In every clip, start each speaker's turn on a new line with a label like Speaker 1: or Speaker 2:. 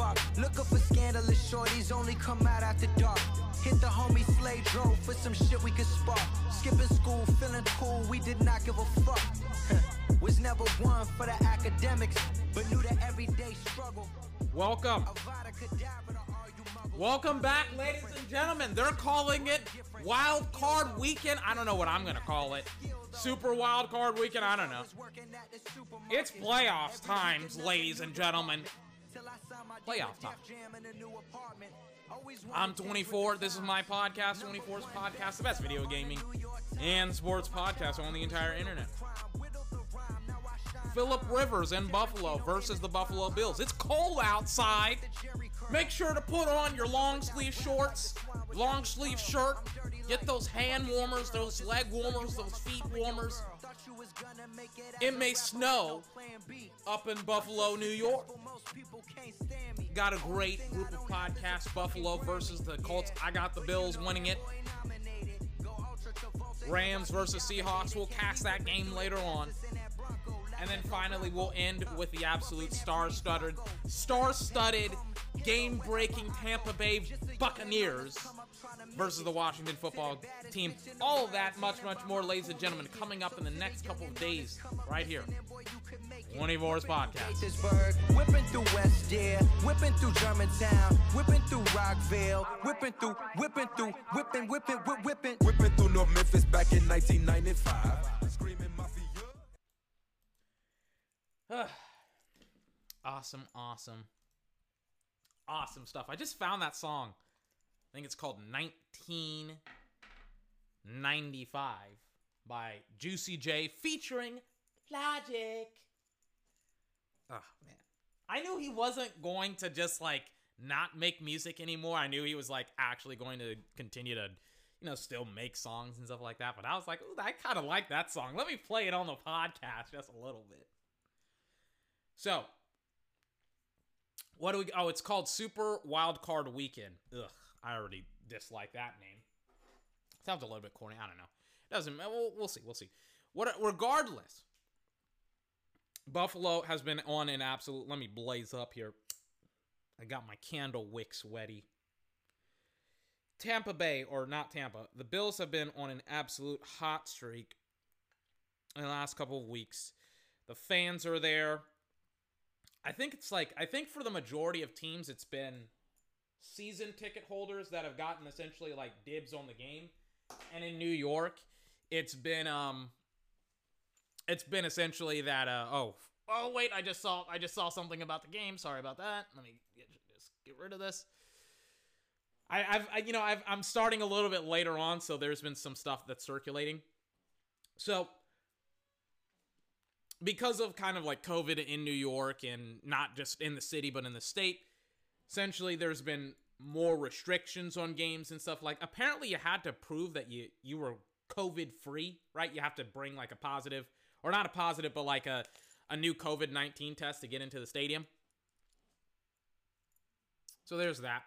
Speaker 1: spark. Looking for scandalous shorties, only come out after dark. Hit the homie Slade drove for some shit we could spark. Skipping school, feeling cool, we did not give a fuck. Was never one for the academics, but knew the everyday struggle.
Speaker 2: Welcome.
Speaker 1: Avada Kedavra to all you muggles.
Speaker 2: Welcome back, ladies and gentlemen. They're calling it Wild Card Weekend. I don't know what I'm going to call it. Super Wild Card Weekend. I don't know. It's playoffs times, ladies and gentlemen. Playoff time. I'm 24. This is my podcast, 24's podcast, the best video gaming and sports podcast on the entire internet. Philip Rivers in Buffalo versus the Buffalo Bills. It's cold outside. Make sure to put on your long sleeve shorts, long sleeve shirt. Get those hand warmers, those leg warmers, those feet warmers. It may snow up in Buffalo, New York. Got a great group of podcasts, Buffalo versus the Colts. I got the Bills winning it. Rams versus Seahawks. We'll cast that game later on. And then finally, we'll end with the absolute star-studded, star-studded, game-breaking Tampa Bay Buccaneers versus the Washington Football Team. All of that, much, much more, ladies and gentlemen, coming up in the next couple of days, right here. 24's podcast.
Speaker 1: Whipping through West Deer, whipping through Germantown, whipping through Rockville, whipping through, whipping through, whipping, whipping, whip, whipping.
Speaker 3: Whipping through North Memphis back in 1995. Screaming mafia.
Speaker 2: Awesome, awesome, awesome stuff. I just found that song. I think it's called 1995 by Juicy J featuring Logic. Oh, man. I knew he wasn't going to just like not make music anymore. I knew he was like actually going to continue to, you know, still make songs and stuff like that. But I was like, Ooh, I kind of like that song. Let me play it on the podcast just a little bit. So, what do we? Oh, it's called Super Wild Card Weekend. Ugh, I already dislike that name. Sounds a little bit corny. I don't know. It Doesn't. We'll, we'll see. We'll see. What? Regardless, Buffalo has been on an absolute. Let me blaze up here. I got my candle wick sweaty. Tampa Bay, or not Tampa, the Bills have been on an absolute hot streak in the last couple of weeks. The fans are there. I think it's like I think for the majority of teams it's been season ticket holders that have gotten essentially like dibs on the game. And in New York, it's been um it's been essentially that uh oh oh wait, I just saw I just saw something about the game. Sorry about that. Let me get, just get rid of this. I, I've I, you know I've, I'm starting a little bit later on, so there's been some stuff that's circulating. So because of kind of like COVID in New York and not just in the city but in the state, essentially there's been more restrictions on games and stuff like apparently you had to prove that you you were COVID free, right? You have to bring like a positive or not a positive but like a a new COVID-19 test to get into the stadium. So there's that.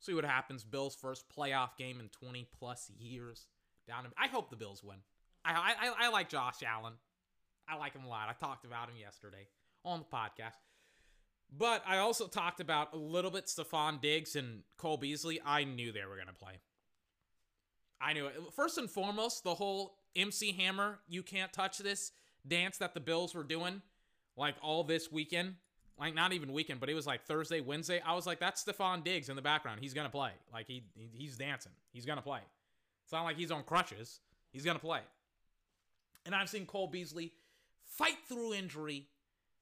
Speaker 2: See what happens. Bills first playoff game in 20 plus years. Down. I hope the Bills win. I, I I like Josh Allen. I like him a lot. I talked about him yesterday on the podcast. But I also talked about a little bit Stefon Diggs and Cole Beasley. I knew they were going to play. I knew it. First and foremost, the whole MC Hammer, you can't touch this dance that the Bills were doing like all this weekend. Like not even weekend, but it was like Thursday, Wednesday. I was like, that's Stefon Diggs in the background. He's gonna play. Like he he's dancing. He's gonna play. It's not like he's on crutches. He's gonna play. And I've seen Cole Beasley fight through injury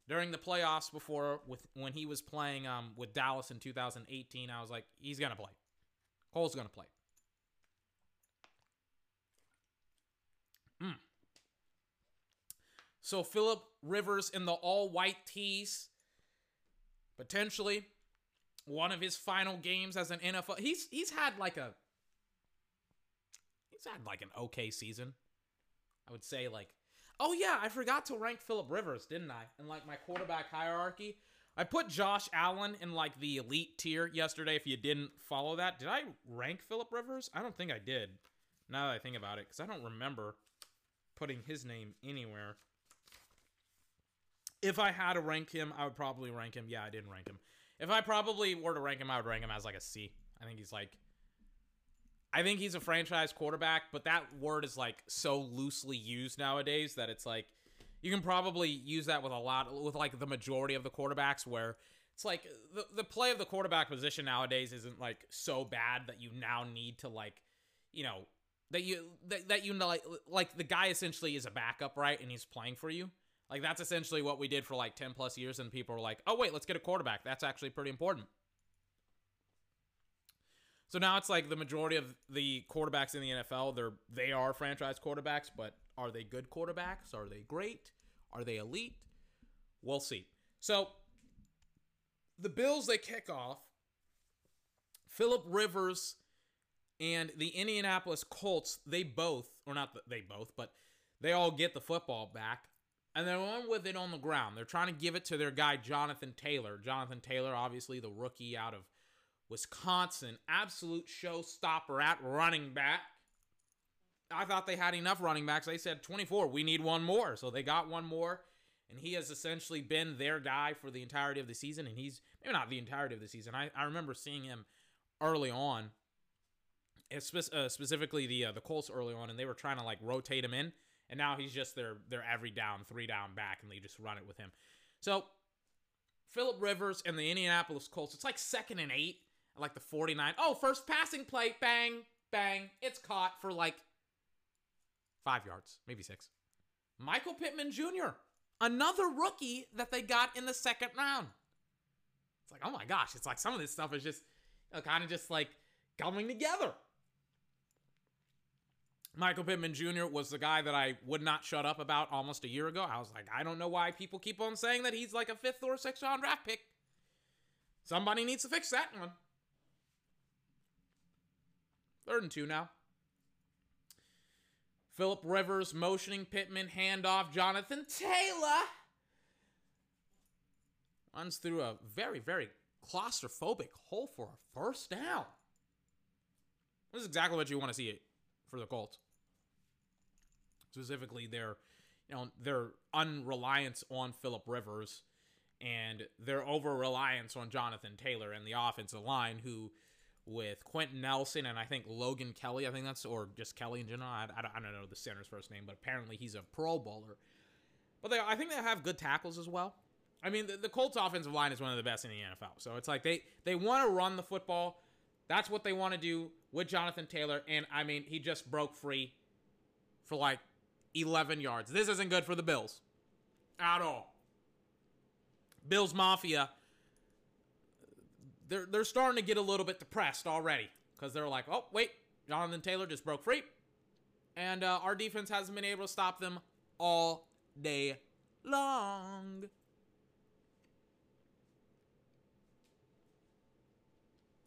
Speaker 2: during the playoffs before with when he was playing um, with Dallas in 2018. I was like, he's gonna play. Cole's gonna play. Mm. So Philip Rivers in the all-white tees, potentially one of his final games as an NFL. He's he's had like a he's had like an okay season. I would say like Oh yeah, I forgot to rank Philip Rivers, didn't I? In like my quarterback hierarchy. I put Josh Allen in like the elite tier yesterday if you didn't follow that. Did I rank Philip Rivers? I don't think I did. Now that I think about it, because I don't remember putting his name anywhere. If I had to rank him, I would probably rank him. Yeah, I didn't rank him. If I probably were to rank him, I would rank him as like a C. I think he's like I think he's a franchise quarterback, but that word is like so loosely used nowadays that it's like you can probably use that with a lot with like the majority of the quarterbacks where it's like the, the play of the quarterback position nowadays isn't like so bad that you now need to like you know that you that, that you know like like the guy essentially is a backup right and he's playing for you. Like that's essentially what we did for like 10 plus years and people were like oh wait let's get a quarterback. That's actually pretty important so now it's like the majority of the quarterbacks in the NFL, they're they are franchise quarterbacks, but are they good quarterbacks? Are they great? Are they elite? We'll see. So the Bills they kick off. Philip Rivers and the Indianapolis Colts, they both, or not they both, but they all get the football back. And they're on with it on the ground. They're trying to give it to their guy, Jonathan Taylor. Jonathan Taylor, obviously the rookie out of Wisconsin, absolute showstopper at running back. I thought they had enough running backs. They said 24. We need one more. So they got one more. And he has essentially been their guy for the entirety of the season. And he's maybe not the entirety of the season. I, I remember seeing him early on, uh, specifically the uh, the Colts early on, and they were trying to like rotate him in. And now he's just their their every down, three down back, and they just run it with him. So Philip Rivers and the Indianapolis Colts, it's like second and eight like the 49. Oh, first passing play. Bang, bang. It's caught for like five yards, maybe six. Michael Pittman Jr., another rookie that they got in the second round. It's like, oh my gosh, it's like some of this stuff is just uh, you know, kind of just like coming together. Michael Pittman Jr. was the guy that I would not shut up about almost a year ago. I was like, I don't know why people keep on saying that he's like a fifth or sixth round draft pick. Somebody needs to fix that one. Third and two now. Philip Rivers motioning Pittman, handoff. Jonathan Taylor runs through a very, very claustrophobic hole for a first down. This is exactly what you want to see for the Colts. Specifically, their, you know, their unreliance on Philip Rivers and their over reliance on Jonathan Taylor and the offensive line, who with Quenton Nelson and I think Logan Kelly. I think that's, or just Kelly in general. I, I, don't, I don't know the center's first name, but apparently he's a Pro Bowler. But they, I think they have good tackles as well. I mean, the, the Colts offensive line is one of the best in the NFL. So it's like they, they want to run the football. That's what they want to do with Jonathan Taylor. And I mean, he just broke free for like 11 yards. This isn't good for the Bills at all. Bills Mafia they're they're starting to get a little bit depressed already because they're like, oh wait, Jonathan Taylor just broke free, and uh, our defense hasn't been able to stop them all day long.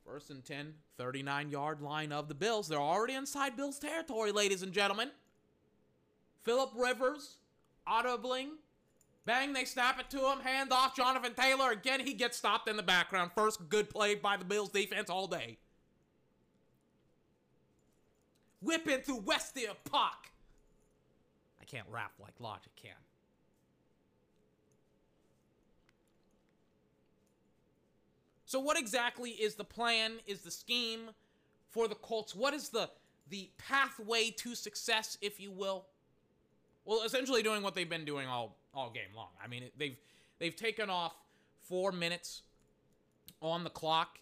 Speaker 2: First and 10, 39 yard line of the Bills. They're already inside Bills territory, ladies and gentlemen. Philip Rivers, audibling Bang, they snap it to him. Hand off Jonathan Taylor. Again, he gets stopped in the background. First good play by the Bills defense all day. Whip into Westia Puck. I can't rap like Logic can. So what exactly is the plan, is the scheme for the Colts? What is the the pathway to success, if you will? Well, essentially doing what they've been doing all all game long. I mean, they've they've taken off four minutes on the clock,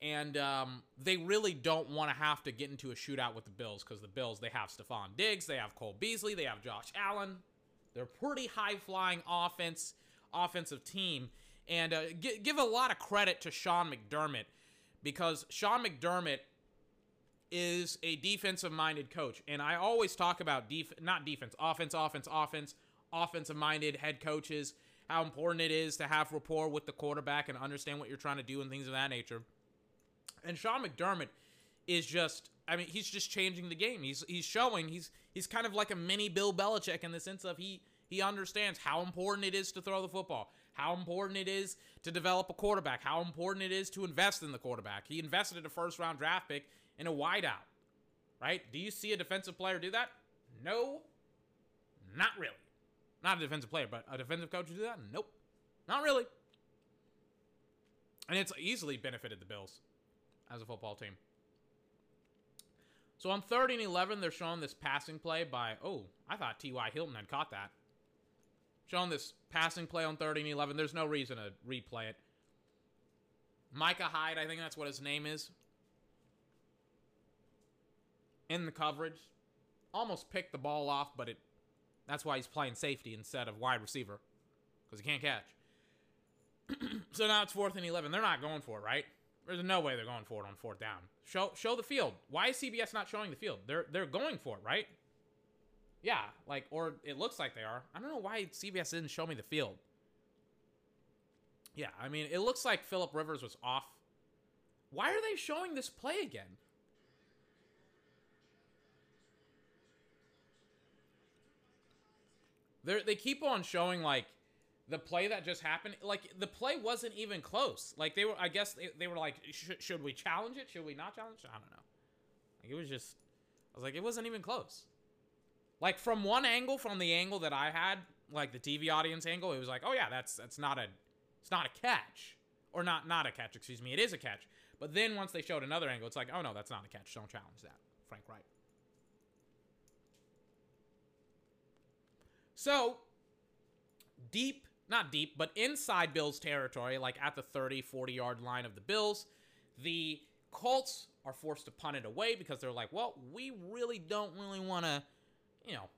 Speaker 2: and um, they really don't want to have to get into a shootout with the Bills because the Bills they have Stefon Diggs, they have Cole Beasley, they have Josh Allen. They're a pretty high flying offense offensive team, and uh, g- give a lot of credit to Sean McDermott because Sean McDermott is a defensive minded coach. And I always talk about def not defense, offense, offense, offense, offensive minded head coaches, how important it is to have rapport with the quarterback and understand what you're trying to do and things of that nature. And Sean McDermott is just I mean, he's just changing the game. He's he's showing he's he's kind of like a mini Bill Belichick in the sense of he he understands how important it is to throw the football, how important it is to develop a quarterback, how important it is to invest in the quarterback. He invested in a first round draft pick in a wideout. Right? Do you see a defensive player do that? No. Not really. Not a defensive player, but a defensive coach do that? Nope. Not really. And it's easily benefited the Bills as a football team. So on 30 and 11, they're showing this passing play by, oh, I thought T.Y. Hilton had caught that. Showing this passing play on 30 and 11. There's no reason to replay it. Micah Hyde, I think that's what his name is. In the coverage. Almost picked the ball off, but it that's why he's playing safety instead of wide receiver. Because he can't catch. so now it's fourth and 11. They're not going for it, right? There's no way they're going for it on fourth down. Show show the field. Why is CBS not showing the field? They're they're going for it, right? Yeah, like or it looks like they are. I don't know why CBS didn't show me the field. Yeah, I mean, it looks like Philip Rivers was off. Why are they showing this play again? They they keep on showing like the play that just happened. Like the play wasn't even close. Like they were, I guess they, they were like, sh- should we challenge it? Should we not challenge? it? I don't know. Like it was just, I was like, it wasn't even close. Like from one angle, from the angle that I had, like the TV audience angle, it was like, oh yeah, that's that's not a, it's not a catch, or not not a catch. Excuse me, it is a catch. But then once they showed another angle, it's like, oh no, that's not a catch. Don't challenge that, Frank Reich. So, deep, not deep, but inside Bills territory, like at the 30, 40 yard line of the Bills, the Colts are forced to punt it away because they're like, well, we really don't really want to, you know,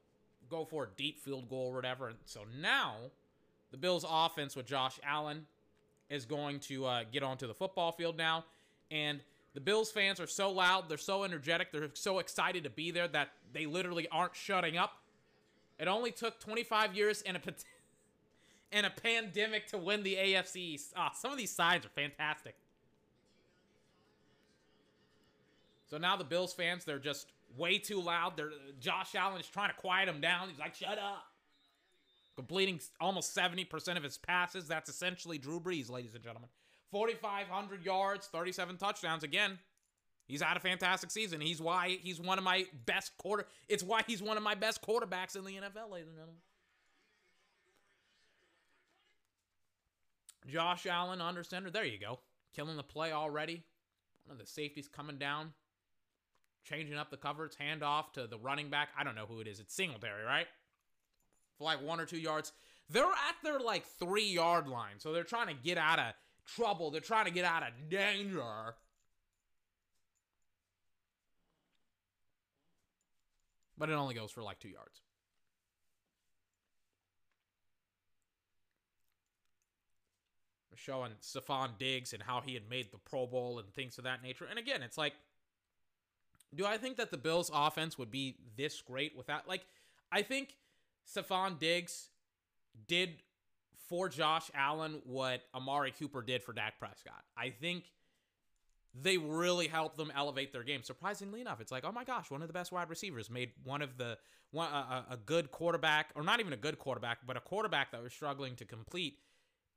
Speaker 2: go for a deep field goal or whatever. And so now the Bills offense with Josh Allen is going to uh, get onto the football field now. And the Bills fans are so loud, they're so energetic, they're so excited to be there that they literally aren't shutting up. It only took 25 years and a and a pandemic to win the AFC East. Oh, some of these sides are fantastic. So now the Bills fans, they're just way too loud. They're Josh Allen is trying to quiet them down. He's like, "Shut up." Completing almost 70% of his passes. That's essentially Drew Brees, ladies and gentlemen. 4,500 yards, 37 touchdowns. Again, He's had a fantastic season. He's why he's one of my best quarter. It's why he's one of my best quarterbacks in the NFL, ladies and gentlemen. Josh Allen under center. There you go. Killing the play already. One of the safeties coming down. Changing up the coverage. Hand off to the running back. I don't know who it is. It's Singletary, right? For like one or two yards. They're at their like three yard line. So they're trying to get out of trouble. They're trying to get out of danger. But it only goes for like two yards. Showing Stefon Diggs and how he had made the Pro Bowl and things of that nature. And again, it's like, do I think that the Bills' offense would be this great without? Like, I think Stefon Diggs did for Josh Allen what Amari Cooper did for Dak Prescott. I think they really help them elevate their game. Surprisingly enough, it's like, oh my gosh, one of the best wide receivers made one of the one a, a good quarterback, or not even a good quarterback, but a quarterback that was struggling to complete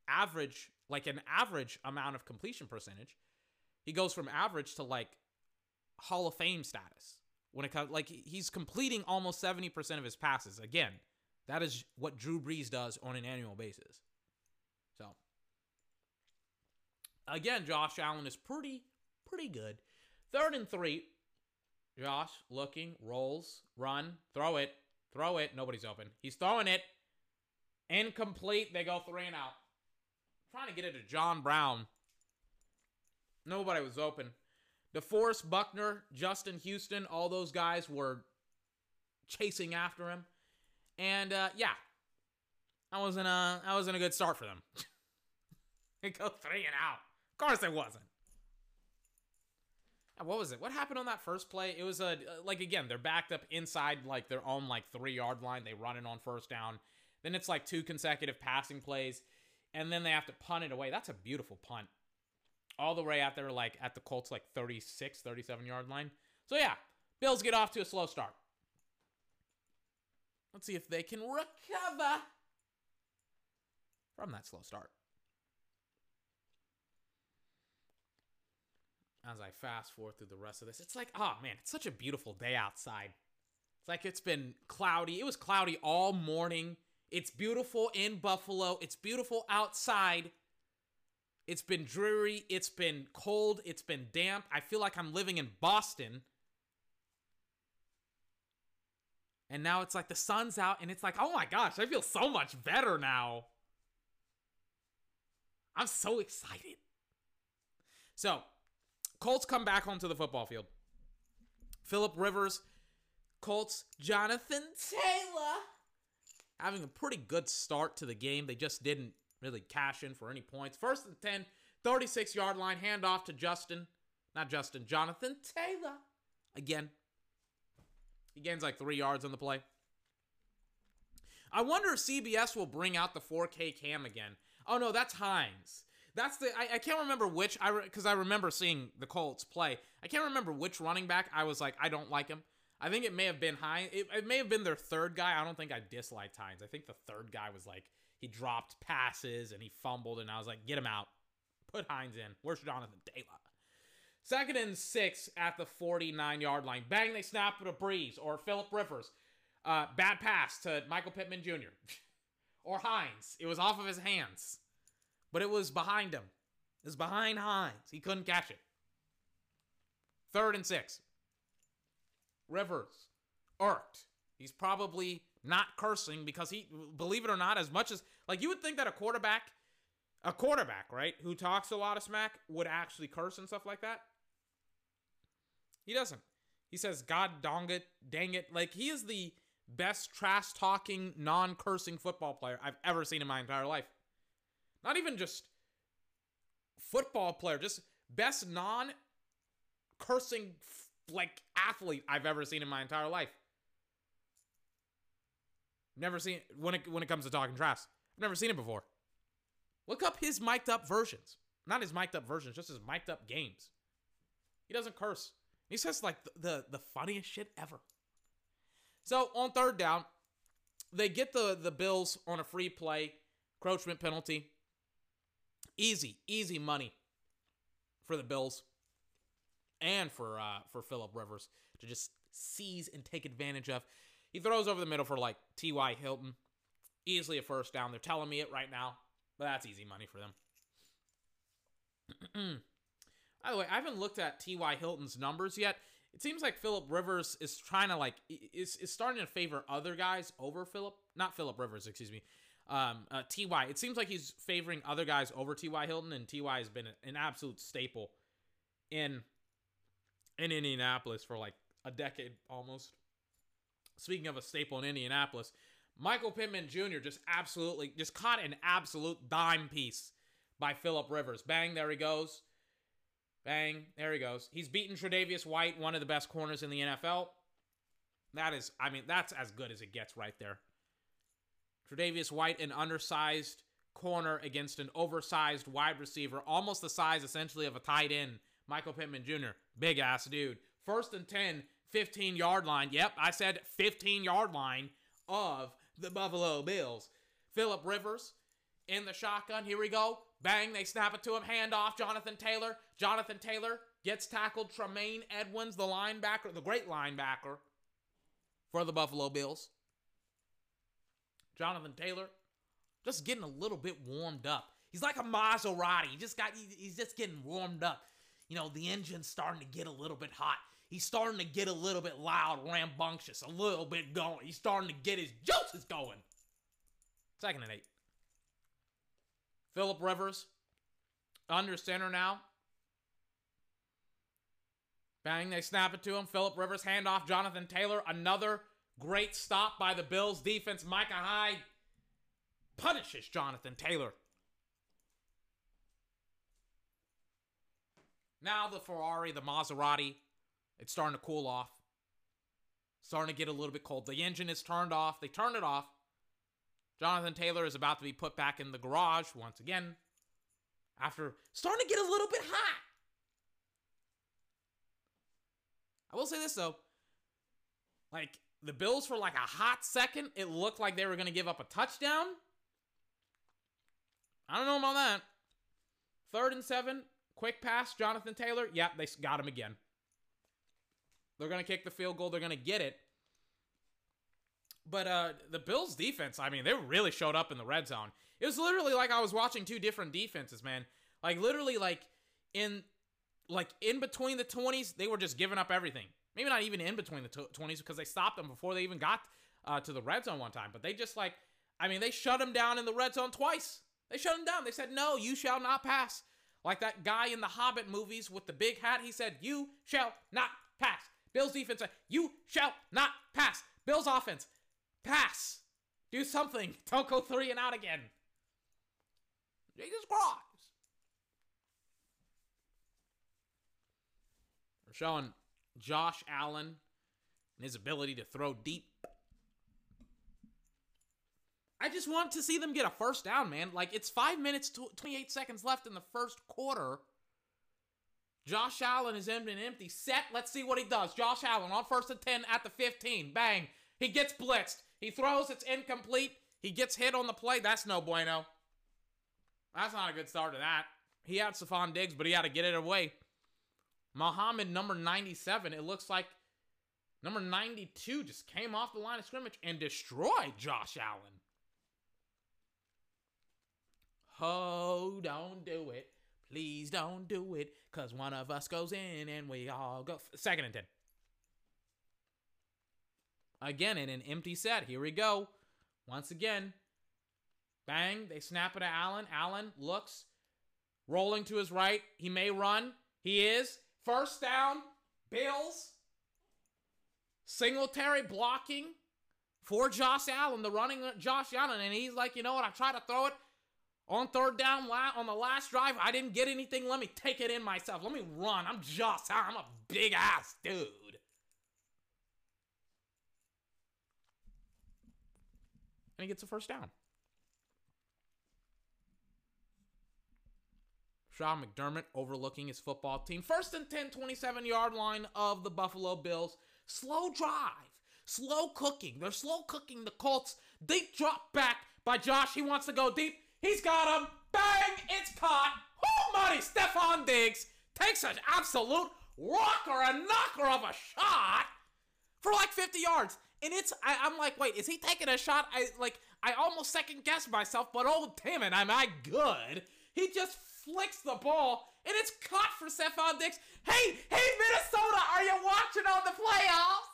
Speaker 2: average, like an average amount of completion percentage. He goes from average to like Hall of Fame status when it comes like he's completing almost 70% of his passes. Again, that is what Drew Brees does on an annual basis. So, again, Josh Allen is pretty pretty good. Third and three. Josh looking, rolls, run, throw it, throw it. Nobody's open. He's throwing it. Incomplete. They go three and out. trying to get it to John Brown. Nobody was open. DeForest Buckner, Justin Houston, all those guys were chasing after him. And uh, yeah, that wasn't a that wasn't a good start for them. it goes three and out. Of course it wasn't what was it? What happened on that first play? It was a like again, they're backed up inside like their own like three yard line. They run it on first down. Then it's like two consecutive passing plays, and then they have to punt it away. That's a beautiful punt. All the way out there, like at the Colts, like 36, 37 yard line. So yeah, Bills get off to a slow start. Let's see if they can recover from that slow start. As I fast forward through the rest of this, it's like, oh man, it's such a beautiful day outside. It's like it's been cloudy. It was cloudy all morning It's beautiful in Buffalo. It's beautiful outside. It's been dreary. It's been cold. It's been damp. I feel like I'm living in Boston. And now it's like the sun's out and it's like, oh my gosh, I feel so much better now. I'm so excited. So, Colts come back onto the football field. Philip Rivers, Colts, Jonathan Taylor having a pretty good start to the game. They just didn't really cash in for any points. First and 10, 36 yard line, handoff to Justin. Not Justin, Jonathan Taylor. Again. He gains like three yards on the play. I wonder if CBS will bring out the 4K cam again. Oh no, that's Hines. That's the I, I can't remember which I because re, I remember seeing the Colts play. I can't remember which running back I was like I don't like him. I think it may have been Hines. It, it may have been their third guy. I don't think I disliked Hines. I think the third guy was like he dropped passes and he fumbled, and I was like, get him out. Put Hines in. Where's Jonathan Taylor? Second and six at the 49 yard line. Bang, they snap it a breeze or Philip Rivers. Uh, bad pass to Michael Pittman Jr. or Hines. It was off of his hands, but it was behind him. It was behind Hines. He couldn't catch it. Third and six. Rivers, irked. He's probably not cursing because he, believe it or not, as much as, like, you would think that a quarterback, a quarterback, right, who talks a lot of smack would actually curse and stuff like that. He doesn't. He says, God dong it, dang it. Like, he is the best trash talking, non cursing football player I've ever seen in my entire life. Not even just football player, just best non cursing like athlete I've ever seen in my entire life. Never seen when it when it comes to talking trash. I've never seen it before. Look up his mic'd up versions. Not his mic'd up versions, just his mic'd up games. He doesn't curse. He says like the, the, the funniest shit ever. So on third down, they get the the Bills on a free play, encroachment penalty. Easy, easy money for the Bills and for uh, for Philip Rivers to just seize and take advantage of. He throws over the middle for like T.Y. Hilton. Easily a first down. They're telling me it right now, but that's easy money for them. By the way, I haven't looked at T.Y. Hilton's numbers yet. It seems like Philip Rivers is trying to like is is starting to favor other guys over Philip, not Philip Rivers, excuse me. Um, uh, Ty. It seems like he's favoring other guys over Ty Hilton, and Ty has been an absolute staple in in Indianapolis for like a decade almost. Speaking of a staple in Indianapolis, Michael Pittman Jr. just absolutely just caught an absolute dime piece by Philip Rivers. Bang, there he goes. Bang, there he goes. He's beaten Tre'Davious White, one of the best corners in the NFL. That is, I mean, that's as good as it gets right there. Tre'Davious White, an undersized corner against an oversized wide receiver, almost the size essentially of a tight end. Michael Pittman Jr., big ass dude. First and 10, 15 yard line. Yep, I said 15 yard line of the Buffalo Bills. Philip Rivers in the shotgun. Here we go. Bang, they snap it to him. Hand off. Jonathan Taylor. Jonathan Taylor gets tackled. Tremaine Edmunds, the linebacker, the great linebacker for the Buffalo Bills. Jonathan Taylor just getting a little bit warmed up. He's like a Maserati. He just got he's just getting warmed up. You know, the engine's starting to get a little bit hot. He's starting to get a little bit loud, rambunctious, a little bit going. He's starting to get his juices going. Second and eight. Philip Rivers under center now. Bang, they snap it to him. Philip Rivers hand off Jonathan Taylor. Another great stop by the Bills defense. Micah Hyde punishes Jonathan Taylor. Now the Ferrari, the Maserati, it's starting to cool off. Starting to get a little bit cold. The engine is turned off. They turned it off. Jonathan Taylor is about to be put back in the garage once again after starting to get a little bit hot. I will say this though. Like the Bills for like a hot second, it looked like they were going to give up a touchdown. I don't know about that. Third and seven, quick pass, Jonathan Taylor. Yep, they got him again. They're going to kick the field goal. They're going to get it. But uh, the Bills defense, I mean, they really showed up in the red zone. It was literally like I was watching two different defenses, man. Like literally, like in like in between the twenties, they were just giving up everything. Maybe not even in between the twenties because they stopped them before they even got uh, to the red zone one time. But they just like, I mean, they shut them down in the red zone twice. They shut him down. They said, "No, you shall not pass." Like that guy in the Hobbit movies with the big hat, he said, "You shall not pass." Bills defense said, "You shall not pass." Bills offense, pass. Do something. Don't go three and out again. Jesus Christ. Showing Josh Allen and his ability to throw deep. I just want to see them get a first down, man. Like, it's five minutes, 28 seconds left in the first quarter. Josh Allen is in an empty. Set. Let's see what he does. Josh Allen on first and 10 at the 15. Bang. He gets blitzed. He throws. It's incomplete. He gets hit on the play. That's no bueno. That's not a good start to that. He had Stefon Diggs, but he had to get it away. Muhammad, number 97, it looks like number 92 just came off the line of scrimmage and destroyed Josh Allen. Oh, don't do it. Please don't do it. Because one of us goes in and we all go. Second and 10. Again, in an empty set. Here we go. Once again, Bang. They snap it to Allen. Allen looks, rolling to his right. He may run. He is. First down. Bills. Singletary blocking for Josh Allen, the running Josh Allen. And he's like, you know what? I tried to throw it on third down on the last drive. I didn't get anything. Let me take it in myself. Let me run. I'm Josh Allen. I'm a big ass dude. And he gets a first down. Sean McDermott overlooking his football team. First and 10, 27 yard line of the Buffalo Bills. Slow drive, slow cooking. They're slow cooking the Colts. Deep drop back by Josh. He wants to go deep. He's got him. Bang! It's caught. Oh, money. Stefon Diggs takes an absolute rocker, a knocker of a shot for like 50 yards. And it's, I, am like, wait, is he taking a shot? I like, I almost second guessed myself, but oh, damn it, am I good? He just flicks the ball, and it's caught for Stefon Diggs. Hey, hey, Minnesota, are you watching on the playoffs?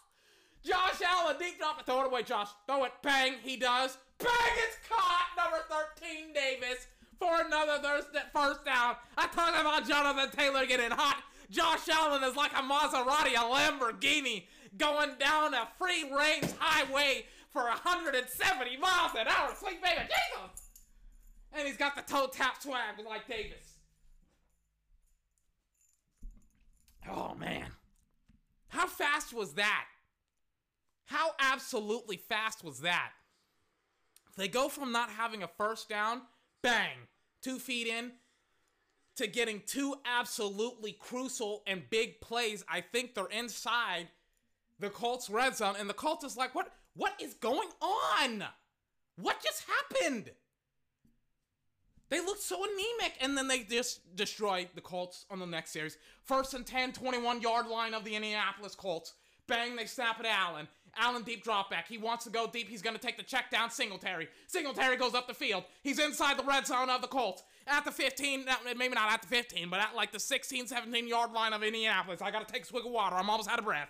Speaker 2: Josh Allen, deep drop, throw it away, Josh. Throw it, bang, he does. Bang, it's caught, number 13, Davis, for another first down. I talked about Jonathan Taylor getting hot. Josh Allen is like a Maserati, a Lamborghini, going down a free range highway for 170 miles an hour. Sweet baby, Jesus! And he's got the toe tap swag like Davis. Oh, man. How fast was that? How absolutely fast was that? They go from not having a first down, bang, two feet in, to getting two absolutely crucial and big plays. I think they're inside the Colts red zone, and the Colts is like, what? What is going on? What just happened? They looked so anemic, and then they just destroyed the Colts on the next series. First and 10, 21 yard line of the Indianapolis Colts. Bang, they snap it to Allen. Allen deep drop back. He wants to go deep. He's going to take the check down Singletary. Singletary goes up the field. He's inside the red zone of the Colts. At the 15, maybe not at the 15, but at like the 16, 17 yard line of Indianapolis. I got to take a swig of water. I'm almost out of breath.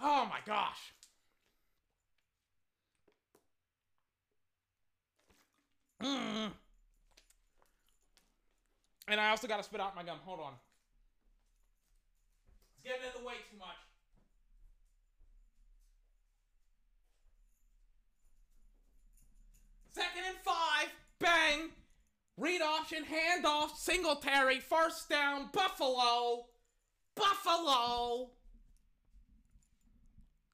Speaker 2: Oh my gosh. Mm. And I also got to spit out my gum. Hold on. It's getting in the way too much. Second and five. Bang. Read option, handoff, Singletary, first down, Buffalo. Buffalo.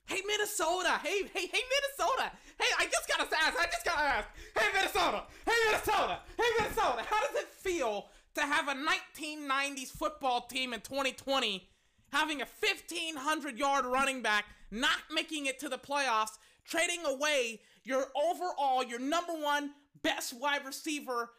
Speaker 2: Hey Minnesota! Hey, hey, hey Minnesota! Hey, I just gotta ask, I just gotta ask. Hey Minnesota! Hey Minnesota! Hey Minnesota! How does it feel to have a 1990s football team in 2020 having a 1500 yard running back, not making it to the playoffs, trading away your overall, your number one best wide receiver,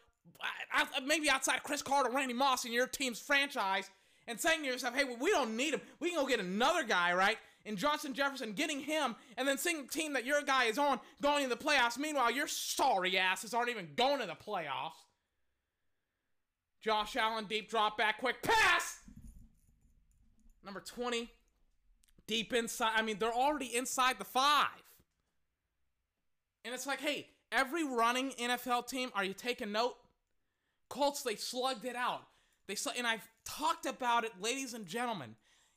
Speaker 2: uh, maybe outside Cris Carter, Randy Moss in your team's franchise, and saying to yourself, hey, we don't need him. We can go get another guy, right? And Justin Jefferson getting him, and then seeing the team that your guy is on going to the playoffs. Meanwhile, your sorry asses aren't even going to the playoffs. Josh Allen, deep drop back, quick pass. Number 20, deep inside. I mean, they're already inside the five. And it's like, hey, every running NFL team, are you taking note? Colts, they slugged it out. They sl- and I've talked about it, ladies and gentlemen.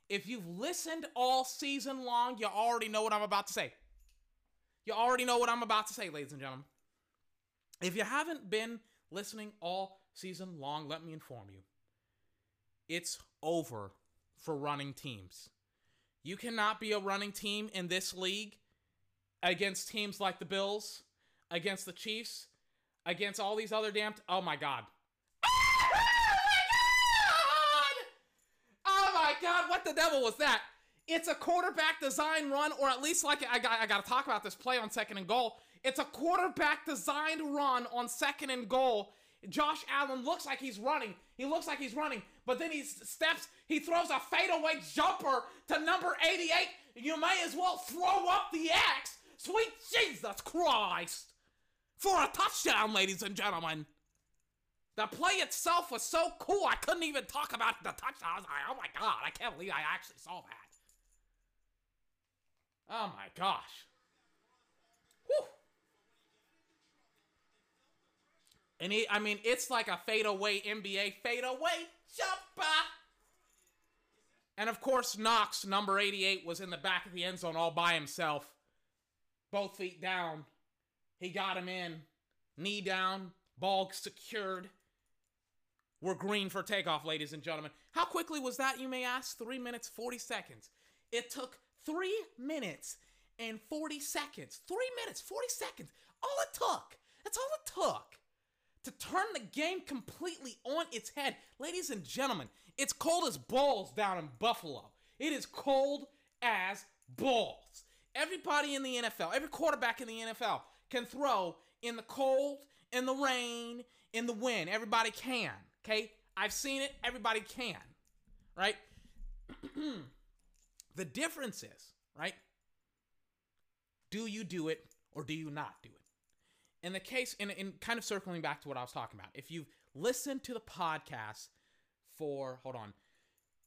Speaker 2: If you've listened all season long, you already know what I'm about to say. You already know what I'm about to say, ladies and gentlemen. If you haven't been listening all season long, let me inform you. It's over for running teams. You cannot be a running team in this league against teams like the Bills, against the Chiefs, against all these other damned. Oh my God. Oh my God! What the devil was that? It's a quarterback design run, or at least like I got, I got to talk about this play on second and goal. It's a quarterback designed run on second and goal. Josh Allen looks like he's running. He looks like he's running, but then he steps. He throws a fadeaway jumper to number 88. You may as well throw up the X. Sweet Jesus Christ! For a touchdown, ladies and gentlemen. The play itself was so cool, I couldn't even talk about the touchdown. I was like, oh my god, I can't believe I actually saw that. Oh my gosh. Whew. And he, I mean, it's like a fadeaway NBA fadeaway jumper. And of course, Knox, number 88, was in the back of the end zone all by himself. Both feet down. He got him in. Knee down. Ball secured. We're green for takeoff, ladies and gentlemen. How quickly was that, you may ask? Three minutes, 40 seconds. It took three minutes and 40 seconds. Three minutes, 40 seconds. All it took. That's all it took to turn the game completely on its head. Ladies and gentlemen, it's cold as balls down in Buffalo. It is cold as balls. Everybody in the NFL, every quarterback in the NFL can throw in the cold, in the rain, in the wind. Everybody can. Okay? I've seen it. Everybody can. Right? the difference is, right? Do you do it or do you not do it? In the case, in, in kind of circling back to what I was talking about, if you've listened to the podcast for, hold on,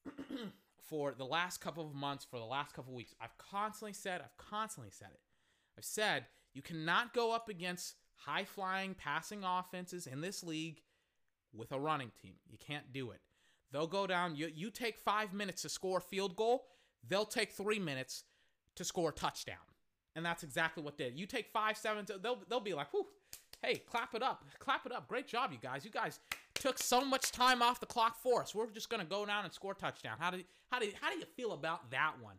Speaker 2: for the last couple of months, for the last couple of weeks, I've constantly said, I've constantly said it. I've said you cannot go up against high flying passing offenses in this league with a running team. You can't do it. They'll go down. You, you take five minutes to score a field goal, they'll take three minutes to score a touchdown. And that's exactly what they did. You take five, seven, they'll, they'll be like, whew, hey, clap it up. Clap it up. Great job, you guys. You guys took so much time off the clock for us. We're just going to go down and score a touchdown. How do, how, do, how do you feel about that one?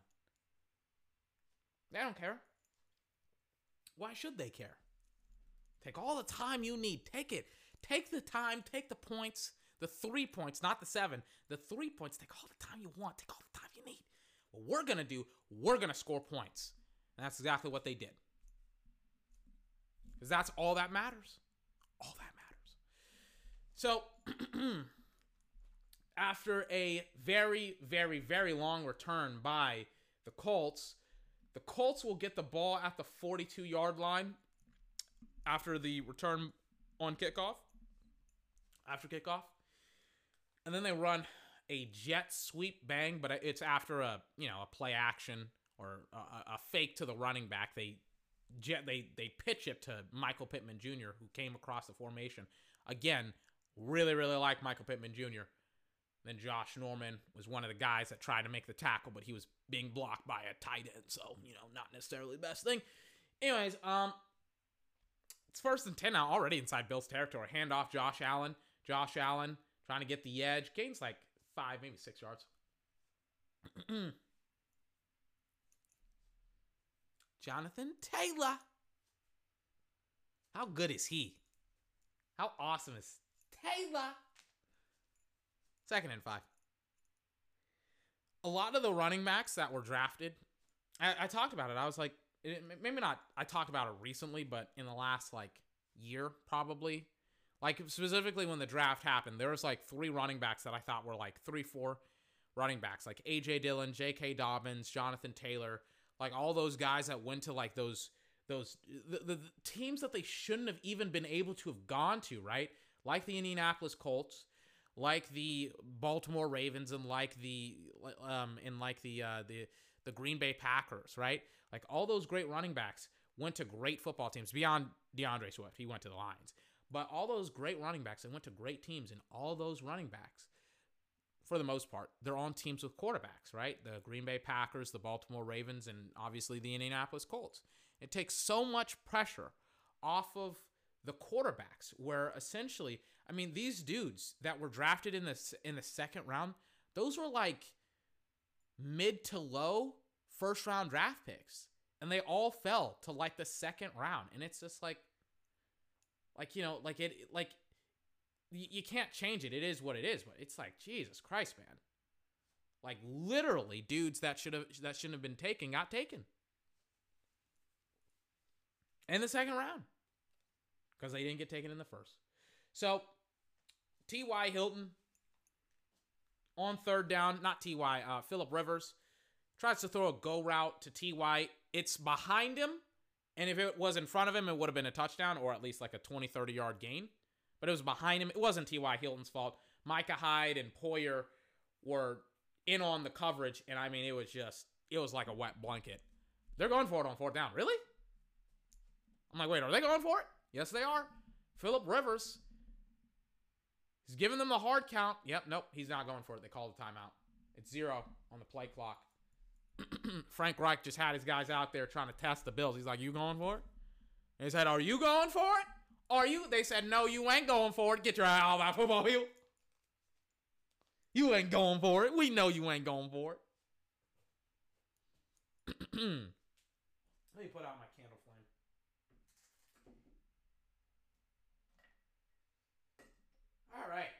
Speaker 2: They don't care. Why should they care? Take all the time you need. Take it. Take the time. Take the points. The three points, not the seven. The three points. Take all the time you want. Take all the time you need. What we're going to do, we're going to score points. And that's exactly what they did. Because that's all that matters. All that matters. So, after a very, very, very long return by the Colts, the Colts will get the ball at the 42 yard line after the return on kickoff. After kickoff. And then they run a jet sweep bang, but it's after a, you know, a play action or a, a fake to the running back. They jet they they pitch it to Michael Pittman Jr., who came across the formation. Again, really really like Michael Pittman Jr. Then Josh Norman was one of the guys that tried to make the tackle, but he was being blocked by a tight end, so you know not necessarily the best thing. Anyways, um, it's first and ten now, already inside Bill's territory. Hand off Josh Allen. Josh Allen trying to get the edge, gains like five, maybe six yards. Jonathan Taylor. How good is he? How awesome is Taylor? Second and five. A lot of the running backs that were drafted, I, I talked about it. I was like, it, maybe not. I talked about it recently, but in the last like year, probably, like specifically when the draft happened, there was like three running backs that I thought were like three, four running backs like AJ Dillon, J.K. Dobbins, Jonathan Taylor, like all those guys that went to like those those the, the, teams that they shouldn't have even been able to have gone to, right? Like the Indianapolis Colts, like the Baltimore Ravens, and like the um and like the uh, the the Green Bay Packers, right? Like all those great running backs went to great football teams beyond D'Andre Swift. He went to the Lions. But all those great running backs, they went to great teams, and all those running backs, for the most part, they're on teams with quarterbacks, right? The Green Bay Packers, the Baltimore Ravens, and obviously the Indianapolis Colts. It takes so much pressure off of the quarterbacks, where essentially, I mean, these dudes that were drafted in the in the second round, those were like mid to low first round draft picks, and they all fell to like the second round, and it's just like like, you know, like it, like, you, can't change it. It is what it is. But it's like, Jesus Christ, man. Like, literally, dudes that should have, that shouldn't have been taken got taken. In the second round. Because they didn't get taken in the first. So, T.Y. Hilton on third down, not T.Y., uh, Philip Rivers tries to throw a go route to T.Y. It's behind him and if it was in front of him, it would have been a touchdown or at least like a 20, 30 yard gain. But it was behind him. It wasn't T.Y. Hilton's fault. Micah Hyde and Poyer were in on the coverage. And I mean, it was just, it was like a wet blanket. They're going for it on fourth down. Really? I'm like, wait, are they going for it? Yes, they are. Philip Rivers. He's giving them the hard count. Yep, nope, he's not going for it. They call the timeout. It's zero on the play clock. Frank Reich just had his guys out there trying to test the Bills. He's like, "You going for it?" And he said, "Are you going for it? Are you?" They said, "No, you ain't going for it. Get your eye off that football field. You ain't going for it. We know you ain't going for it." Let me put out my candle flame. All right.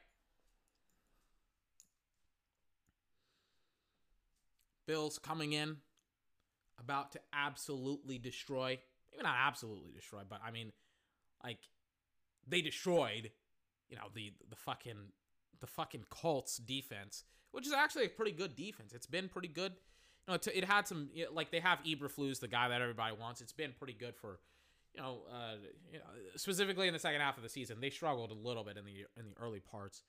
Speaker 2: Bills coming in, about to absolutely destroy. Maybe not absolutely destroy, but I mean, like they destroyed, you know, the the fucking the fucking Colts defense, which is actually a pretty good defense. It's been pretty good. You know, it, had some you know, like they have Eberflus, the guy that everybody wants. It's been pretty good for, you know, uh, you know, specifically in the second half of the season. They struggled a little bit in the in the early parts.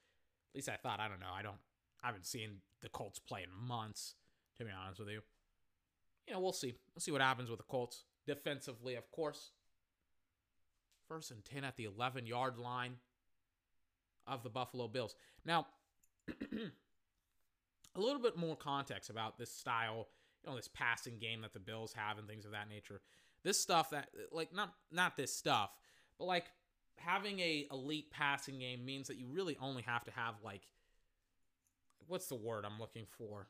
Speaker 2: At least I thought. I don't know. I don't. I haven't seen the Colts play in months to be honest with you. You know, we'll see. We'll see what happens with the Colts. Defensively, of course. First and 10 at the 11 yard line of the Buffalo Bills. Now, a little bit more context about this style, you know, this passing game that the Bills have and things of that nature. This stuff that like not not this stuff, but like having a elite passing game means that you really only have to have like what's the word I'm looking for?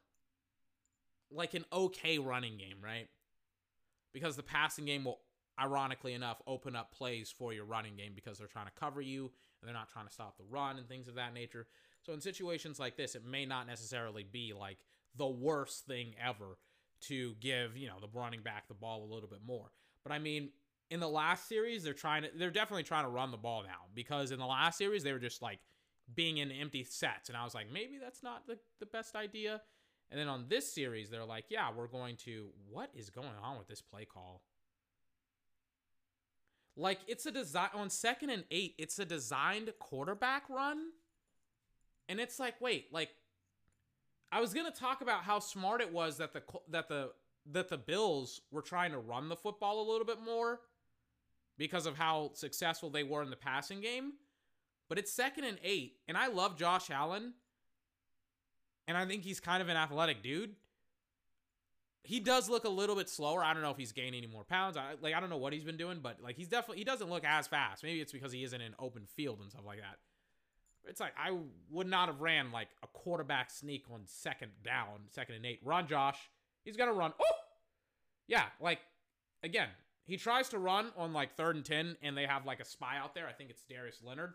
Speaker 2: Like an okay running game, right? Because the passing game will, ironically enough, open up plays for your running game because they're trying to cover you and they're not trying to stop the run and things of that nature. So in situations like this, it may not necessarily be like the worst thing ever to give, you know, the running back the ball a little bit more. But I mean, in the last series, they're trying to they're definitely trying to run the ball now because in the last series they were just like being in empty sets and I was like, maybe that's not the, the best idea. And then on this series, they're like, yeah, we're going to. What is going on with this play call? Like, it's a design. On second and eight, it's a designed quarterback run. And it's like, wait, like, I was gonna talk about how smart it was that the that the that the Bills were trying to run the football a little bit more because of how successful they were in the passing game. But it's second and eight, and I love Josh Allen, and I think he's kind of an athletic dude. He does look a little bit slower. I don't know if he's gaining any more pounds. I like I don't know what he's been doing, but like he's definitely he doesn't look as fast. Maybe it's because he isn't in open field and stuff like that. It's like I would not have ran like a quarterback sneak on second down, second and eight. Run, Josh. He's gonna run. Oh, yeah. Like again, he tries to run on like third and ten, and they have like a spy out there. I think it's Darius Leonard,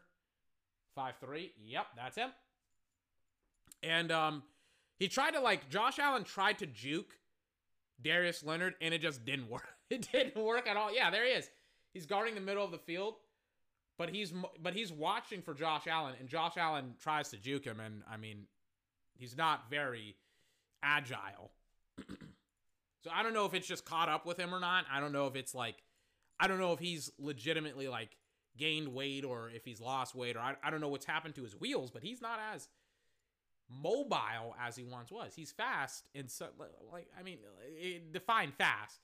Speaker 2: five three. Yep, that's him. And um, he tried to like Josh Allen tried to juke Darius Leonard, and it just didn't work. It didn't work at all. Yeah, there he is. He's guarding the middle of the field, but he's but he's watching for Josh Allen, and Josh Allen tries to juke him, and I mean, he's not very agile. so I don't know if it's just caught up with him or not. I don't know if it's like, I don't know if he's legitimately like gained weight or if he's lost weight or I, I don't know what's happened to his wheels, but he's not as mobile as he once was. He's fast and so like I mean, eh, define fast.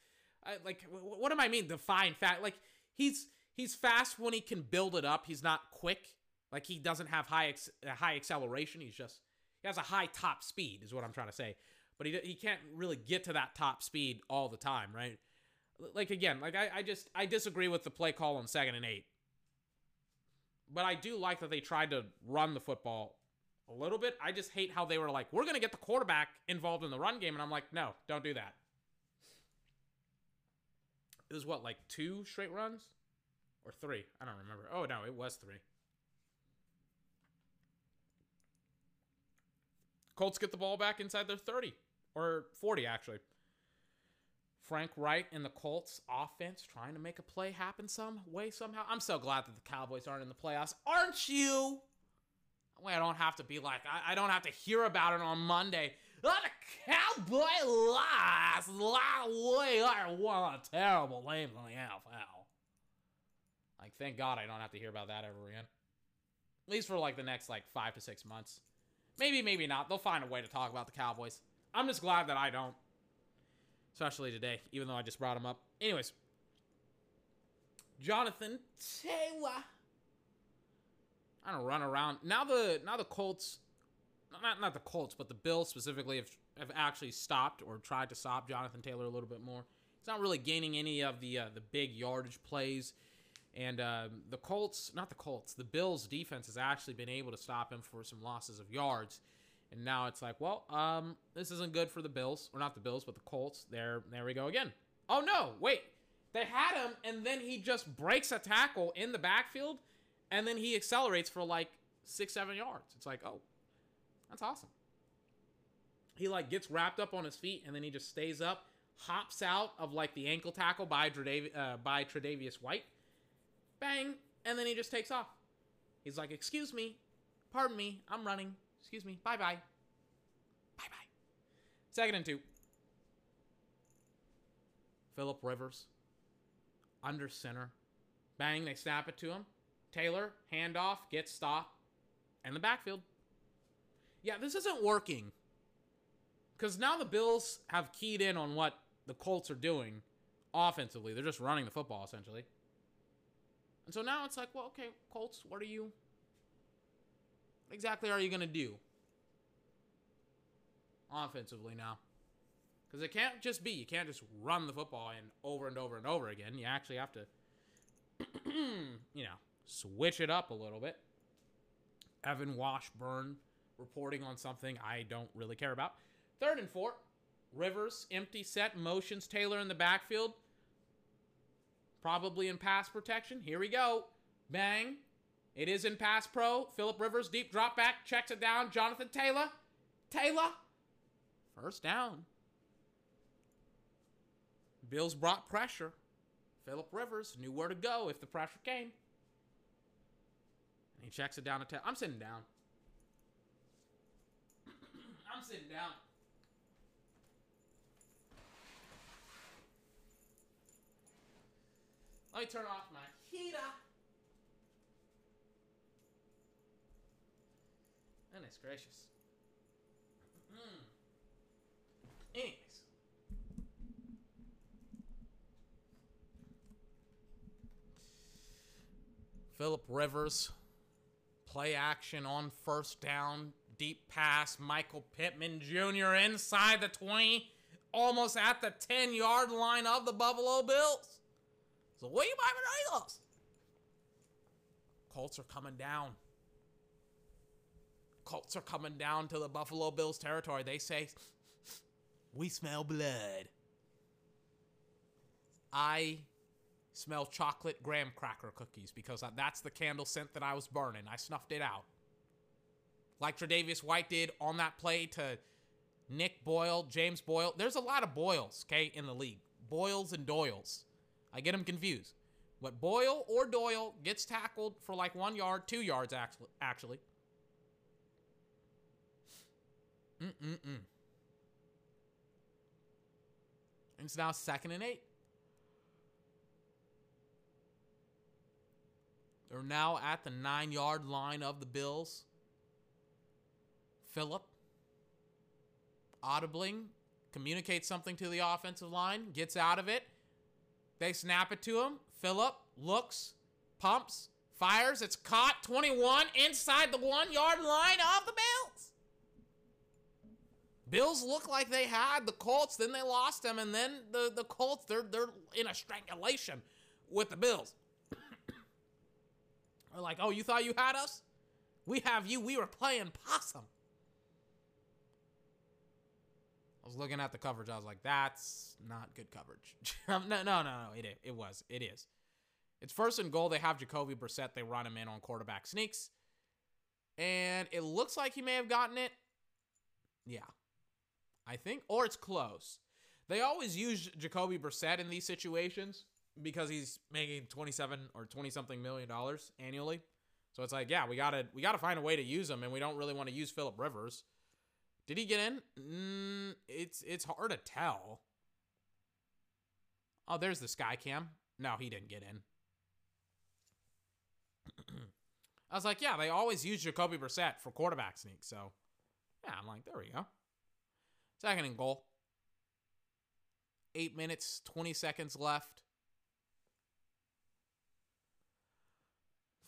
Speaker 2: I, like what do I mean define fast? Like he's he's fast when he can build it up. He's not quick. Like he doesn't have high ex- uh, high acceleration. He's just he has a high top speed is what I'm trying to say. But he he can't really get to that top speed all the time, right? Like again, like I, I just I disagree with the play call on second and eight. But I do like that they tried to run the football a little bit. I just hate how they were like, we're going to get the quarterback involved in the run game. And I'm like, no, don't do that. It was what, like two straight runs? Or three? I don't remember. Oh, no, it was three. Colts get the ball back inside their 30 or 40, actually. Frank Reich and the Colts offense trying to make a play happen some way, somehow. I'm so glad that the Cowboys aren't in the playoffs. Aren't you? I don't have to be like, I, I, don't have to hear about it on Monday. Oh, the Cowboy lost. Way I won a terrible game in the NFL. Like, thank God I don't have to hear about that ever again. At least for like the next like five to six months. Maybe, maybe not. They'll find a way to talk about the Cowboys. I'm just glad that I don't. Especially today, even though I just brought him up. Anyways, Jonathan Taylor. I don't run around. Now the now the Colts not not the Colts, but the Bills specifically have have actually stopped or tried to stop Jonathan Taylor a little bit more. He's not really gaining any of the uh, the big yardage plays. And uh, the Colts, not the Colts, the Bills' defense has actually been able to stop him for some losses of yards. And now it's like, well, um, this isn't good for the Bills, or not the Bills, but the Colts. There, there we go again. Oh no, wait, they had him, and then he just breaks a tackle in the backfield, and then he accelerates for like six, seven yards. It's like, oh, that's awesome. He like gets wrapped up on his feet, and then he just stays up, hops out of like the ankle tackle by Tredav- uh, by Tre'Davious White, bang, and then he just takes off. He's like, "Excuse me, pardon me, I'm running. Excuse me, bye bye, bye bye." Second and two. Philip Rivers under center, bang. They snap it to him. Taylor handoff gets stopped, and the backfield. Yeah, this isn't working. Because now the Bills have keyed in on what the Colts are doing offensively. They're just running the football essentially. And so now it's like, well, okay, Colts, what are you what exactly are you going to do offensively now? Because it can't just be, you can't just run the football and over and over and over again. You actually have to, you know, switch it up a little bit. Evan Washburn reporting on something I don't really care about. Third and four. Rivers, empty set, motions Taylor in the backfield. Probably in pass protection. Here we go. Bang. It is in pass pro. Philip Rivers, deep drop back, checks it down. Jonathan Taylor. Taylor. First down. Bills brought pressure. Philip Rivers knew where to go if the pressure came. He checks it down to Taylor. I'm sitting down. I'm sitting down. Let me turn off my heater. Goodness gracious. Mm. Anyways. Philip Rivers, play action on first down, deep pass. Michael Pittman Jr. inside the 20, almost at the 10 yard line of the Buffalo Bills. So what you buying Eagles? Colts are coming down. Colts are coming down to the Buffalo Bills territory. They say, We smell blood. I smell chocolate graham cracker cookies because that's the candle scent that I was burning. I snuffed it out. Like Tre'Davious White did on that play to Nick Boyle, James Boyle. There's a lot of Boyles, okay, in the league. Boyles and Doyles. I get them confused. But Boyle or Doyle gets tackled for like one yard, two yards actually. Mm-mm-mm. It's now second and eight. They're now at the nine yard line of the Bills. Philip, audibling, communicates something to the offensive line, gets out of it. They snap it to him. Philip looks, pumps, fires. It's caught 21 inside the one yard line of the Bills. Bills look like they had the Colts, then they lost them, and then the, the Colts, they're, they're in a strangulation with the Bills. Like, oh, you thought you had us? We have you. We were playing possum. I was looking at the coverage. I was like, that's not good coverage. Um, no, no, no, no. It, it was. It is. It's first and goal. They have Jacoby Brissett. They run him in on quarterback sneaks. And it looks like he may have gotten it. Yeah. I think. Or it's close. They always use Jacoby Brissett in these situations because he's making 27 or 20 something million dollars annually. So it's like, yeah, we got to we got to find a way to use him and we don't really want to use Philip Rivers. Did he get in? Mm, it's it's hard to tell. Oh, there's the sky cam. No, he didn't get in. I was like, yeah, they always use Jacoby Brissett for quarterback sneak. So, yeah, I'm like, there we go. Second and goal. Eight minutes, 20 seconds left.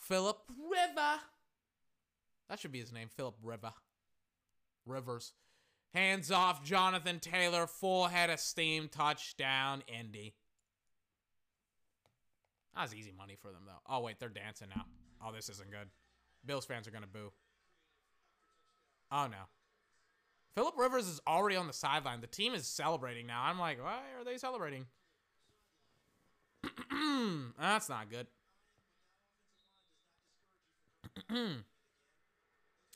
Speaker 2: Philip River. That should be his name, Philip River. Rivers. Hands off Jonathan Taylor, full head of steam, touchdown, Indy. That was easy money for them, though. Oh, wait, they're dancing now. Oh, this isn't good. Bills fans are going to boo. Oh, no. Philip Rivers is already on the sideline. The team is celebrating now. I'm like, why are they celebrating? That's not good.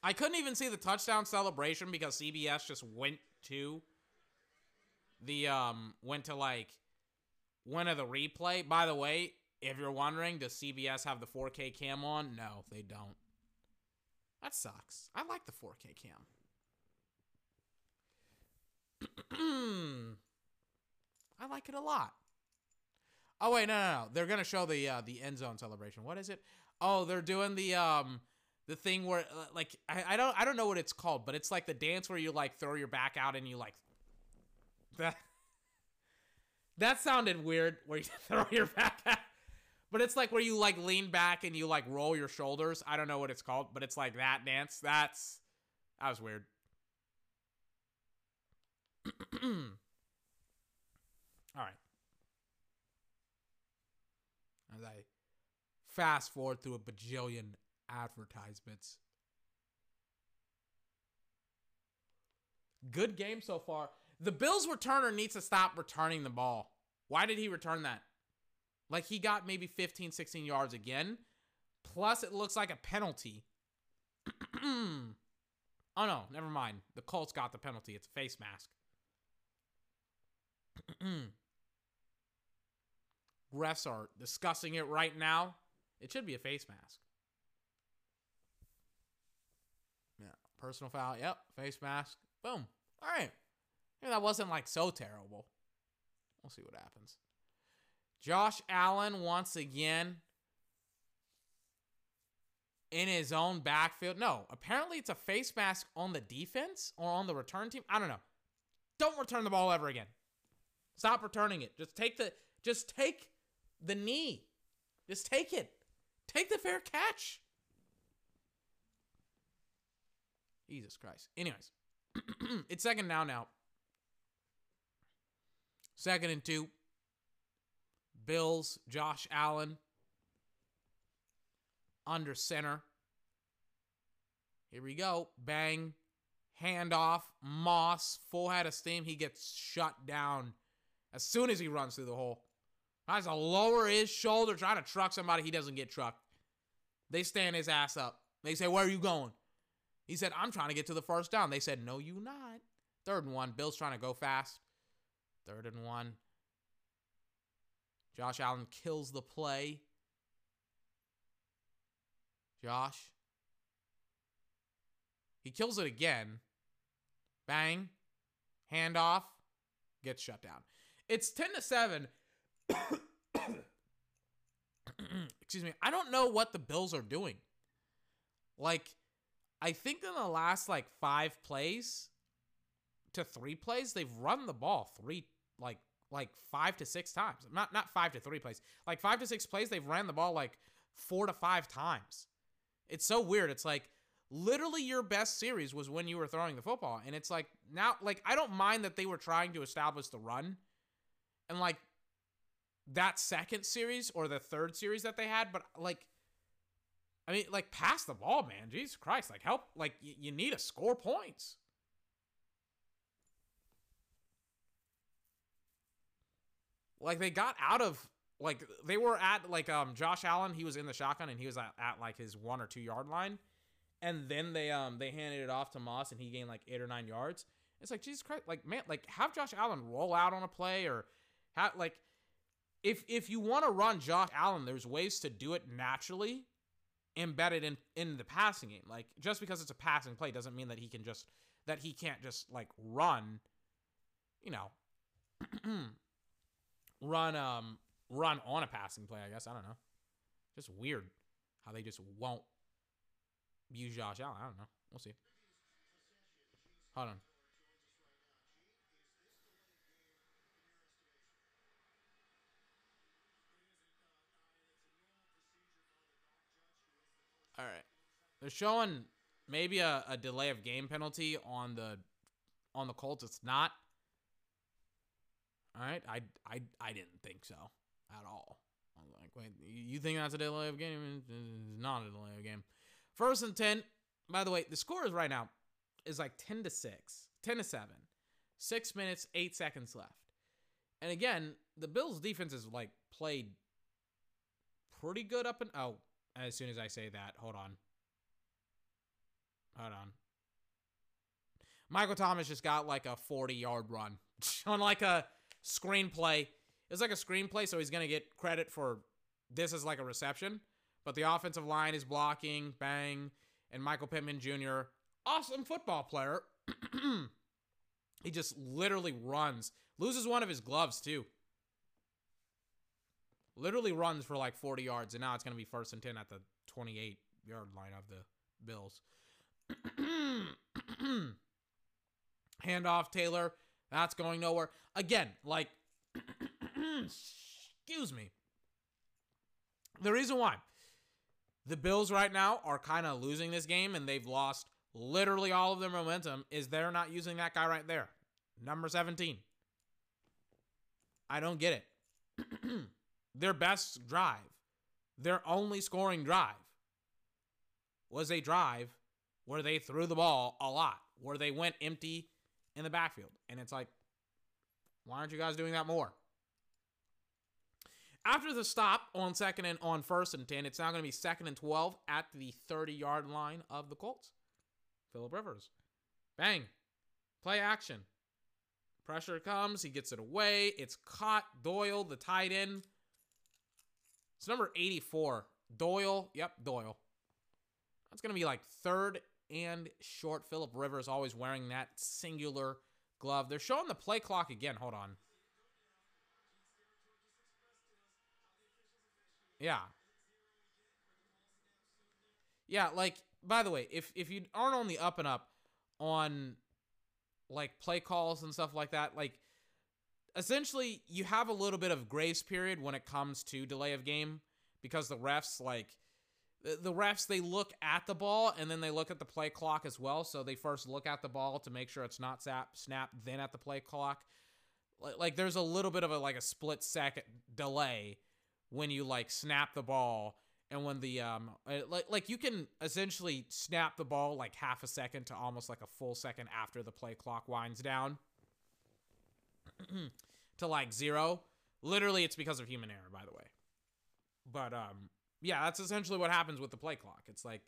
Speaker 2: I couldn't even see the touchdown celebration because CBS just went to the um went to like one of the replay. By the way, if you're wondering, does CBS have the 4K cam on? No, they don't. That sucks. I like the 4K cam. I like it a lot. Oh wait, no, no, no. They're gonna show the uh, the end zone celebration. What is it? Oh, they're doing the um the thing where uh, like I, I don't I don't know what it's called, but it's like the dance where you like throw your back out and you like that. That sounded weird. Where you throw your back out. But it's like where you like lean back and you like roll your shoulders. I don't know what it's called, but it's like that dance. That's that was weird. All right. As I fast forward through a bajillion advertisements. Good game so far. The Bills returner needs to stop returning the ball. Why did he return that? Like he got maybe 15, 16 yards again. Plus, it looks like a penalty. oh no, never mind. The Colts got the penalty. It's a face mask. Refs are discussing it right now. It should be a face mask. Yeah, personal foul. Yep, face mask. Boom. All right. Yeah, that wasn't like so terrible. We'll see what happens. Josh Allen once again in his own backfield. No, apparently it's a face mask on the defense or on the return team. I don't know. Don't return the ball ever again. Stop returning it. Just take the just take the knee. Just take it. Take the fair catch. Jesus Christ. Anyways, it's second down now. Second and two. Bills, Josh Allen under center. Here we go. Bang. Handoff. Moss. Full head of steam. He gets shut down as soon as he runs through the hole. Tries to lower his shoulder, trying to truck somebody. He doesn't get trucked. They stand his ass up. They say, Where are you going? He said, I'm trying to get to the first down. They said, No, you not. Third and one. Bill's trying to go fast. Third and one. Josh Allen kills the play. Josh. He kills it again. Bang. Handoff. Gets shut down. It's 10 to 7. Excuse me. I don't know what the Bills are doing. Like, I think in the last like five plays to three plays, they've run the ball three like like five to six times. Not not five to three plays. Like five to six plays, they've ran the ball like four to five times. It's so weird. It's like literally your best series was when you were throwing the football. And it's like now like I don't mind that they were trying to establish the run. And like that second series or the third series that they had, but like I mean, like pass the ball, man. Jesus Christ, like help like y- you need to score points. Like they got out of like they were at like um Josh Allen, he was in the shotgun and he was at, at like his one or two yard line. And then they um they handed it off to Moss and he gained like eight or nine yards. It's like Jesus Christ, like man, like have Josh Allen roll out on a play or have like if if you want to run Josh Allen, there's ways to do it naturally, embedded in in the passing game. Like just because it's a passing play doesn't mean that he can just that he can't just like run, you know, run um run on a passing play. I guess I don't know. Just weird how they just won't use Josh Allen. I don't know. We'll see. Hold on. All right. They're showing maybe a, a delay of game penalty on the on the Colts. It's not. All right. I I I didn't think so at all. I was like, wait, you think that's a delay of game? It's not a delay of game. First and 10. By the way, the score is right now is like 10 to 6, 10 to 7. 6 minutes, 8 seconds left. And again, the Bills defense is like played pretty good up and oh, as soon as I say that, hold on. Hold on. Michael Thomas just got like a 40 yard run on like a screenplay. It's like a screenplay, so he's going to get credit for this as like a reception. But the offensive line is blocking, bang. And Michael Pittman Jr., awesome football player. he just literally runs, loses one of his gloves too. Literally runs for like 40 yards, and now it's going to be first and 10 at the 28 yard line of the Bills. Handoff Taylor. That's going nowhere. Again, like, excuse me. The reason why the Bills right now are kind of losing this game and they've lost literally all of their momentum is they're not using that guy right there. Number 17. I don't get it. their best drive, their only scoring drive, was a drive where they threw the ball a lot, where they went empty in the backfield. And it's like, why aren't you guys doing that more? After the stop on second and on first and 10, it's now going to be second and 12 at the 30 yard line of the Colts. Philip Rivers. Bang. Play action. Pressure comes. He gets it away. It's caught. Doyle, the tight end. It's number 84. Doyle. Yep, Doyle. That's going to be like third and short. Philip Rivers always wearing that singular glove. They're showing the play clock again. Hold on. Yeah. Yeah, like by the way, if if you aren't on the up and up on like play calls and stuff like that, like essentially you have a little bit of grace period when it comes to delay of game because the refs like the, refs they look at the ball and then they look at the play clock as well. So they first look at the ball to make sure it's not snap snap, then at the play clock. Like, like there's a little bit of a like a split second delay when you like snap the ball and when the um uh, like like you can essentially snap the ball like half a second to almost like a full second after the play clock winds down to like zero. Literally, it's because of human error, by the way. But um, yeah, that's essentially what happens with the play clock. It's like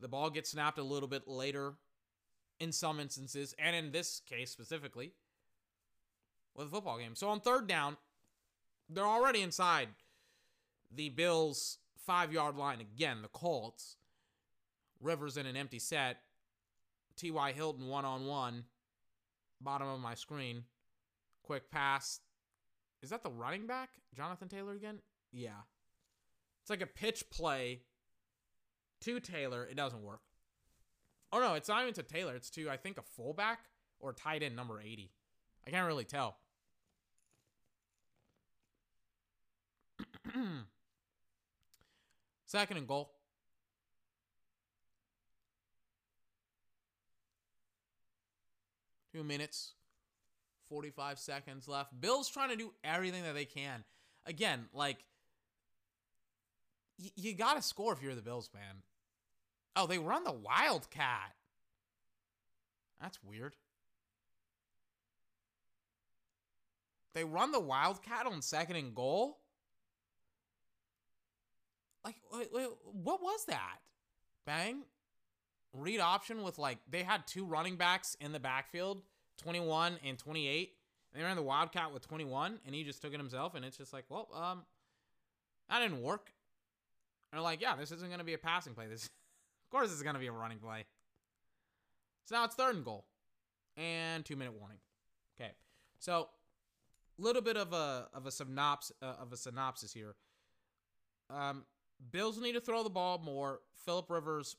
Speaker 2: the ball gets snapped a little bit later in some instances, and in this case specifically with a football game. So on third down, they're already inside the Bills' five yard line again. The Colts. Rivers in an empty set. T.Y. Hilton one on one. Bottom of my screen. Quick pass Is that the running back, Jonathan Taylor again? Yeah. It's like a pitch play to Taylor. It doesn't work. Oh no, it's not even to Taylor. It's to I think a fullback or tight end number 80. I can't really tell. Second and goal. Two minutes, 45 seconds left. Bill's trying to do everything that they can. Again, like, y- you got to score if you're the Bills, man. Oh, they run the Wildcat. That's weird. They run the Wildcat on second and goal? Like, what was that? Bang? Read option with like, they had two running backs in the backfield, 21 and 28. And they ran the Wildcat with 21, and he just took it himself. And it's just like, well, um, that didn't work. And they're like, yeah, this isn't going to be a passing play. This, of course, is going to be a running play. So now it's third and goal, and two minute warning. Okay, so little bit of a of a synopsis uh, of a synopsis here. Um, Bills need to throw the ball more. Philip Rivers,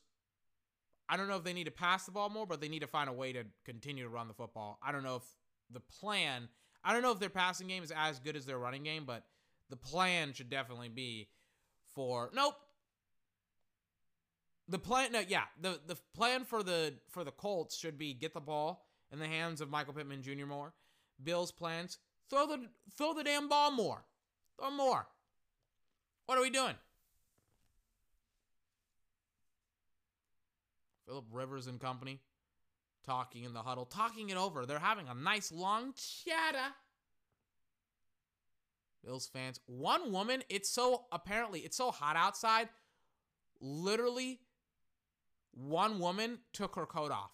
Speaker 2: I don't know if they need to pass the ball more, but they need to find a way to continue to run the football. I don't know if the plan. I don't know if their passing game is as good as their running game, but the plan should definitely be for nope. The plan, no, yeah, the the plan for the for the Colts should be get the ball in the hands of Michael Pittman Jr. more. Bills plans throw the throw the damn ball more, throw more. What are we doing? Philip Rivers and company talking in the huddle, talking it over. They're having a nice long chatter. Bills fans, one woman, it's so apparently it's so hot outside. Literally one woman took her coat off.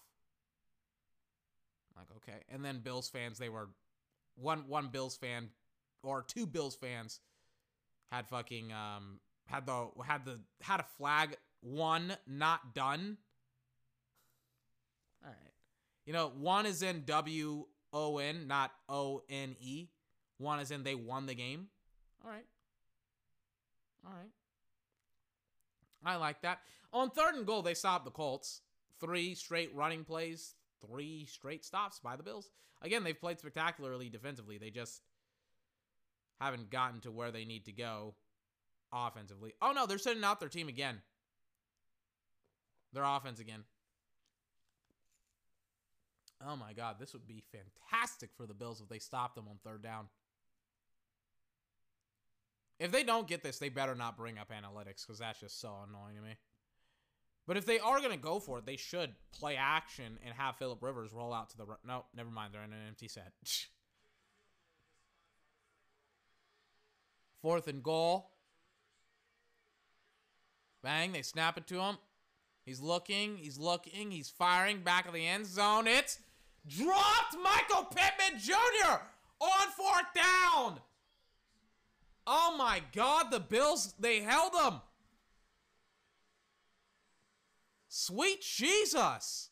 Speaker 2: Like, okay. And then Bills fans, they were one one Bills fan or two Bills fans had fucking um had the had the had a flag one not done. All right. You know, one is in W O N, not O N E. One is in they won the game. All right. All right. I like that. On third and goal, they stopped the Colts. Three straight running plays, three straight stops by the Bills. Again, they've played spectacularly defensively. They just haven't gotten to where they need to go offensively. Oh no, they're sending out their team again. Their offense again. Oh my god, this would be fantastic for the Bills if they stopped them on third down. If they don't get this, they better not bring up analytics because that's just so annoying to me. But if they are going to go for it, they should play action and have Philip Rivers roll out to the. No, never mind. They're in an empty set. Fourth and goal. Bang. They snap it to him. He's looking. He's looking. He's firing back of the end zone. It's dropped Michael Pittman Jr. on fourth down. Oh my God. The Bills, they held him. Sweet Jesus.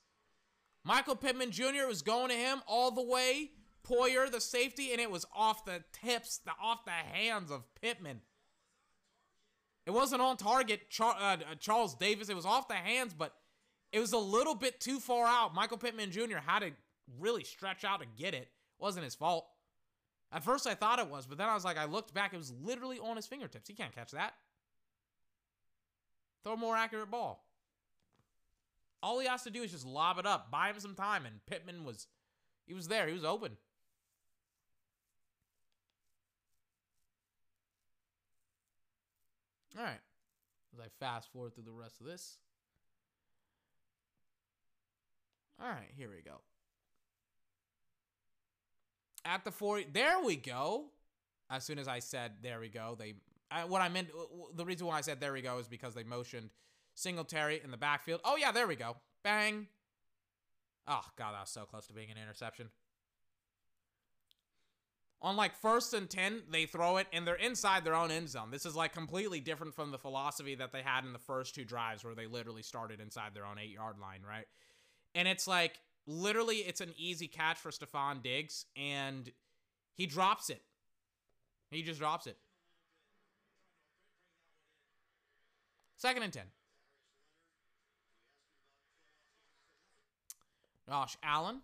Speaker 2: Michael Pittman Jr. was going to him all the way. Poyer, the safety, and it was off the tips, the off the hands of Pittman. It wasn't on target, Char- uh, Charles Davis. It was off the hands, but it was a little bit too far out. Michael Pittman Jr. had to really stretch out to get it. it wasn't his fault. At first, I thought it was, but then I was like, I looked back. It was literally on his fingertips. He can't catch that. Throw a more accurate ball. All he has to do is just lob it up, buy him some time, and Pittman was, he was there. He was open. All right. As I fast forward through the rest of this. All right, here we go. At the 40, there we go. As soon as I said there we go, they I, what I meant the reason why I said there we go is because they motioned Singletary in the backfield. Oh yeah, there we go. Bang. Oh god, that was so close to being an interception. On like first and 10, they throw it and they're inside their own end zone. This is like completely different from the philosophy that they had in the first two drives where they literally started inside their own eight yard line, right? And it's like literally it's an easy catch for Stefon Diggs and he drops it. He just drops it. Second and 10. Josh Allen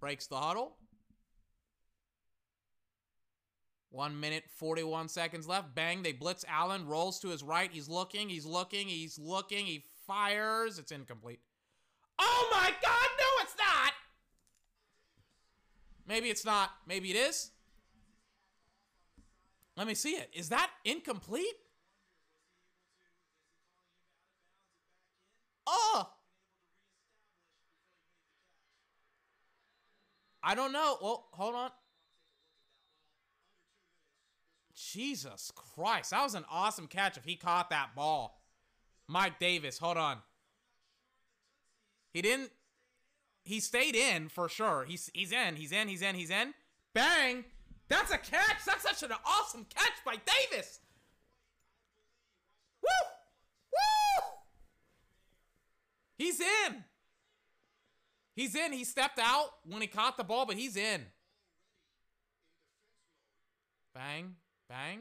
Speaker 2: breaks the huddle. One minute, 41 seconds left. Bang, they blitz Allen, rolls to his right. He's looking, he's looking, he's looking, he fires. It's incomplete. Oh my god, no, it's not! Maybe it's not. Maybe it is. Let me see it. Is that incomplete? Oh! I don't know. Well, hold on. Jesus Christ. That was an awesome catch if he caught that ball. Mike Davis, hold on. He didn't. He stayed in for sure. He's he's in. He's in. He's in. He's in. Bang! That's a catch. That's such an awesome catch by Davis. Woo! Woo! He's in. He's in. He stepped out when he caught the ball, but he's in. Bang. Bang.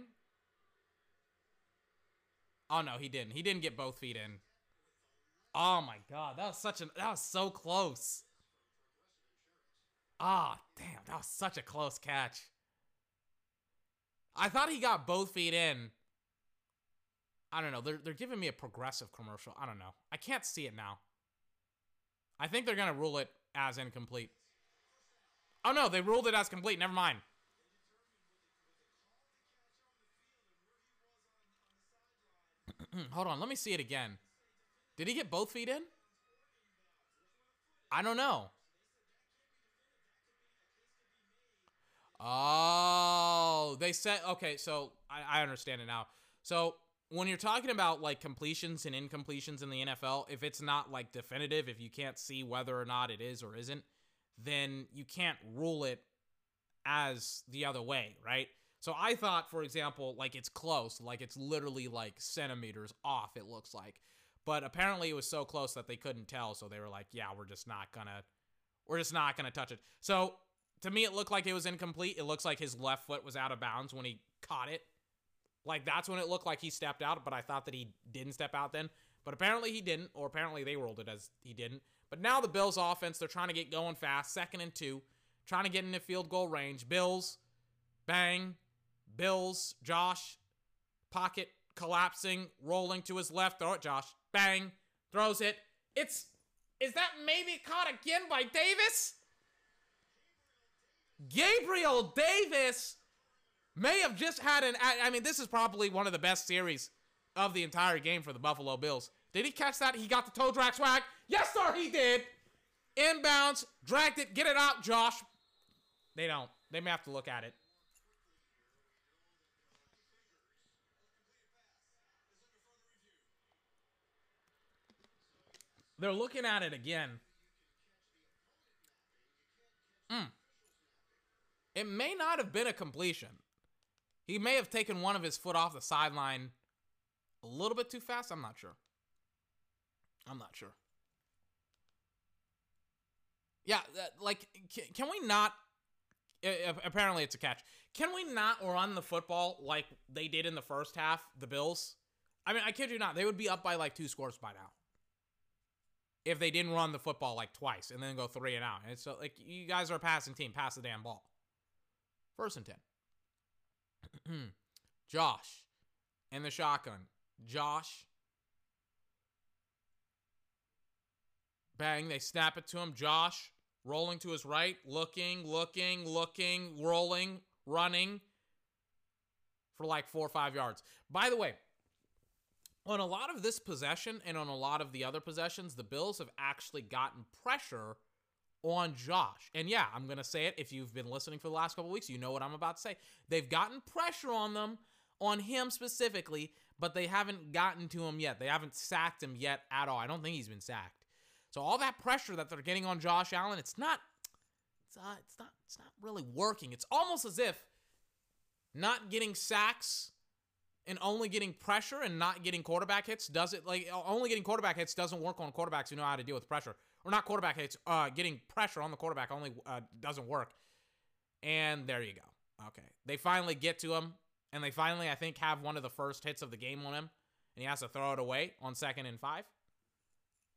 Speaker 2: Oh no, he didn't. He didn't get both feet in. Oh my god, that was such an that was so close. Ah, oh, damn, that was such a close catch. I thought he got both feet in. I don't know. They're they're giving me a progressive commercial. I don't know. I can't see it now. I think they're gonna rule it as incomplete. Oh no, they ruled it as complete. Never mind. Hmm, hold on, let me see it again. Did he get both feet in? I don't know. Oh, they said okay. So I, I understand it now. So when you're talking about like completions and incompletions in the NFL, if it's not like definitive, if you can't see whether or not it is or isn't, then you can't rule it as the other way, right? So I thought, for example, like it's close, like it's literally like centimeters off, it looks like. But apparently it was so close that they couldn't tell, so they were like, yeah, we're just not gonna we're just not gonna touch it. So to me it looked like it was incomplete. It looks like his left foot was out of bounds when he caught it. Like that's when it looked like he stepped out, but I thought that he didn't step out then. But apparently he didn't, or apparently they rolled it as he didn't. But now the Bills offense, they're trying to get going fast, second and two, trying to get into field goal range. Bills, bang, Bills, Josh, pocket collapsing, rolling to his left. Throw it, Josh. Bang, throws it. It's, is that maybe caught again by Davis? Gabriel Davis may have just had an, I mean, this is probably one of the best series of the entire game for the Buffalo Bills. Did he catch that? He got the toe drag swag. Yes, sir, he did. Inbounds, dragged it. Get it out, Josh. They don't. They may have to look at it. They're looking at it again. Mm. It may not have been a completion. He may have taken one of his foot off the sideline a little bit too fast. I'm not sure. I'm not sure. Yeah, like, can we not? Apparently, it's a catch. Can we not run the football like they did in the first half, the Bills? I mean, I kid you not, they would be up by like two scores by now if they didn't run the football like twice and then go three and out. And so like you guys are a passing team, pass the damn ball. First and ten. Josh and the shotgun. Josh. Bang, they snap it to him. Josh rolling to his right, looking, looking, looking, rolling, running for like four or five yards. By the way, on a lot of this possession and on a lot of the other possessions, the Bills have actually gotten pressure on Josh. And yeah, I'm going to say it. If you've been listening for the last couple weeks, you know what I'm about to say. They've gotten pressure on them, on him specifically, but they haven't gotten to him yet. They haven't sacked him yet at all. I don't think he's been sacked. So all that pressure that they're getting on Josh Allen, it's not it's, uh, it's not it's not really working. It's almost as if not getting sacks and only getting pressure and not getting quarterback hits does it like only getting quarterback hits doesn't work on quarterbacks who know how to deal with pressure or not quarterback hits uh getting pressure on the quarterback only uh, doesn't work and there you go okay they finally get to him and they finally, I think, have one of the first hits of the game on him, and he has to throw it away on second and five,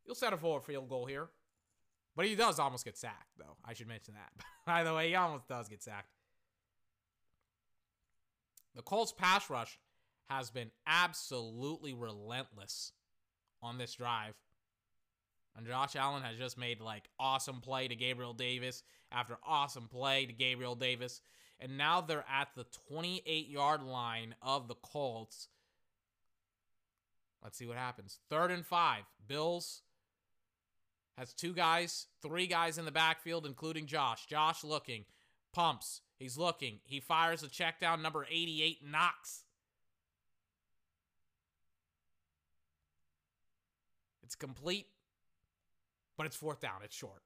Speaker 2: you'll settle for a field goal here. But he does almost get sacked, though. I should mention that. By the way, he almost does get sacked. The Colts pass rush has been absolutely relentless on this drive. And Josh Allen has just made like awesome play to Gabriel Davis after awesome play to Gabriel Davis. And now they're at the 28 yard line of the Colts. Let's see what happens. Third and five. Bills has two guys, three guys in the backfield, including Josh. Josh looking, pumps. He's looking. He fires a check down. Number 88 Knox. It's complete, but it's fourth down. It's short.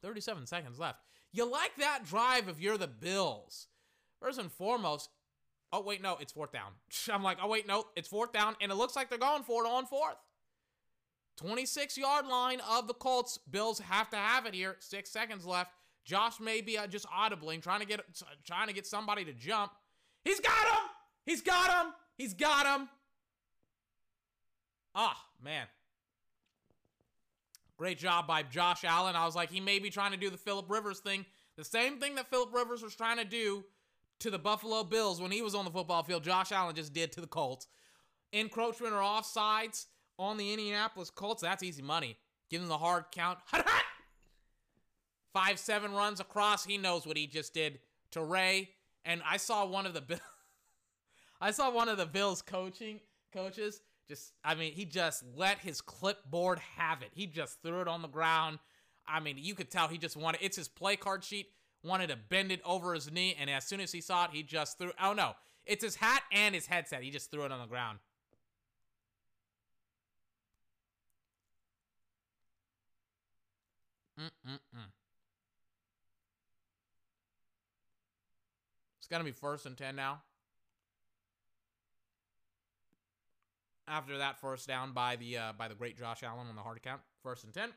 Speaker 2: 37 seconds left. You like that drive if you're the Bills. First and foremost, oh, wait, no, it's fourth down. I'm like, oh, wait, no, it's fourth down, and it looks like they're going for it on fourth. 26 yard line of the Colts. Bills have to have it here. Six seconds left. Josh may be uh, just audibling, trying to get trying to get somebody to jump. He's got him. He's got him. He's got him. Ah, man. Great job by Josh Allen. I was like, he may be trying to do the Philip Rivers thing. The same thing that Philip Rivers was trying to do to the Buffalo Bills when he was on the football field, Josh Allen just did to the Colts. Encroachment or offsides on the Indianapolis Colts. That's easy money. Give them the hard count. Five, seven runs across. He knows what he just did to Ray. And I saw one of the Bill I saw one of the Bills coaching coaches just I mean, he just let his clipboard have it. He just threw it on the ground. I mean, you could tell he just wanted it's his play card sheet, wanted to bend it over his knee, and as soon as he saw it, he just threw oh no. It's his hat and his headset. He just threw it on the ground. Mm-mm-mm. It's to be first and 10 now. After that first down by the uh, by the great Josh Allen on the hard count, first and 10.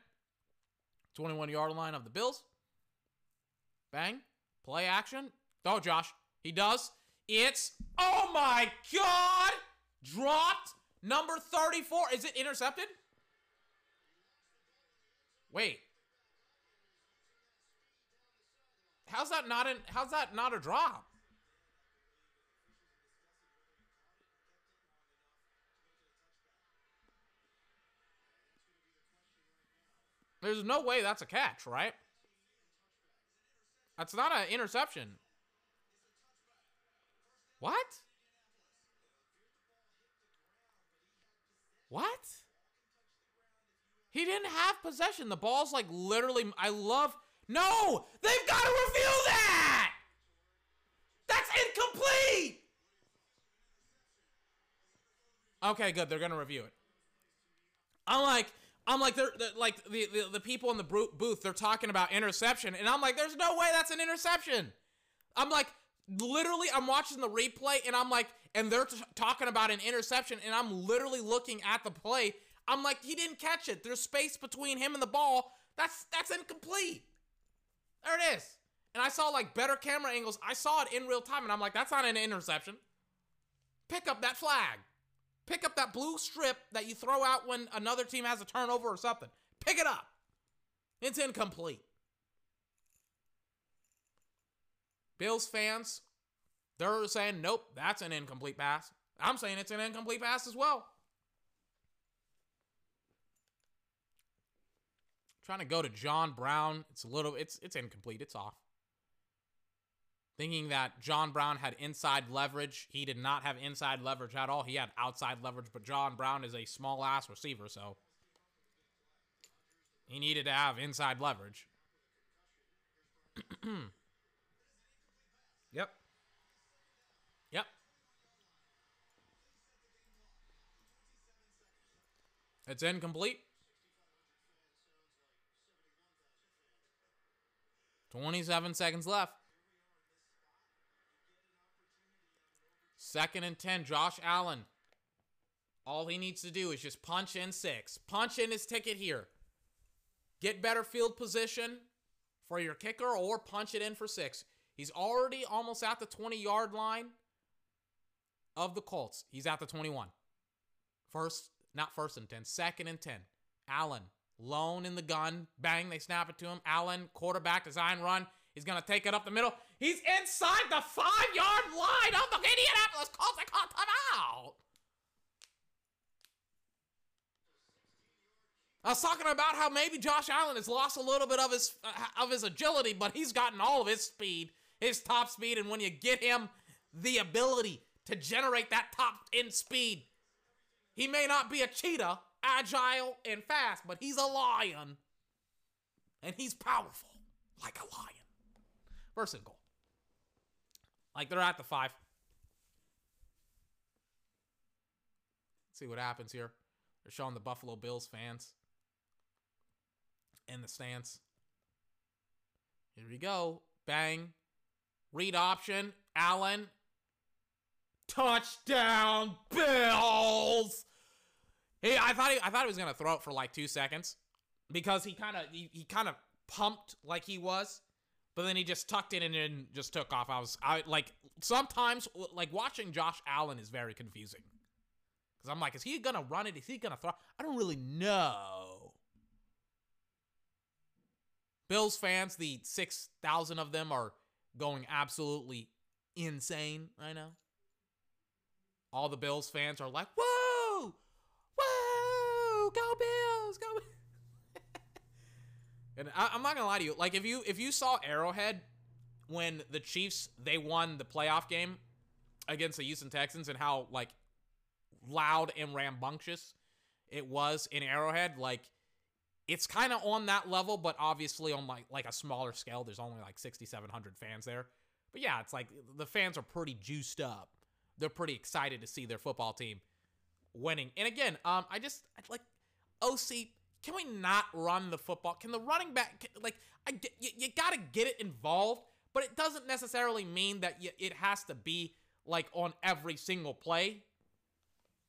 Speaker 2: 21 yard line of the Bills. Bang. Play action. Oh, Josh. He does. It's, oh my God! Dropped. Number 34. Is it intercepted? Wait. How's that not an how's that not a drop? There's no way that's a catch, right? That's not an interception. What? What? He didn't have possession. The ball's like literally. I love no! They've got to reveal that! That's incomplete! Okay, good. They're gonna review it. I'm like, I'm like, they're, they're like the, the the people in the booth. They're talking about interception, and I'm like, there's no way that's an interception. I'm like, literally, I'm watching the replay, and I'm like, and they're talking about an interception, and I'm literally looking at the play. I'm like, he didn't catch it. There's space between him and the ball. That's that's incomplete. There it is. And I saw like better camera angles. I saw it in real time and I'm like, that's not an interception. Pick up that flag. Pick up that blue strip that you throw out when another team has a turnover or something. Pick it up. It's incomplete. Bills fans, they're saying, nope, that's an incomplete pass. I'm saying it's an incomplete pass as well. Trying to go to John Brown. It's a little it's it's incomplete. It's off. Thinking that John Brown had inside leverage. He did not have inside leverage at all. He had outside leverage, but John Brown is a small ass receiver, so he needed to have inside leverage. yep. Yep. It's incomplete. 27 seconds left. Second and 10, Josh Allen. All he needs to do is just punch in six. Punch in his ticket here. Get better field position for your kicker or punch it in for six. He's already almost at the 20 yard line of the Colts. He's at the 21. First, not first and 10, second and 10. Allen, lone in the gun. Bang, they snap it to him. Allen, quarterback, design run. He's to take it up the middle. He's inside the five yard line of the Indianapolis Colts. They call timeout. I was talking about how maybe Josh Allen has lost a little bit of his uh, of his agility, but he's gotten all of his speed, his top speed, and when you get him the ability to generate that top end speed, he may not be a cheetah, agile and fast, but he's a lion, and he's powerful like a lion. And goal. Like they're at the five. Let's see what happens here. They're showing the Buffalo Bills fans in the stance. Here we go. Bang. Read option. Allen. Touchdown Bills. Hey, I thought he, I thought he was gonna throw it for like two seconds because he kind of he, he kind of pumped like he was, but then he just tucked it in and just took off. I was I like sometimes like watching Josh Allen is very confusing because I'm like, is he gonna run it? Is he gonna throw? I don't really know. Bills fans, the 6,000 of them are going absolutely insane right now. All the Bills fans are like, whoa, whoa, go Bills. And I, I'm not gonna lie to you, like if you if you saw Arrowhead when the Chiefs they won the playoff game against the Houston Texans and how like loud and rambunctious it was in Arrowhead, like it's kind of on that level, but obviously on like like a smaller scale. There's only like 6,700 fans there. But yeah, it's like the fans are pretty juiced up. They're pretty excited to see their football team winning. And again, um, I just like OC. Can we not run the football? Can the running back like I get you, you got to get it involved, but it doesn't necessarily mean that you, it has to be like on every single play.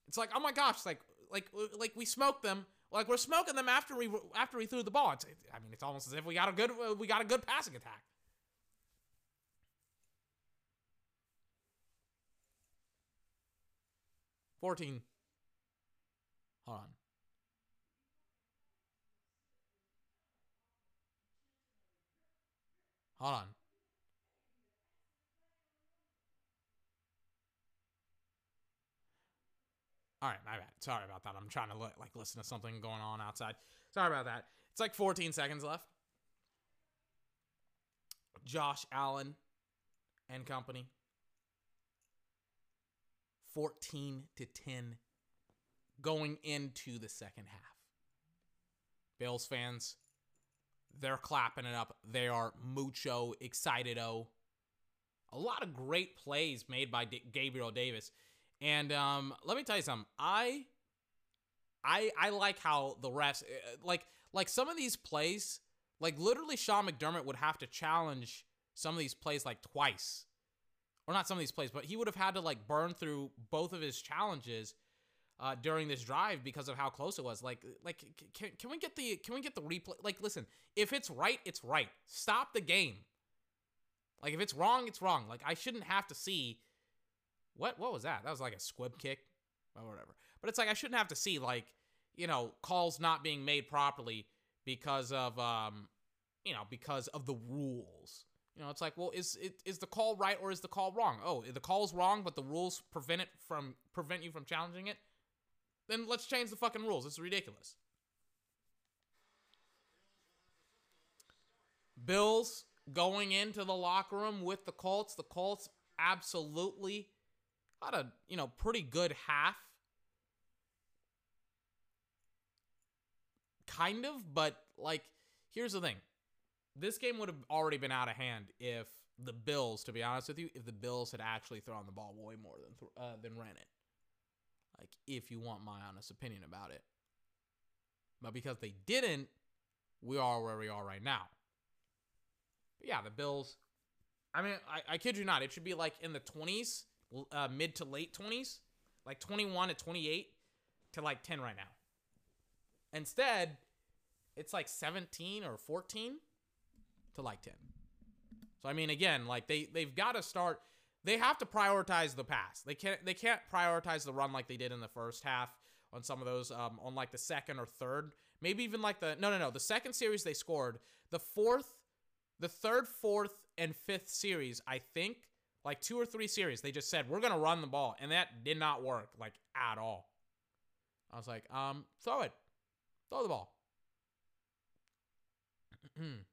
Speaker 2: It's like oh my gosh, like like uh, like we smoked them like we're smoking them after we after we threw the ball. It's, I mean, it's almost as if we got a good uh, we got a good passing attack. Fourteen. Hold on. Hold on. All right, my bad. Sorry about that. I'm trying to like listen to something going on outside. Sorry about that. It's like 14 seconds left. Josh Allen and company. 14 to 10 going into the second half. Bills fans, they're clapping it up. They are mucho excited. Oh, a lot of great plays made by D- Gabriel Davis. And um, let me tell you something. I I I like how the refs uh, like like some of these plays, like literally Sean McDermott would have to challenge some of these plays like twice. Or not some of these plays, but he would have had to like burn through both of his challenges uh, during this drive because of how close it was. Like, like can, can we get the can we get the replay? Like, listen, if it's right, it's right. Stop the game. Like, if it's wrong, it's wrong. Like, I shouldn't have to see what what was that? That was like a squib kick or whatever. But it's like I shouldn't have to see like, you know, calls not being made properly because of um, you know, because of the rules. You know, it's like, well, is it is the call right or is the call wrong? Oh, the call's wrong, but the rules prevent it from prevent you from challenging it. Then let's change the fucking rules. It's ridiculous. Bills going into the locker room with the Colts. The Colts absolutely had a you know pretty good half kind of but like here's the thing this game would have already been out of hand if the bills to be honest with you if the bills had actually thrown the ball way more than th- uh, than ran it like if you want my honest opinion about it but because they didn't we are where we are right now but yeah the bills i mean I, I kid you not it should be like in the 20s uh, mid to late 20s, like 21 to 28 to like 10 right now. Instead, it's like 17 or 14 to like 10. So I mean, again, like they they've got to start. They have to prioritize the pass. They can't they can't prioritize the run like they did in the first half on some of those. Um, on like the second or third, maybe even like the no no no the second series they scored. The fourth, the third, fourth, and fifth series, I think like two or three series, they just said we're gonna run the ball, and that did not work like at all. I was like, um, throw it, throw the ball.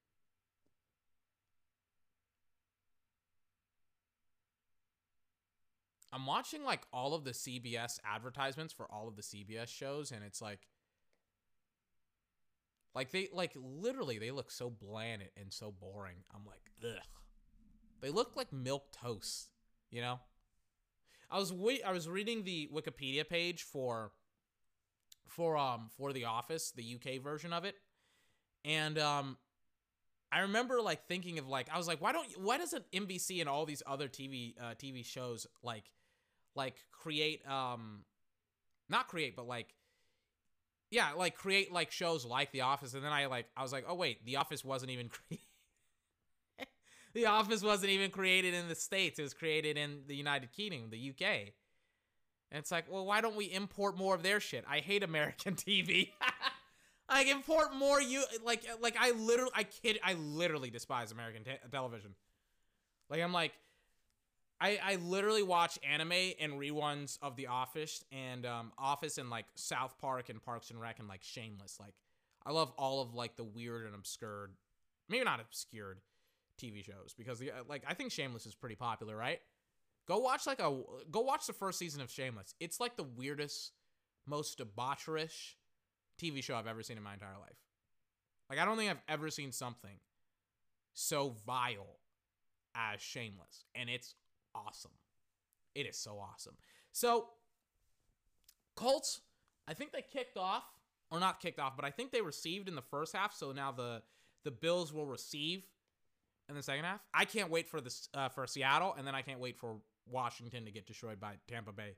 Speaker 2: I'm watching like all of the CBS advertisements for all of the CBS shows, and it's like, like they like literally they look so bland and so boring. I'm like, ugh. They look like milk toast, you know. I was wait, I was reading the Wikipedia page for for um for The Office, the UK version of it, and um I remember like thinking of like I was like why don't why doesn't NBC and all these other TV uh, TV shows like like create um not create but like yeah like create like shows like The Office and then I like I was like oh wait The Office wasn't even The Office wasn't even created in the States. It was created in the United Kingdom, the UK. And it's like, well, why don't we import more of their shit? I hate American TV. like import more you like like I literally I kid I literally despise American te- television. Like I'm like I I literally watch anime and reruns of The Office and um Office and like South Park and Parks and Rec and like Shameless. Like I love all of like the weird and obscured, maybe not obscured, TV shows because the, like I think Shameless is pretty popular, right? Go watch like a go watch the first season of Shameless. It's like the weirdest, most debaucherish TV show I've ever seen in my entire life. Like I don't think I've ever seen something so vile as Shameless, and it's awesome. It is so awesome. So Colts, I think they kicked off or not kicked off, but I think they received in the first half. So now the the Bills will receive in the second half. I can't wait for this uh, for Seattle, and then I can't wait for Washington to get destroyed by Tampa Bay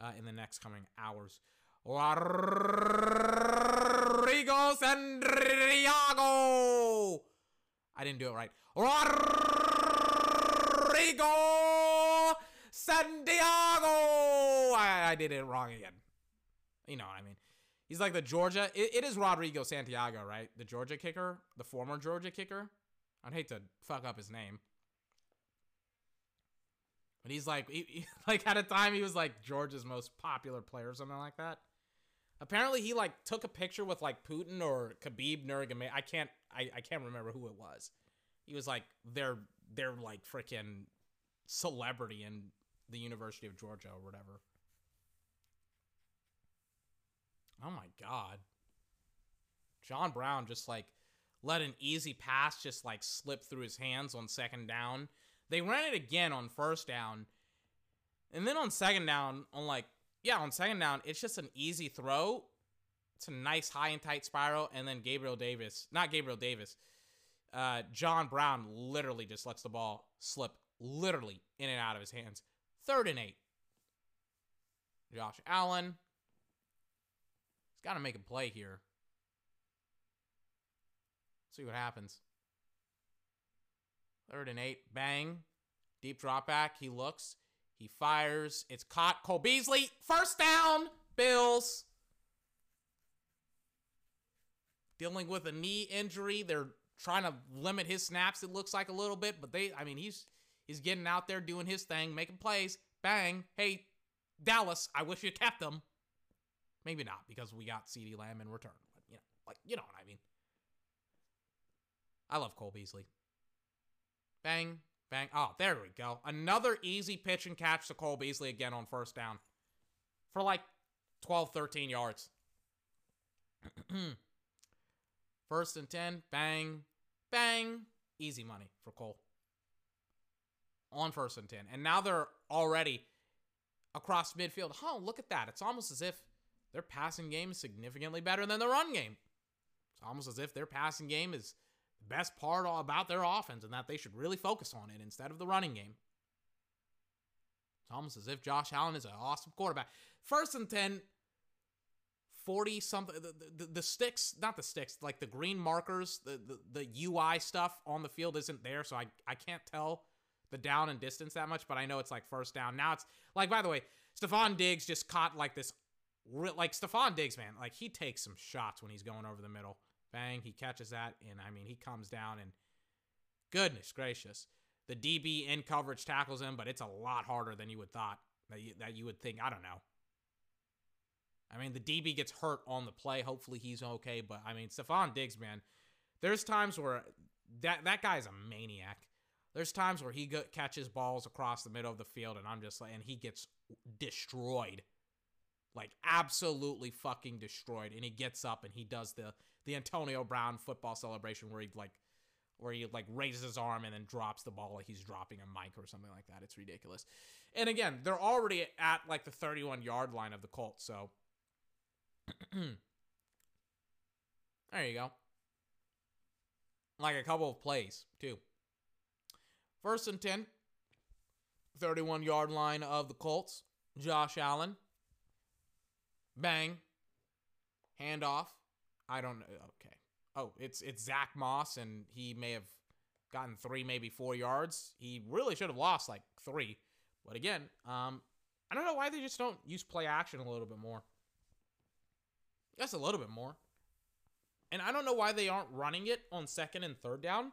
Speaker 2: uh, in the next coming hours. Rodrigo Santiago. I didn't do it right. Rodrigo Santiago. I, I did it wrong again. You know what I mean. He's like the Georgia. It, it is Rodrigo Santiago, right? The Georgia kicker, the former Georgia kicker. I'd hate to fuck up his name. But he's like, he, he, like at a time he was like Georgia's most popular player or something like that. Apparently he like took a picture with like Putin or Khabib Nurmagomedov. I can't, I, I can't remember who it was. He was like their, their like freaking celebrity in the University of Georgia or whatever. Oh my god. John Brown just like let an easy pass just like slip through his hands on second down. They ran it again on first down. And then on second down, on like, yeah, on second down, it's just an easy throw. It's a nice high and tight spiral. And then Gabriel Davis, not Gabriel Davis, uh, John Brown literally just lets the ball slip literally in and out of his hands. Third and eight. Josh Allen. He's got to make a play here. See what happens. Third and eight. Bang. Deep drop back. He looks. He fires. It's caught. Cole Beasley. First down. Bills. Dealing with a knee injury. They're trying to limit his snaps, it looks like a little bit, but they I mean he's he's getting out there doing his thing, making plays. Bang. Hey, Dallas, I wish you kept him. Maybe not, because we got CeeDee Lamb in return. But you know, like you know what I mean. I love Cole Beasley. Bang, bang. Oh, there we go. Another easy pitch and catch to Cole Beasley again on first down. For like 12, 13 yards. first and 10. Bang, bang. Easy money for Cole. On first and 10. And now they're already across midfield. Oh, look at that. It's almost as if their passing game is significantly better than the run game. It's almost as if their passing game is the best part about their offense and that they should really focus on it instead of the running game. It's almost as if Josh Allen is an awesome quarterback. First and 10, 40 something the, the, the sticks not the sticks like the green markers the, the the ui stuff on the field isn't there so i i can't tell the down and distance that much but i know it's like first down now it's like by the way Stefon Diggs just caught like this like Stefon Diggs man like he takes some shots when he's going over the middle bang he catches that and i mean he comes down and goodness gracious the db in coverage tackles him but it's a lot harder than you would thought that you, that you would think i don't know I mean, the DB gets hurt on the play. Hopefully he's okay. But I mean, Stefon Diggs, man, there's times where that that guy's a maniac. There's times where he go, catches balls across the middle of the field, and I'm just like, and he gets destroyed, like absolutely fucking destroyed. And he gets up and he does the the Antonio Brown football celebration where he like where he like raises his arm and then drops the ball like he's dropping a mic or something like that. It's ridiculous. And again, they're already at like the 31 yard line of the Colts, so there you go. Like a couple of plays, too. First and 10, 31 yard line of the Colts. Josh Allen. Bang. Handoff. I don't know. Okay. Oh, it's it's Zach Moss, and he may have gotten three, maybe four yards. He really should have lost like three. But again, um, I don't know why they just don't use play action a little bit more. Just a little bit more. And I don't know why they aren't running it on second and third down.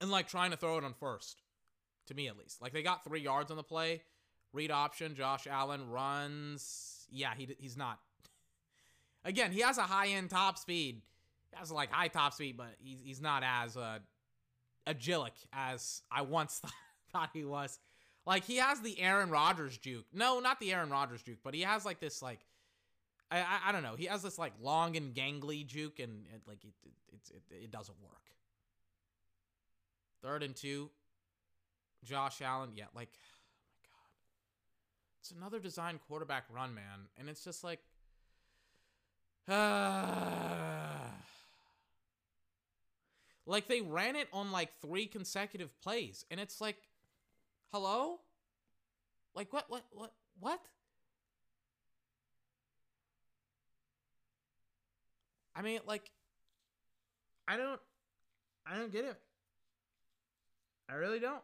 Speaker 2: And like trying to throw it on first. To me at least. Like they got three yards on the play. Read option. Josh Allen runs. Yeah, he, he's not. Again, he has a high end top speed. He has like high top speed, but he's, he's not as uh, agilic as I once thought, he was. Like he has the Aaron Rodgers juke. No, not the Aaron Rodgers juke, but he has like this like I, I, I don't know. He has this like long and gangly juke, and, and like it, it, it, it doesn't work. Third and two, Josh Allen. Yeah, like, oh my god, it's another design quarterback run, man, and it's just like, uh, like they ran it on like three consecutive plays, and it's like, hello, like what, what, what, what? I mean, like, I don't, I don't get it. I really don't.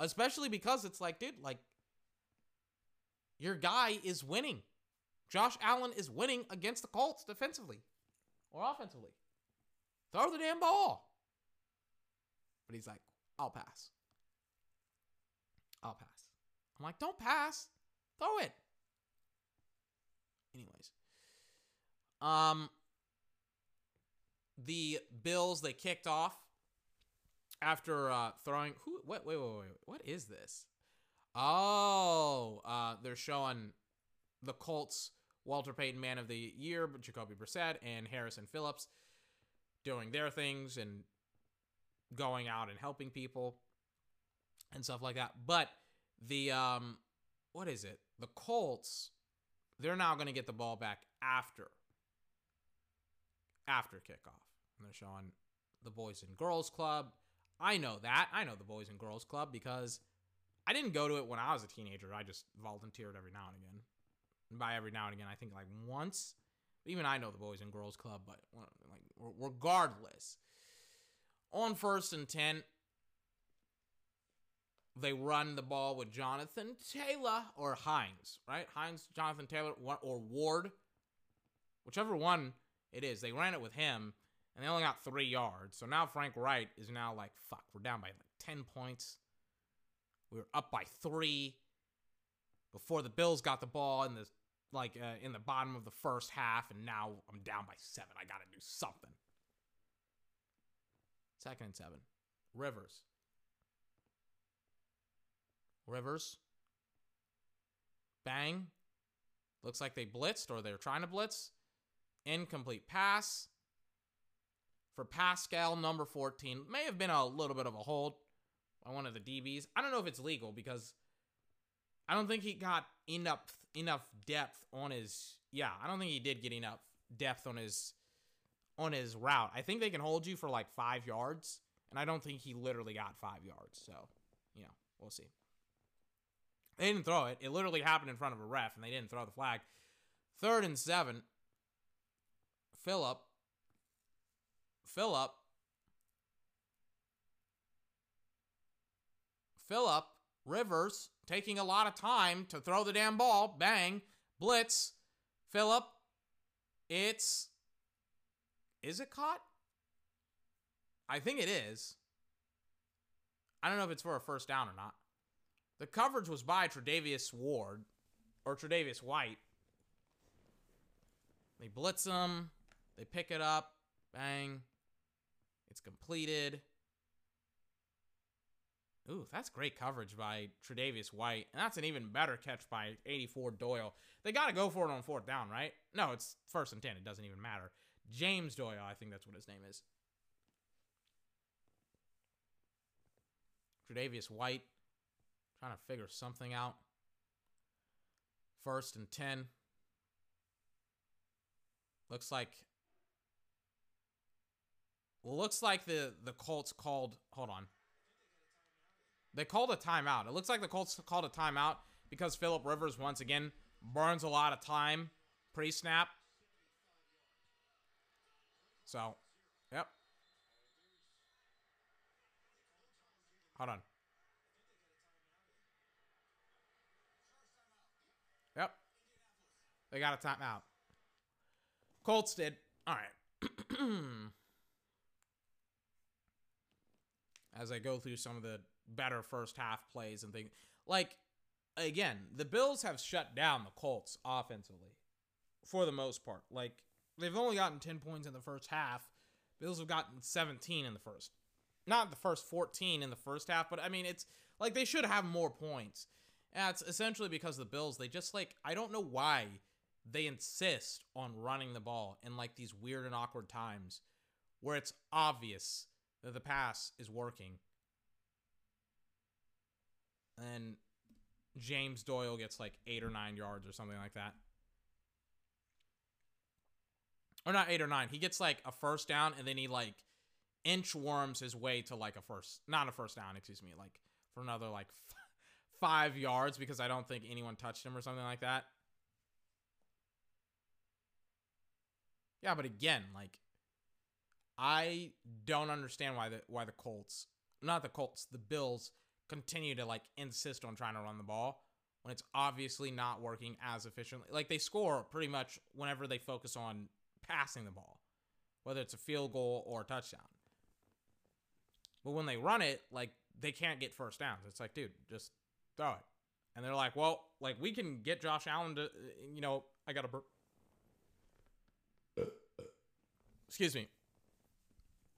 Speaker 2: Especially because it's like, dude, like, your guy is winning. Josh Allen is winning against the Colts defensively or offensively. Throw the damn ball. But he's like, I'll pass. I'll pass. I'm like, don't pass. Throw it. Anyways. Um, the Bills they kicked off after uh, throwing. Who? What? Wait, wait, wait. What is this? Oh, uh, they're showing the Colts Walter Payton Man of the Year, but Jacoby Brissett and Harrison Phillips doing their things and going out and helping people and stuff like that. But the um, what is it? The Colts, they're now going to get the ball back after after kickoff. And they're showing the Boys and Girls Club. I know that. I know the Boys and Girls Club because I didn't go to it when I was a teenager. I just volunteered every now and again. And by every now and again, I think like once. Even I know the Boys and Girls Club, but like regardless, on first and ten, they run the ball with Jonathan Taylor or Hines, right? Hines, Jonathan Taylor, or Ward, whichever one it is. They ran it with him, and they only got three yards. So now Frank Reich is now like, fuck, we're down by like 10 points. We were up by three before the Bills got the ball in the like uh, in the bottom of the first half, and now I'm down by seven. I got to do something. Second and seven. Rivers. Rivers. Bang. Looks like they blitzed or they're trying to blitz. Incomplete pass for Pascal, number 14. May have been a little bit of a hold by one of the DBs. I don't know if it's legal because I don't think he got enough enough depth on his yeah, I don't think he did get enough depth on his on his route. I think they can hold you for like 5 yards, and I don't think he literally got 5 yards. So, you know, we'll see. They didn't throw it. It literally happened in front of a ref, and they didn't throw the flag. Third and seven. Philip. Philip. Philip Rivers taking a lot of time to throw the damn ball. Bang. Blitz. Philip. It's. Is it caught? I think it is. I don't know if it's for a first down or not. The coverage was by Tre'Davious Ward or Tre'Davious White. They blitz him. They pick it up. Bang. Completed. Ooh, that's great coverage by Tre'Davious White. And that's an even better catch by 84 Doyle. They got to go for it on fourth down, right? No, it's first and 10. It doesn't even matter. James Doyle, I think that's what his name is. Tre'Davious White trying to figure something out. First and 10. Looks like looks like the the Colts called hold on. They called a timeout. It looks like the Colts called a timeout because Philip Rivers once again burns a lot of time pre-snap. So, yep. Hold on. Yep. They got a timeout. Colts did. All right. As I go through some of the better first half plays and things, like again, the Bills have shut down the Colts offensively for the most part. Like they've only gotten 10 points in the first half. Bills have gotten 17 in the first. Not the first 14 in the first half, but I mean it's like they should have more points. And it's essentially because the Bills, they just like I don't know why they insist on running the ball in like these weird and awkward times where it's obvious that the pass is working. And James Doyle gets like eight or nine yards or something like that. Or not eight or nine. He gets like a first down and then he like inchworms his way to like a first, not a first down, excuse me, like for another like five yards because I don't think anyone touched him or something like that. Yeah, but again, like I don't understand why the why the Colts, not the Colts, the Bills continue to like insist on trying to run the ball when it's obviously not working as efficiently. Like they score pretty much whenever they focus on passing the ball, whether it's a field goal or a touchdown. But when they run it, like they can't get first downs. It's like, dude, just throw it. And they're like, well, like we can get Josh Allen to, you know, I got to burp. Excuse me.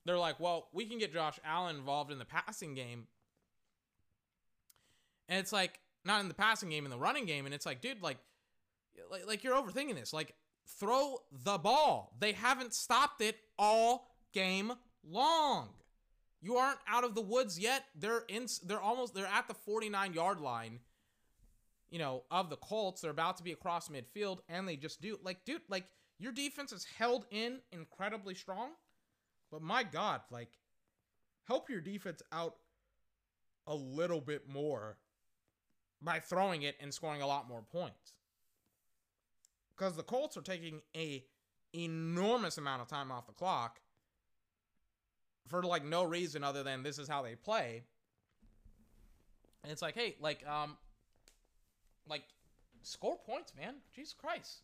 Speaker 2: They're like, well, we can get Josh Allen involved in the passing game. And it's like, not in the passing game, in the running game. And it's like, dude, like, like, like you're overthinking this. Like, throw the ball. They haven't stopped it all game long. You aren't out of the woods yet. They're in. They're almost. They're at the 49 yard line. You know, of the Colts. They're about to be across midfield, and they just do like, dude, like your defense is held in incredibly strong. But my God, like, help your defense out a little bit more by throwing it and scoring a lot more points. Because the Colts are taking a enormous amount of time off the clock for like no reason other than this is how they play. And it's like, hey, like, um, like, score points, man. Jesus Christ.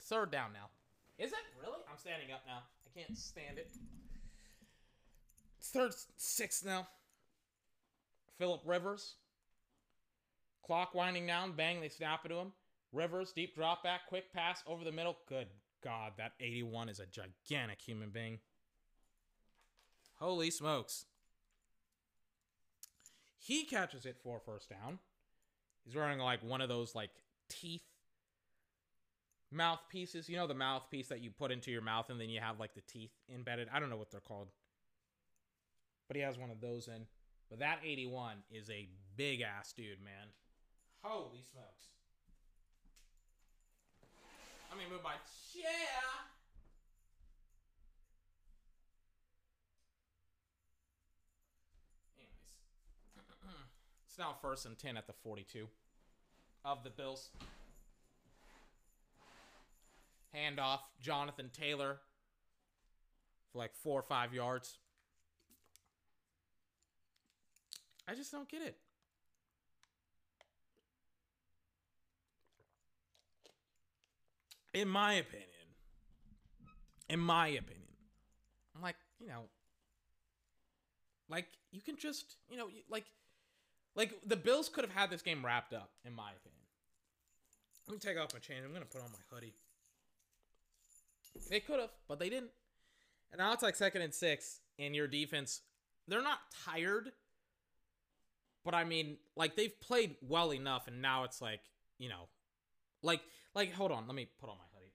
Speaker 2: Third down now. Is it really? I'm standing up now. Can't stand it. Third, six now. Philip Rivers. Clock winding down. Bang, they snap it to him. Rivers, deep drop back, quick pass over the middle. Good God, that 81 is a gigantic human being. Holy smokes. He catches it for first down. He's wearing like one of those like teeth mouthpieces. You know the mouthpiece that you put into your mouth and then you have like the teeth embedded. I don't know what they're called. But he has one of those in. But that 81 is a big ass dude, man. Holy smokes. Let me move my chair. Anyways. It's now first and 10 at the 42 of the Bills. Handoff, Jonathan Taylor for like four or five yards. I just don't get it. In my opinion, in my opinion, I'm like, you know, like you can just, you know, like, like the Bills could have had this game wrapped up, in my opinion. Let me take off my chain. I'm gonna put on my hoodie. They could have, but they didn't. And now it's like second and six, and your defense, they're not tired, but I mean, like they've played well enough, and now it's like, you know, like, like hold on, let me put on my hoodie.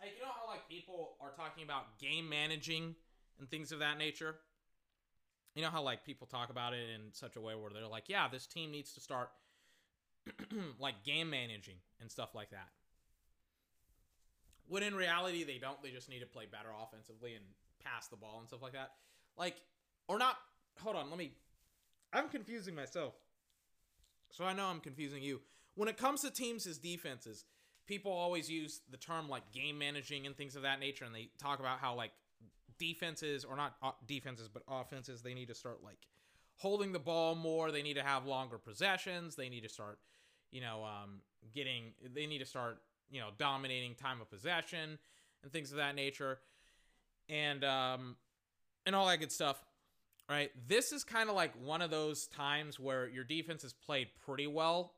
Speaker 2: Like you know how like people are talking about game managing and things of that nature. You know how like people talk about it in such a way where they're like, yeah, this team needs to start like game managing and stuff like that. When in reality they don't. They just need to play better offensively and pass the ball and stuff like that. Like or not. Hold on, let me. I'm confusing myself. So I know I'm confusing you. When it comes to teams as defenses, people always use the term like game managing and things of that nature, and they talk about how like defenses or not uh, defenses but offenses they need to start like holding the ball more. They need to have longer possessions. They need to start, you know, um, getting. They need to start, you know, dominating time of possession and things of that nature, and um, and all that good stuff. Right. This is kind of like one of those times where your defense has played pretty well,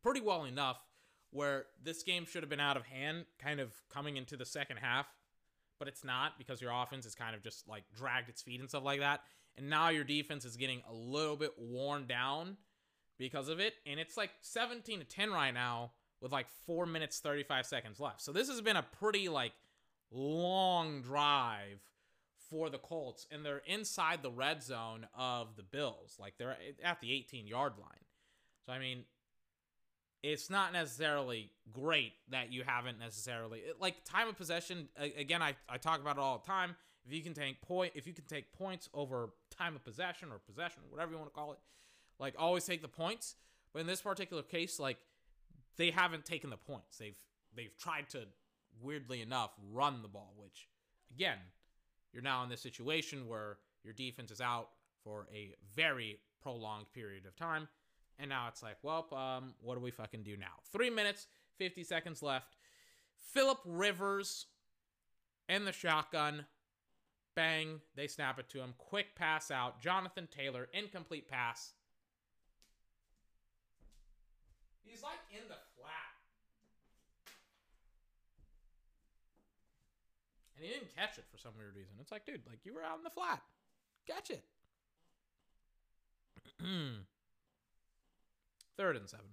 Speaker 2: pretty well enough where this game should have been out of hand, kind of coming into the second half, but it's not because your offense is kind of just like dragged its feet and stuff like that. And now your defense is getting a little bit worn down because of it. And it's like 17 to 10 right now with like four minutes, 35 seconds left. So this has been a pretty like long drive for the Colts. And they're inside the red zone of the Bills. Like they're at the 18 yard line. So, I mean, it's not necessarily great that you haven't necessarily like time of possession again I, I talk about it all the time if you can take point if you can take points over time of possession or possession whatever you want to call it like always take the points but in this particular case like they haven't taken the points they've they've tried to weirdly enough run the ball which again you're now in this situation where your defense is out for a very prolonged period of time and now it's like, well, um, what do we fucking do now? Three minutes, 50 seconds left. Philip Rivers and the shotgun. Bang. They snap it to him. Quick pass out. Jonathan Taylor, incomplete pass. He's like in the flat. And he didn't catch it for some weird reason. It's like, dude, like you were out in the flat. Catch it. Third and seven.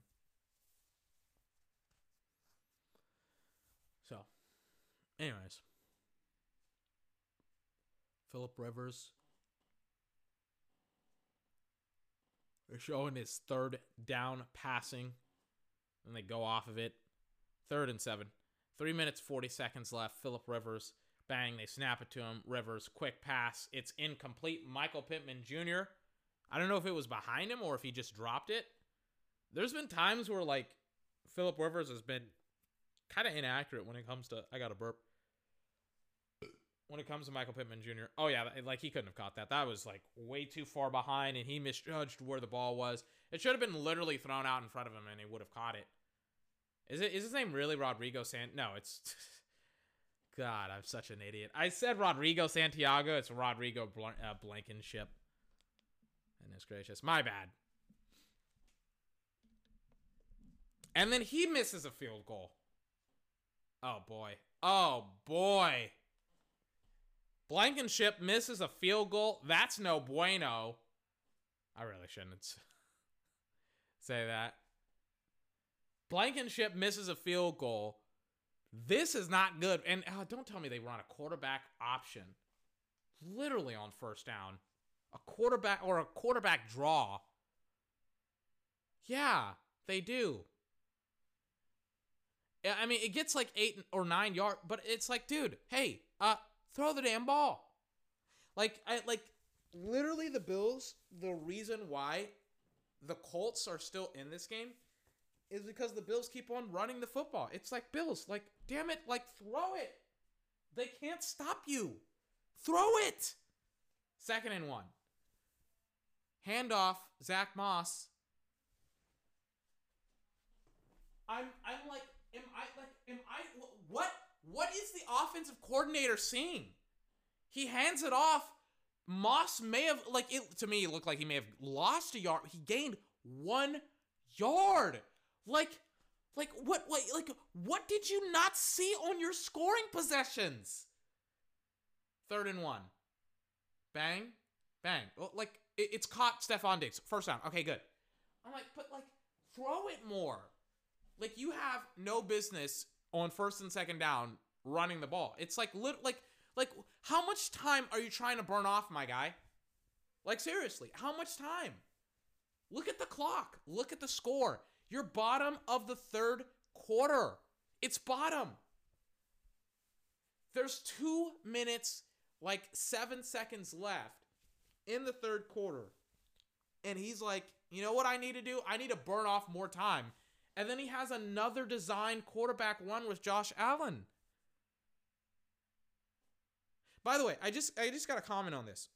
Speaker 2: So, anyways, Philip Rivers is showing his third down passing, and they go off of it. Third and seven. Three minutes, 40 seconds left. Philip Rivers, bang, they snap it to him. Rivers, quick pass. It's incomplete. Michael Pittman Jr., I don't know if it was behind him or if he just dropped it. There's been times where like Philip Rivers has been kind of inaccurate when it comes to I got a burp. When it comes to Michael Pittman Jr. Oh yeah, like he couldn't have caught that. That was like way too far behind and he misjudged where the ball was. It should have been literally thrown out in front of him and he would have caught it. Is it is his name really Rodrigo Sant? No, it's God, I'm such an idiot. I said Rodrigo Santiago. It's Rodrigo Bl- uh, Blankenship. Goodness gracious. My bad. And then he misses a field goal. Oh boy. Oh boy. Blankenship misses a field goal. That's no bueno. I really shouldn't say that. Blankenship misses a field goal. This is not good. And oh, don't tell me they run a quarterback option literally on first down. A quarterback or a quarterback draw. Yeah, they do. I mean, it gets like eight or nine yards, but it's like, dude, hey, uh, throw the damn ball. Like, I like literally the Bills, the reason why the Colts are still in this game is because the Bills keep on running the football. It's like Bills, like damn it, like throw it. They can't stop you. Throw it. Second and one. Handoff, Zach Moss. I'm I'm like, am I like am I what what is the offensive coordinator seeing? He hands it off. Moss may have like it to me it looked like he may have lost a yard. He gained one yard. Like like what like like what did you not see on your scoring possessions? Third and one. Bang. Bang. Well, like it, it's caught Stefon Diggs. First down. Okay, good. I'm like, but like throw it more. Like you have no business on first and second down running the ball. It's like lit like like how much time are you trying to burn off, my guy? Like seriously, how much time? Look at the clock. Look at the score. You're bottom of the third quarter. It's bottom. There's two minutes, like seven seconds left in the third quarter. And he's like, you know what I need to do? I need to burn off more time. And then he has another design quarterback run with Josh Allen. By the way, I just I just got a comment on this.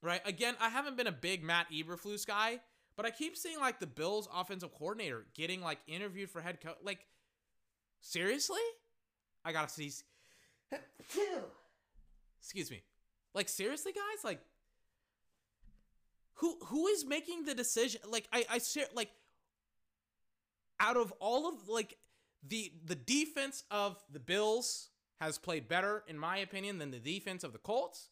Speaker 2: Right? Again, I haven't been a big Matt Eberflus guy, but I keep seeing like the Bills offensive coordinator getting like interviewed for head coach. Like, seriously? I gotta see. Excuse me. Like seriously, guys? Like, who who is making the decision? Like, I I like out of all of like the the defense of the Bills has played better in my opinion than the defense of the Colts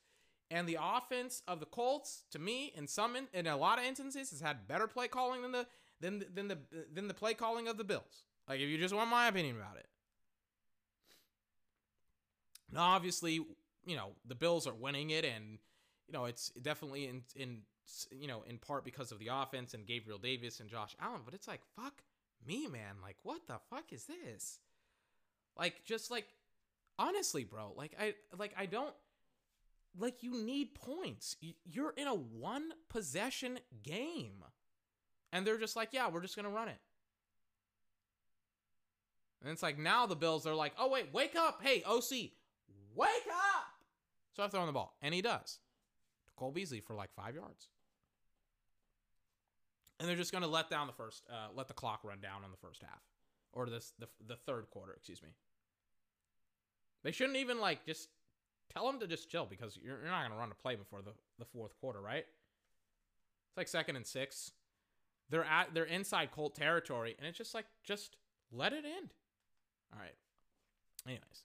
Speaker 2: and the offense of the Colts to me in some in, in a lot of instances has had better play calling than the than than the than the play calling of the Bills. Like if you just want my opinion about it. Now obviously, you know, the Bills are winning it and you know, it's definitely in in you know, in part because of the offense and Gabriel Davis and Josh Allen, but it's like fuck me, man. Like, what the fuck is this? Like, just like, honestly, bro. Like, I like I don't like you need points. You're in a one possession game, and they're just like, yeah, we're just gonna run it. And it's like now the Bills are like, oh wait, wake up, hey OC, wake up. So I throw the ball, and he does. To Cole Beasley for like five yards and they're just going to let down the first, uh, let the clock run down on the first half, or this the the third quarter, excuse me. They shouldn't even like just tell them to just chill because you're, you're not going to run a play before the the fourth quarter, right? It's like second and six. They're at they're inside Colt territory, and it's just like just let it end. All right. Anyways.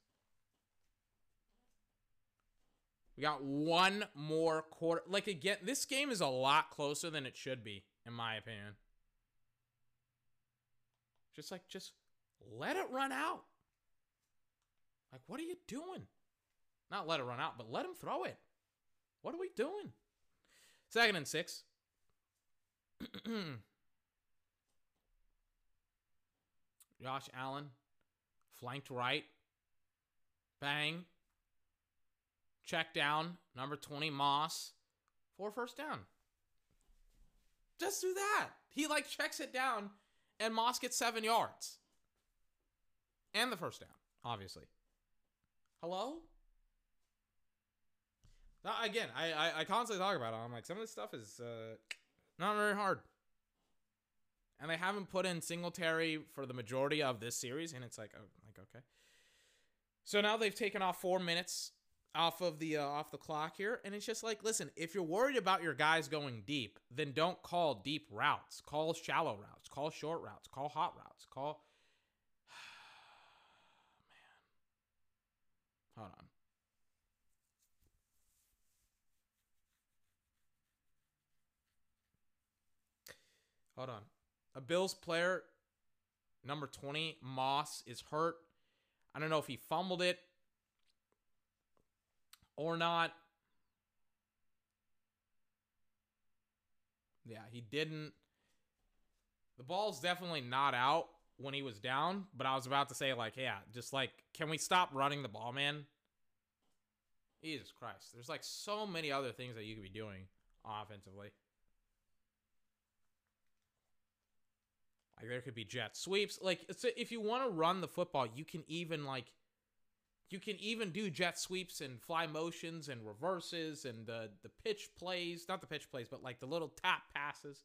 Speaker 2: We got one more quarter. Like again, this game is a lot closer than it should be in my opinion. Just like, just let it run out. Like, what are you doing? Not let it run out, but let him throw it. What are we doing? Second and six. Josh Allen, flanked right. Bang. Check down. Number 20, Moss. For first down. Just do that. He like checks it down, and Moss gets seven yards. And the first down, obviously. Hello? Again, I, I, I constantly talk about it. I'm like, some of this stuff is uh, not very hard. And they haven't put in Singletary for the majority of this series, and it's like, oh, like okay. So now they've taken off four minutes off of the uh, off the clock here and it's just like listen if you're worried about your guys going deep then don't call deep routes call shallow routes call short routes call hot routes call hold on a bills player number 20 moss is hurt i don't know if he fumbled it or not. Yeah, he didn't. The ball's definitely not out when he was down, but I was about to say, like, yeah, just like, can we stop running the ball, man? Jesus Christ. There's like so many other things that you could be doing offensively. Like there could be jet sweeps. Like it's if you want to run the football, you can even like you can even do jet sweeps and fly motions and reverses and the the pitch plays, not the pitch plays, but like the little tap passes.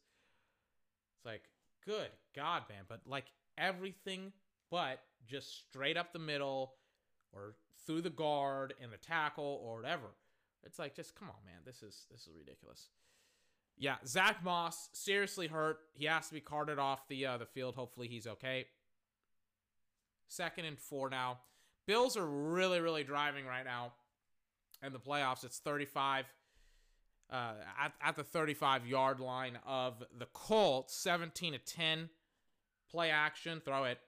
Speaker 2: It's like good god, man, but like everything but just straight up the middle or through the guard and the tackle or whatever. It's like just come on, man. This is this is ridiculous. Yeah, Zack Moss seriously hurt. He has to be carted off the uh, the field. Hopefully he's okay. Second and four now. Bills are really really driving right now in the playoffs. It's 35 uh, at, at the 35 yard line of the Colts. 17 to 10. Play action. Throw it.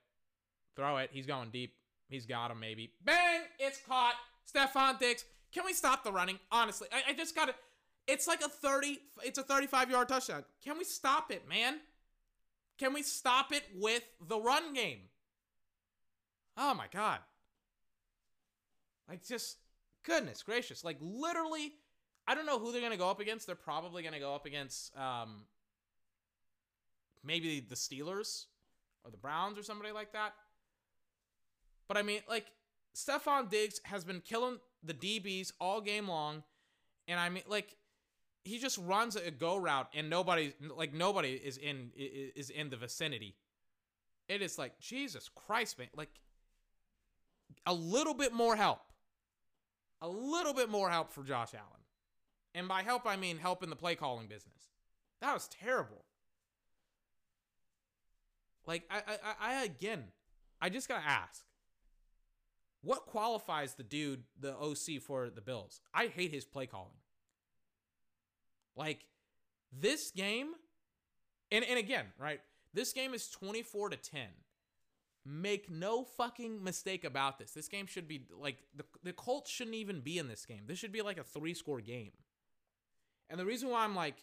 Speaker 2: Throw it. He's going deep. He's got him maybe. Bang! It's caught. Stefon Diggs. Can we stop the running? Honestly, I, I just got to. It's like a 30, it's a 35 yard touchdown. Can we stop it, man? Can we stop it with the run game? Oh my God. Like, just, goodness gracious. Like, literally, I don't know who they're going to go up against. They're probably going to go up against um, maybe the Steelers or the Browns or somebody like that. But I mean, like, Stefon Diggs has been killing the DBs all game long. And I mean, like, he just runs a go route and nobody like nobody is in is in the vicinity. It is like Jesus Christ, man! Like a little bit more help, a little bit more help for Josh Allen, and by help I mean help in the play calling business. That was terrible. Like I I, I again, I just gotta ask. What qualifies the dude, the OC for the Bills? I hate his play calling. Like this game, and, and again, right? This game is 24 to 10. Make no fucking mistake about this. This game should be like the, the Colts shouldn't even be in this game. This should be like a three score game. And the reason why I'm like,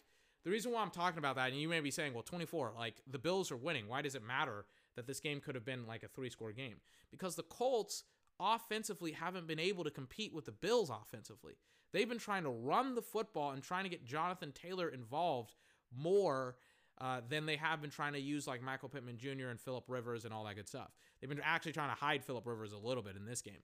Speaker 2: the reason why I'm talking about that, and you may be saying, well, 24, like the Bills are winning. Why does it matter that this game could have been like a three score game? Because the Colts offensively haven't been able to compete with the Bills offensively. They've been trying to run the football and trying to get Jonathan Taylor involved more uh, than they have been trying to use like Michael Pittman Jr. and Philip Rivers and all that good stuff. They've been actually trying to hide Philip Rivers a little bit in this game.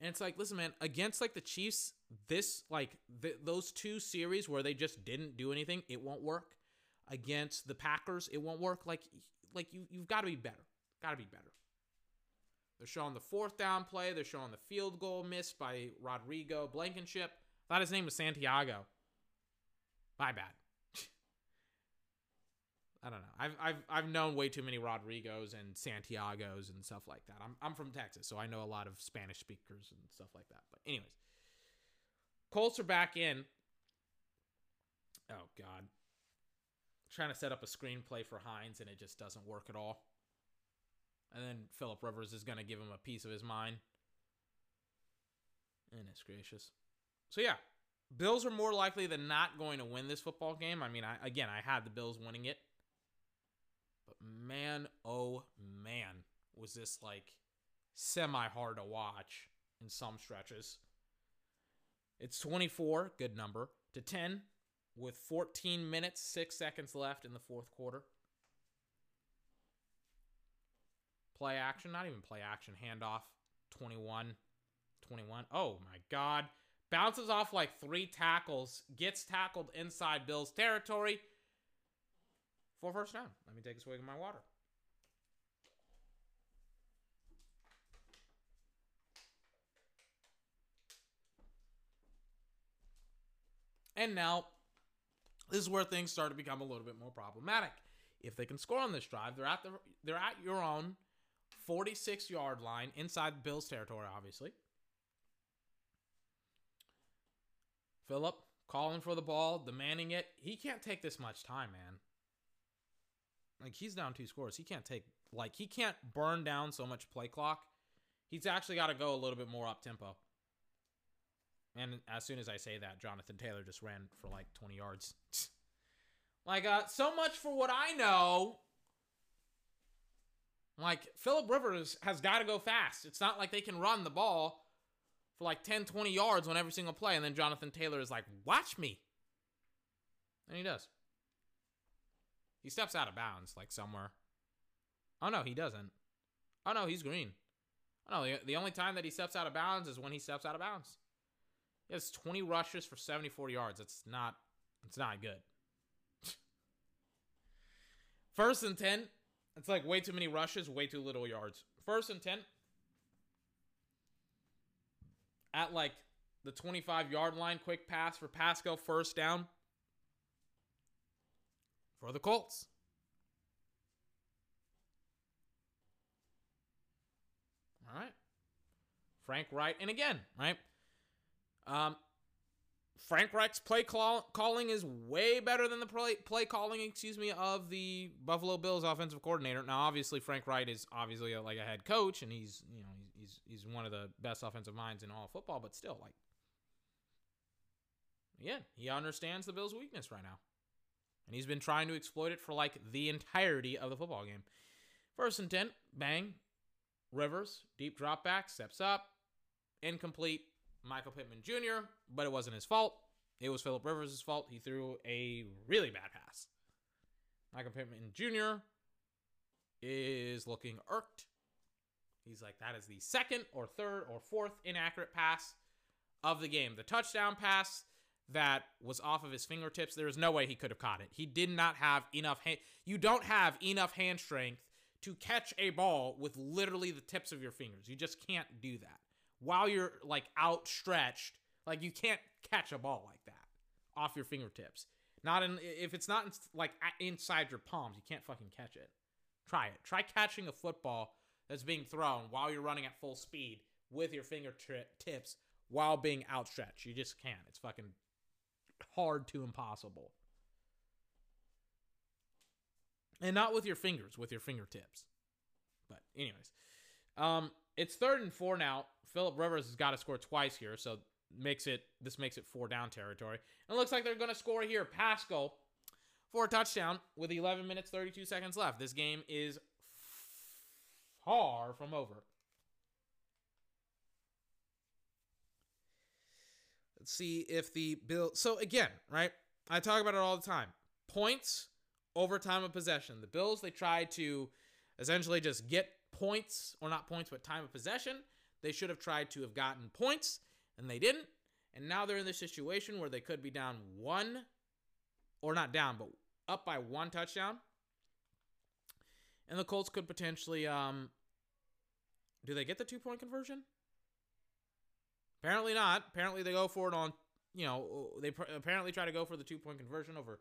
Speaker 2: And it's like, listen, man, against like the Chiefs, this like th- those two series where they just didn't do anything, it won't work. Against the Packers, it won't work. Like, like you you've got to be better. Got to be better. They're showing the fourth down play. They're showing the field goal missed by Rodrigo Blankenship. thought his name was Santiago. My bad. I don't know. I've, I've, I've known way too many Rodrigos and Santiagos and stuff like that. I'm, I'm from Texas, so I know a lot of Spanish speakers and stuff like that. But, anyways, Colts are back in. Oh, God. trying to set up a screenplay for Hines, and it just doesn't work at all. And then Philip Rivers is going to give him a piece of his mind. It's gracious. So, yeah, Bills are more likely than not going to win this football game. I mean, I, again, I had the Bills winning it. But man, oh man, was this like semi hard to watch in some stretches. It's 24, good number, to 10 with 14 minutes, 6 seconds left in the fourth quarter. Play action, not even play action, handoff 21. 21. Oh my God. Bounces off like three tackles, gets tackled inside Bill's territory for first down. Let me take a swig of my water. And now, this is where things start to become a little bit more problematic. If they can score on this drive, they're at the they're at your own 46 yard line inside Bills territory, obviously. Philip calling for the ball, demanding it. He can't take this much time, man. Like he's down two scores. He can't take like he can't burn down so much play clock. He's actually got to go a little bit more up tempo. And as soon as I say that, Jonathan Taylor just ran for like 20 yards. like uh so much for what I know. Like Philip Rivers has got to go fast. It's not like they can run the ball for like 10, 20 yards on every single play. And then Jonathan Taylor is like, watch me. And he does. He steps out of bounds, like somewhere. Oh, no, he doesn't. Oh, no, he's green. Oh, no, the, only time that he steps out of bounds is when he steps out of bounds. He has 20 rushes for 74 yards. It's not, it's not good. First and 10. It's like way too many rushes, way too little yards. First and 10. At like the 25 yard line, quick pass for Pascal, first down for the Colts. All right. Frank Reich. And again, right? Um, Frank Reich's play call- calling is way better than the play, play calling, excuse me, of the Buffalo Bills offensive coordinator. Now, obviously, Frank Reich is obviously a, like a head coach, and he's you know he's he's one of the best offensive minds in all football. But still, like, again, he understands the Bills' weakness right now, and he's been trying to exploit it for like the entirety of the football game. First and ten, bang, Rivers deep drop back, steps up, incomplete. Michael Pittman Jr., but it wasn't his fault. It was Philip Rivers' fault. He threw a really bad pass. Michael Pittman Jr. is looking irked. He's like, that is the second or third or fourth inaccurate pass of the game. The touchdown pass that was off of his fingertips, there is no way he could have caught it. He did not have enough hand. You don't have enough hand strength to catch a ball with literally the tips of your fingers. You just can't do that while you're like outstretched. Like you can't catch a ball like that off your fingertips. Not in if it's not in, like inside your palms, you can't fucking catch it. Try it. Try catching a football that's being thrown while you're running at full speed with your fingertips while being outstretched. You just can't. It's fucking hard to impossible. And not with your fingers, with your fingertips. But anyways, um, it's third and four now. Philip Rivers has got to score twice here, so makes it this makes it four down territory. And it looks like they're going to score here. Pascal for a touchdown with 11 minutes 32 seconds left. This game is far from over. Let's see if the bill. So again, right? I talk about it all the time. Points over time of possession. The Bills they try to essentially just get points or not points, but time of possession they should have tried to have gotten points, and they didn't. And now they're in this situation where they could be down one, or not down, but up by one touchdown. And the Colts could potentially, um, do they get the two point conversion? Apparently not. Apparently they go for it on, you know, they pr- apparently try to go for the two point conversion over,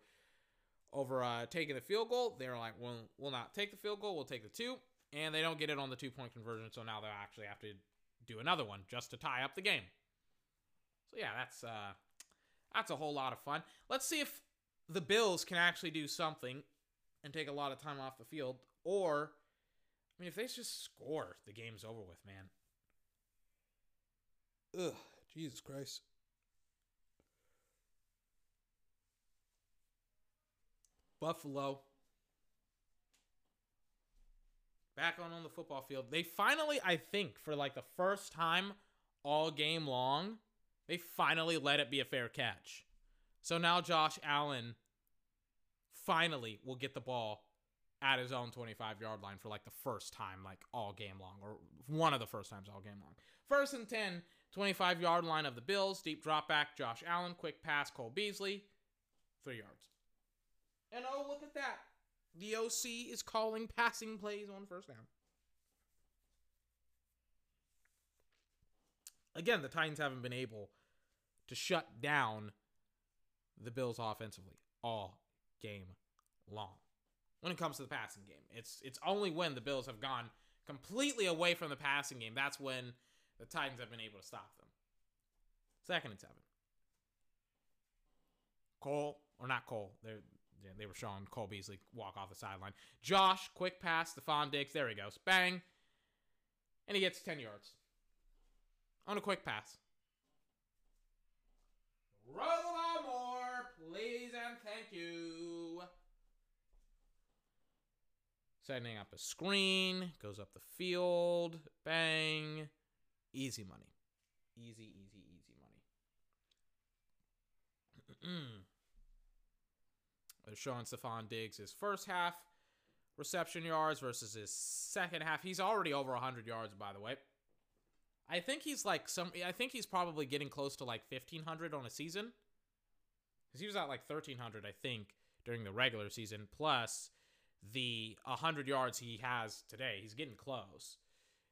Speaker 2: over uh, taking the field goal. They're like, well, we'll not take the field goal. We'll take the two, and they don't get it on the two point conversion. So now they'll actually have to do another one just to tie up the game. So yeah, that's uh that's a whole lot of fun. Let's see if the Bills can actually do something and take a lot of time off the field or I mean if they just score, the game's over with, man. Ugh, Jesus Christ. Buffalo back on on the football field. They finally, I think, for like the first time all game long, they finally let it be a fair catch. So now Josh Allen finally will get the ball at his own 25 yard line for like the first time, like all game long, or one of the first times all game long. First and 10, 25 yard line of the Bills, deep drop back, Josh Allen, quick pass, Cole Beasley, three yards. And oh, look at that. The OC is calling passing plays on first down. Again, the Titans haven't been able to shut down the Bills offensively all game long. When it comes to the passing game, it's it's only when the Bills have gone completely away from the passing game that's when the Titans have been able to stop them. Second and seven. Cole or not Cole? They're yeah, they were showing Cole Beasley walk off the sideline. Josh, quick pass, Stefon Diggs. There he goes. Bang. And he gets 10 yards on a quick pass. Roll more, please and thank you. Setting up a screen, goes up the field, bang. Easy money. Easy, easy, easy money. Uh, They're showing Stefon Diggs his first half reception yards versus his second half. He's already over 100 yards, by the way. I think he's like some. I think he's probably getting close to like 1500 on a season. Because he was at like 1300, I think, during the regular season. Plus the 100 yards he has today. He's getting close.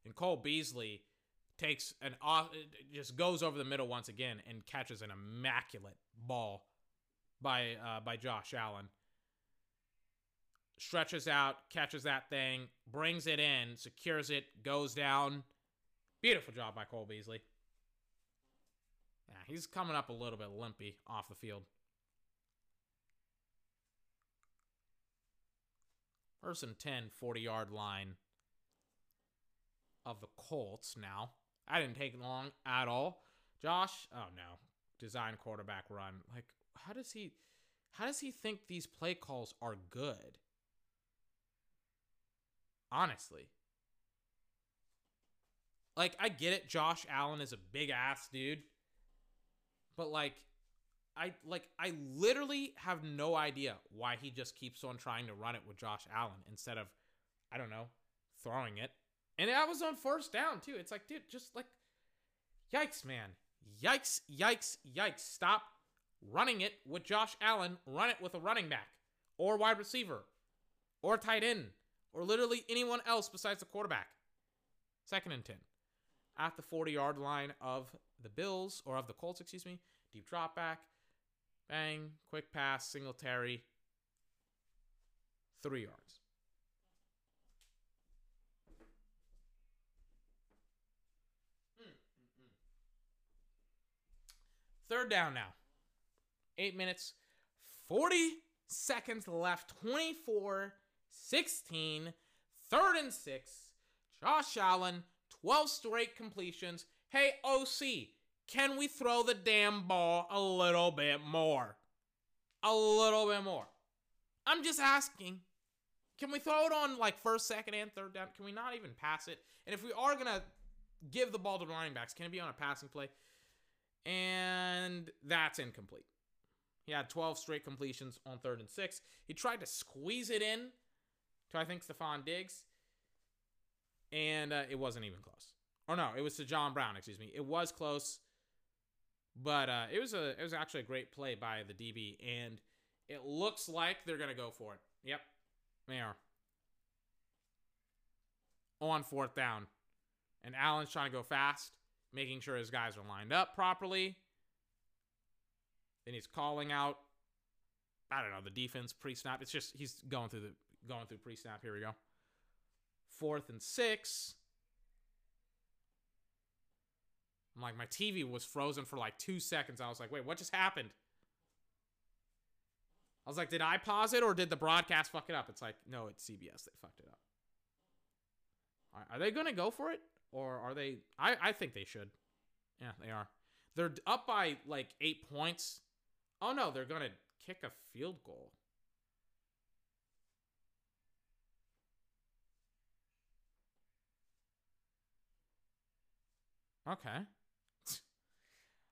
Speaker 2: And Cole Beasley takes an off, just goes over the middle once again and catches an immaculate ball by uh, by Josh Allen. Stretches out, catches that thing, brings it in, secures it, goes down. Beautiful job by Cole Beasley. Yeah, he's coming up a little bit limpy off the field. First and 10, 40 yard line of the Colts now. I didn't take long at all. Josh, oh no. Design quarterback run. Like, how does he how does he think these play calls are good? Honestly. Like, I get it, Josh Allen is a big ass dude. But like I like I literally have no idea why he just keeps on trying to run it with Josh Allen instead of I don't know, throwing it. And that was on first down too. It's like, dude, just like yikes, man. Yikes, yikes, yikes. Stop running it with Josh Allen. Run it with a running back or wide receiver or tight end or literally anyone else besides the quarterback. Second and 10. At the 40 yard line of the Bills or of the Colts, excuse me. Deep drop back. Bang. Quick pass. Singletary. Three yards. Hmm, hmm, hmm. Third down now. Eight minutes, 40 seconds left. 24 16. Third and six. Josh Allen, 12 straight completions. Hey, OC, can we throw the damn ball a little bit more? A little bit more. I'm just asking. Can we throw it on like first, second, and third down? Can we not even pass it? And if we are going to give the ball to the running backs, can it be on a passing play? And that's incomplete. He had 12 straight completions on third and six. He tried to squeeze it in to, I think, Stefon Diggs. And uh, it wasn't even close. Or no, it was to John Brown, excuse me. It was close. But uh, it was a it was actually a great play by the DB, and it looks like they're gonna go for it. Yep, they are. On fourth down, and Allen's trying to go fast, making sure his guys are lined up properly. Then he's calling out. I don't know the defense pre-snap. It's just he's going through the going through pre-snap. Here we go. Fourth and six. I'm like, my TV was frozen for like two seconds. I was like, wait, what just happened? I was like, did I pause it or did the broadcast fuck it up? It's like, no, it's CBS. They fucked it up. Are they going to go for it? Or are they? I, I think they should. Yeah, they are. They're up by like eight points. Oh, no, they're going to kick a field goal. Okay.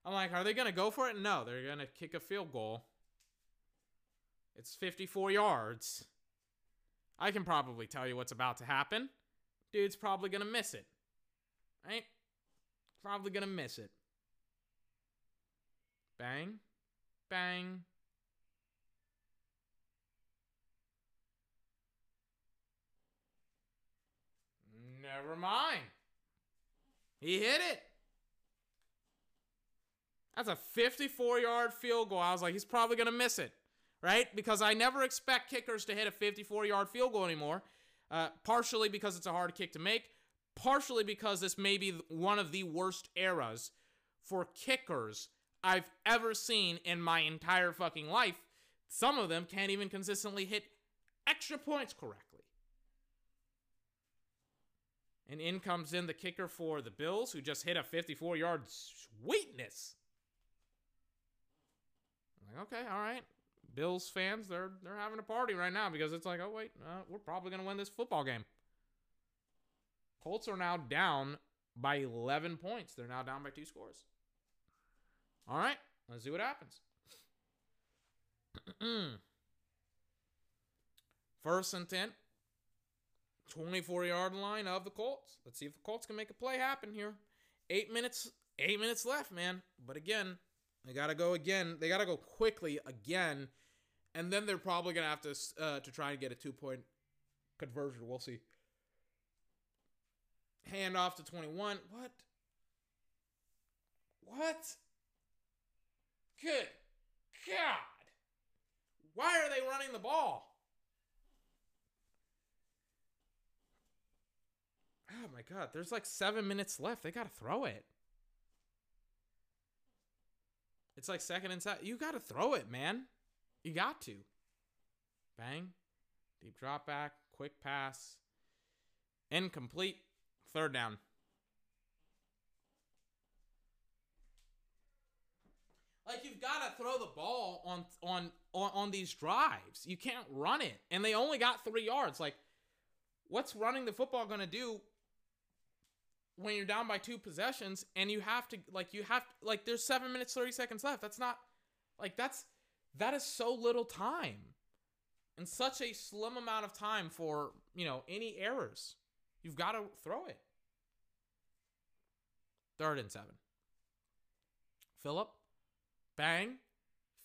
Speaker 2: I'm like, are they going to go for it? No, they're going to kick a field goal. It's 54 yards. I can probably tell you what's about to happen. Dude's probably going to miss it. Right? Probably going to miss it. Bang. Never mind. He hit it. That's a 54 yard field goal. I was like, he's probably going to miss it, right? Because I never expect kickers to hit a 54 yard field goal anymore. Uh, partially because it's a hard kick to make, partially because this may be one of the worst eras for kickers I've ever seen in my entire fucking life. Some of them can't even consistently hit extra points correctly. And in comes in the kicker for the Bills, who just hit a 54 yard sweetness. Like, okay, all right. Bills fans, they're they're having a party right now because it's like, oh wait, uh, we're probably gonna win this football game. Colts are now down by 11 points. They're now down by two scores. All right, let's see what happens. First and 10. 24 yard line of the Colts. Let's see if the Colts can make a play happen here. Eight minutes, eight minutes left, man. But again, they gotta go again. They gotta go quickly again, and then they're probably gonna have to uh, to try and get a two point conversion. We'll see. Hand off to 21. What? What? Good God. Why are they running the ball? Oh my God. There's like seven minutes left. They got to throw it. It's like second and set. You got to throw it, man. You got to. Bang. Deep drop back. Quick pass. Incomplete. Third down. Like you've got to throw the ball on, on on on these drives. You can't run it, and they only got three yards. Like, what's running the football going to do when you're down by two possessions and you have to like you have like there's seven minutes thirty seconds left? That's not like that's that is so little time, and such a slim amount of time for you know any errors. You've got to throw it. Third and seven. Philip Bang.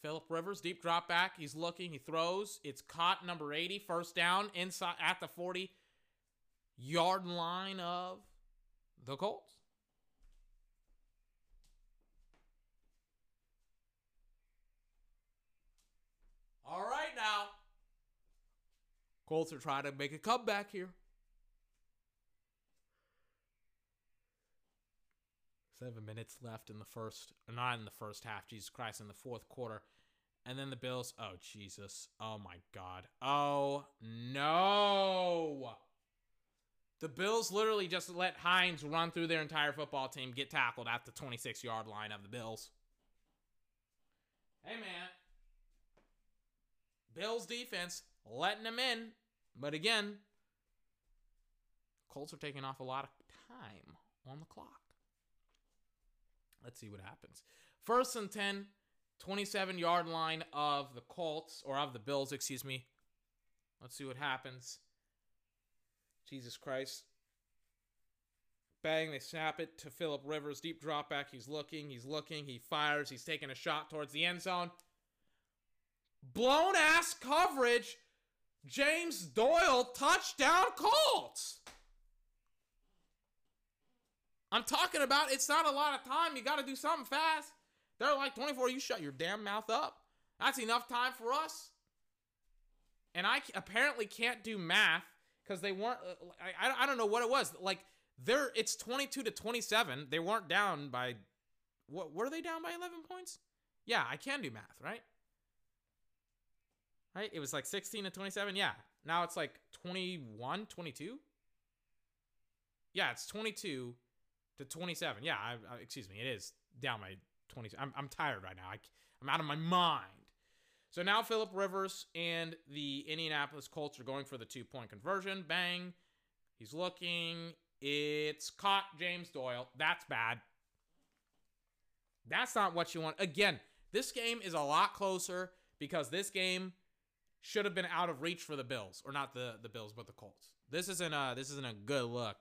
Speaker 2: Philip Rivers, deep drop back. He's looking. He throws. It's caught. Number 80. First down inside at the 40 yard line of the Colts. All right now. Colts are trying to make a comeback here. Seven minutes left in the first, not in the first half, Jesus Christ, in the fourth quarter. And then the Bills, oh, Jesus. Oh, my God. Oh, no. The Bills literally just let Hines run through their entire football team, get tackled at the 26 yard line of the Bills. Hey, man. Bills defense letting them in. But again, Colts are taking off a lot of time on the clock. Let's see what happens. First and 10, 27 yard line of the Colts, or of the Bills, excuse me. Let's see what happens. Jesus Christ. Bang, they snap it to Philip Rivers. Deep drop back. He's looking, he's looking, he fires, he's taking a shot towards the end zone. Blown ass coverage. James Doyle, touchdown Colts. I'm talking about it's not a lot of time. You got to do something fast. They're like 24. You shut your damn mouth up. That's enough time for us. And I apparently can't do math because they weren't. Uh, I, I don't know what it was. Like they're it's 22 to 27. They weren't down by what were they down by 11 points? Yeah, I can do math, right? Right? It was like 16 to 27. Yeah. Now it's like 21, 22. Yeah, it's 22 to 27. Yeah, I, I, excuse me. It is down by 20. I'm, I'm tired right now. I, I'm out of my mind. So now Philip Rivers and the Indianapolis Colts are going for the two point conversion. Bang. He's looking. It's caught James Doyle. That's bad. That's not what you want. Again, this game is a lot closer because this game should have been out of reach for the Bills, or not the the Bills, but the Colts. This isn't a this isn't a good look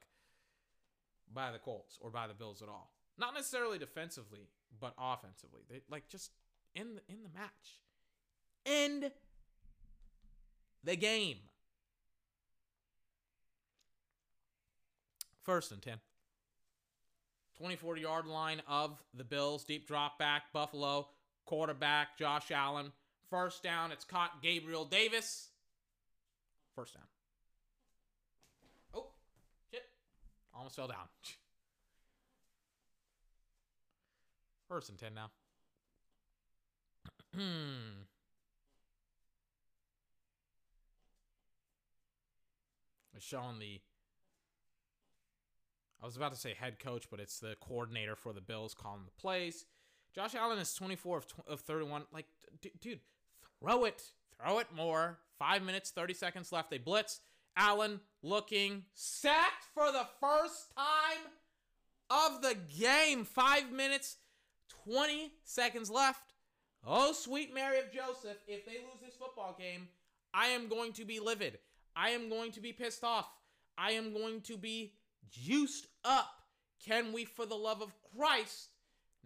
Speaker 2: by the Colts or by the Bills at all. Not necessarily defensively, but offensively. They like just in the, in the match. End the game. First and 10. 24 yard line of the Bills. Deep drop back. Buffalo. Quarterback. Josh Allen. First down. It's caught Gabriel Davis. First down. Oh, shit. Almost fell down. First and 10 now. It's showing the. I was about to say head coach, but it's the coordinator for the Bills calling the plays. Josh Allen is 24 of, tw- of 31. Like, d- dude, throw it. Throw it more. Five minutes, 30 seconds left. They blitz. Allen looking sacked for the first time of the game. Five minutes, 20 seconds left. Oh, sweet Mary of Joseph, if they lose this football game, I am going to be livid. I am going to be pissed off. I am going to be juiced up. Can we, for the love of Christ,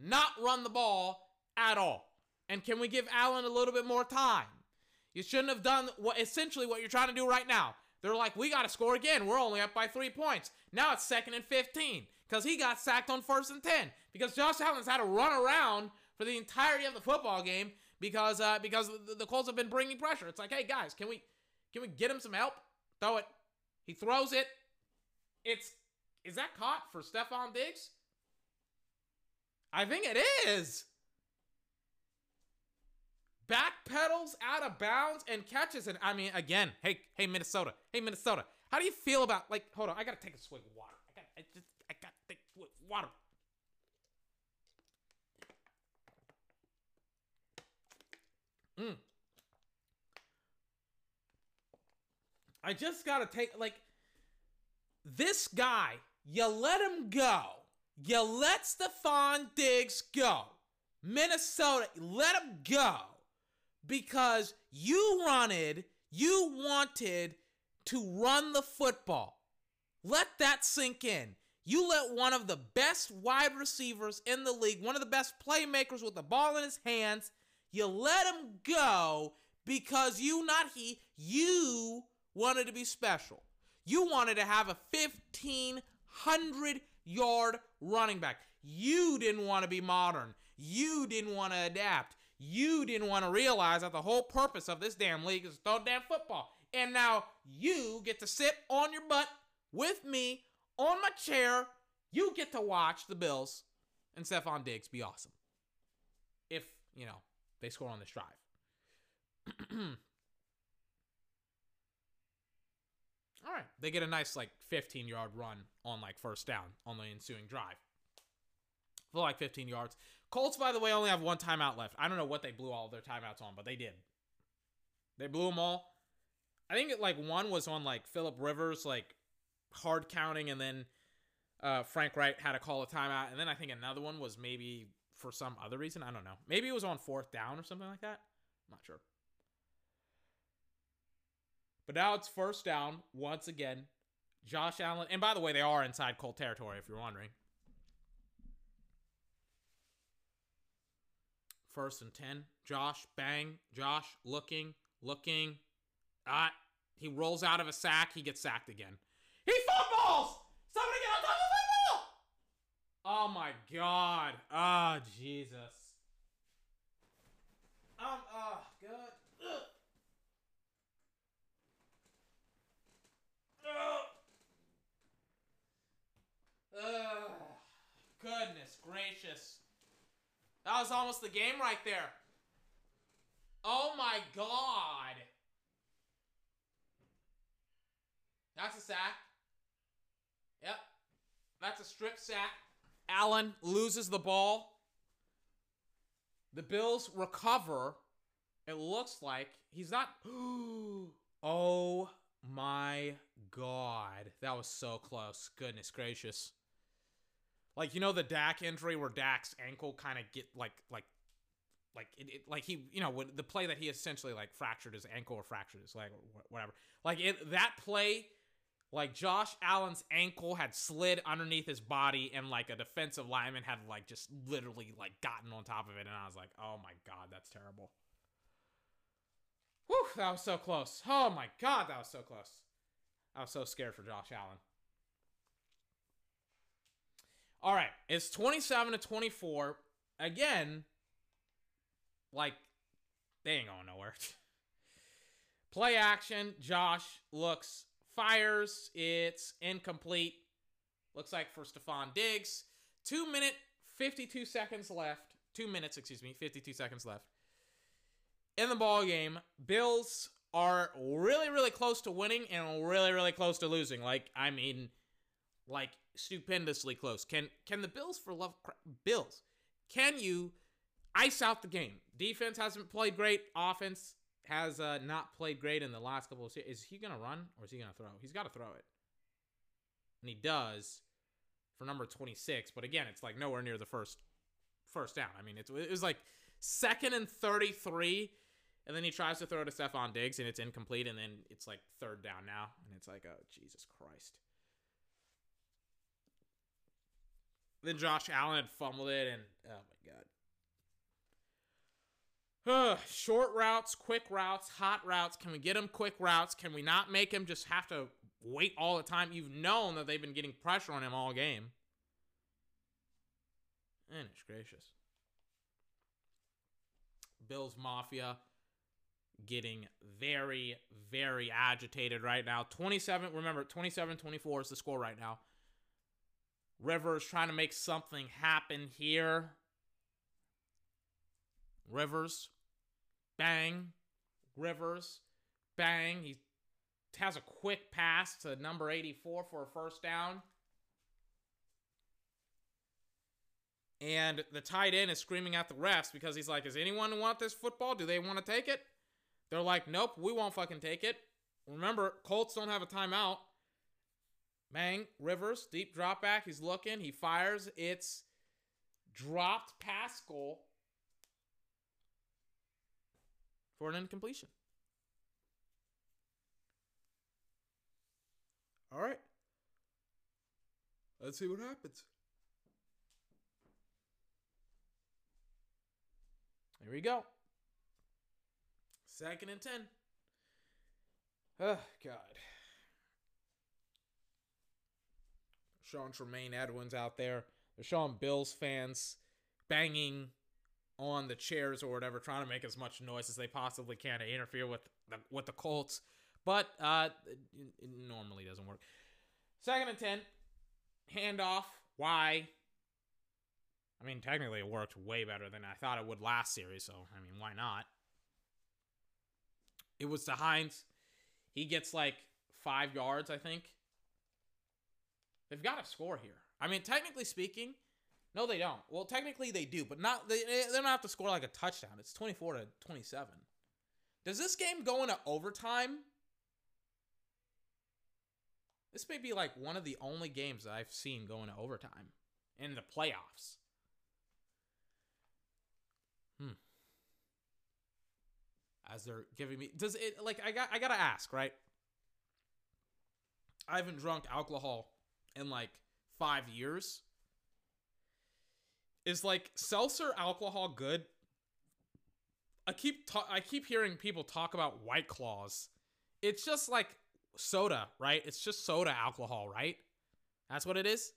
Speaker 2: not run the ball at all? And can we give Allen a little bit more time? You shouldn't have done what essentially what you're trying to do right now. They're like, we got to score again. We're only up by three points. Now it's second and 15 because he got sacked on first and 10 because Josh Allen's had to run around for the entirety of the football game because uh, because the, the Colts have been bringing pressure. It's like, hey guys, can we can we get him some help? Throw it. He throws it. It's is that caught for Stefon Diggs? I think it is. Backpedals out of bounds and catches it. I mean, again, hey, hey, Minnesota, hey, Minnesota. How do you feel about like? Hold on, I gotta take a swig of water. I got, I just, I got to take a swig of water. Mm. I just gotta take like this guy. You let him go. You let Stefon Diggs go. Minnesota, let him go because you wanted, you wanted to run the football. Let that sink in. You let one of the best wide receivers in the league, one of the best playmakers with the ball in his hands, you let him go because you, not he, you wanted to be special. You wanted to have a 1,500 yard running back. You didn't want to be modern. You didn't want to adapt. You didn't want to realize that the whole purpose of this damn league is to throw damn football. And now you get to sit on your butt with me on my chair. You get to watch the Bills and Stefon Diggs be awesome. If, you know, they score on this drive. All right. They get a nice, like, 15 yard run on, like, first down on the ensuing drive. For like 15 yards. Colts, by the way, only have one timeout left. I don't know what they blew all their timeouts on, but they did. They blew them all. I think it, like one was on like Philip Rivers, like hard counting, and then uh, Frank Reich had to call a timeout, and then I think another one was maybe for some other reason. I don't know. Maybe it was on fourth down or something like that. I'm not sure. But now it's first down once again. Josh Allen, and by the way, they are inside Colt territory if you're wondering. First and 10. Josh, bang. Josh, looking, looking. Ah, he rolls out of a sack. He gets sacked again. He footballs! Somebody get on top of! Oh my god. Ah, oh, Jesus. Um, oh, God. Ugh. Ugh. Ugh. Goodness gracious. That was almost the game right there. Oh my god. That's a sack. Yep. That's a strip sack. Allen loses the ball. The Bills recover. It looks like he's not. oh my god. That was so close. Goodness gracious. Like you know the Dak injury where Dak's ankle kind of get like like like it, it, like he you know when the play that he essentially like fractured his ankle or fractured his leg or whatever. Like it that play like Josh Allen's ankle had slid underneath his body and like a defensive lineman had like just literally like gotten on top of it and I was like, "Oh my god, that's terrible." Whew, that was so close. Oh my god, that was so close. I was so scared for Josh Allen. All right, it's 27 to 24. Again, like they ain't going nowhere. Play action. Josh looks, fires. It's incomplete. Looks like for Stefon Diggs. Two minute, 52 seconds left. Two minutes, excuse me, 52 seconds left. In the ball game, Bills are really, really close to winning and really, really close to losing. Like, I mean, like stupendously close. Can can the Bills for love Bills? Can you ice out the game? Defense hasn't played great. Offense has uh, not played great in the last couple of seasons. Is he gonna run or is he gonna throw? He's got to throw it, and he does. for number 26. But again, it's like nowhere near the first first down. I mean, it's, it was like second and 33. And then he tries to throw to Stefon Diggs and it's incomplete. And then it's like third down now. And it's like, oh, Jesus Christ. Then Josh Allen had fumbled it. And oh my God. Short routes, quick routes, hot routes. Can we get them quick routes? Can we not make him just have to wait all the time? You've known that they've been getting pressure on him all game. And it's gracious. Bills Mafia getting very, very agitated right now. 27, remember, 27 24 is the score right now. Rivers trying to make something happen here. Rivers, bang. Rivers, bang. He has a quick pass to number 84 for a first down. And the tight end is screaming at the refs because he's like, Does anyone want this football? Do they want to take it? They're like, Nope, we won't fucking take it. Remember, Colts don't have a timeout. Bang, Rivers, deep drop back. He's looking. He fires. It's dropped Pascal for an incompletion. All right. Let's see what happens. Here we go. Second and 10. Oh, God. Sean Tremaine Edmunds out there. They're showing Bills fans banging on the chairs or whatever, trying to make as much noise as they possibly can to interfere with the, with the Colts. But uh, it, it normally doesn't work. Second and 10. Handoff. Why? I mean, technically, it worked way better than I thought it would last series. So, I mean, why not? It was to Hines. He gets like five yards, I think. They've got to score here. I mean, technically speaking, no, they don't. Well, technically they do, but not they, they don't have to score like a touchdown. It's 24 to 27. Does this game go into overtime? This may be like one of the only games that I've seen go into overtime in the playoffs. Hmm. As they're giving me does it like I got I got to ask, right? I haven't drunk alcohol in like 5 years. Is like seltzer alcohol good? I keep ta- I keep hearing people talk about white claws. It's just like soda, right? It's just soda alcohol, right? That's what it is.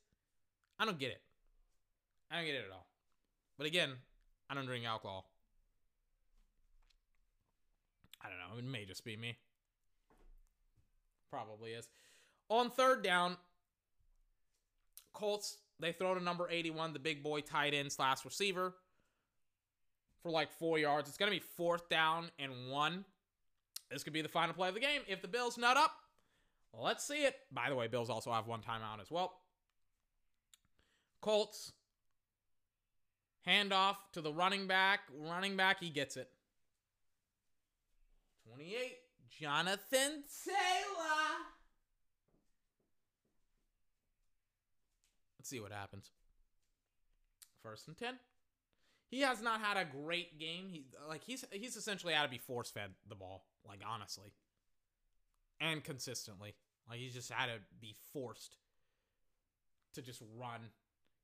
Speaker 2: I don't get it. I don't get it at all. But again, I don't drink alcohol. I don't know. It may just be me. Probably is. On third down, Colts, they throw to number 81, the big boy tight end slash receiver, for like four yards. It's going to be fourth down and one. This could be the final play of the game. If the Bills nut up, let's see it. By the way, Bills also have one timeout as well. Colts, handoff to the running back. Running back, he gets it. 28, Jonathan Taylor. Let's see what happens. First and 10. He has not had a great game. He like he's he's essentially had to be force fed the ball, like honestly. And consistently. Like he's just had to be forced to just run.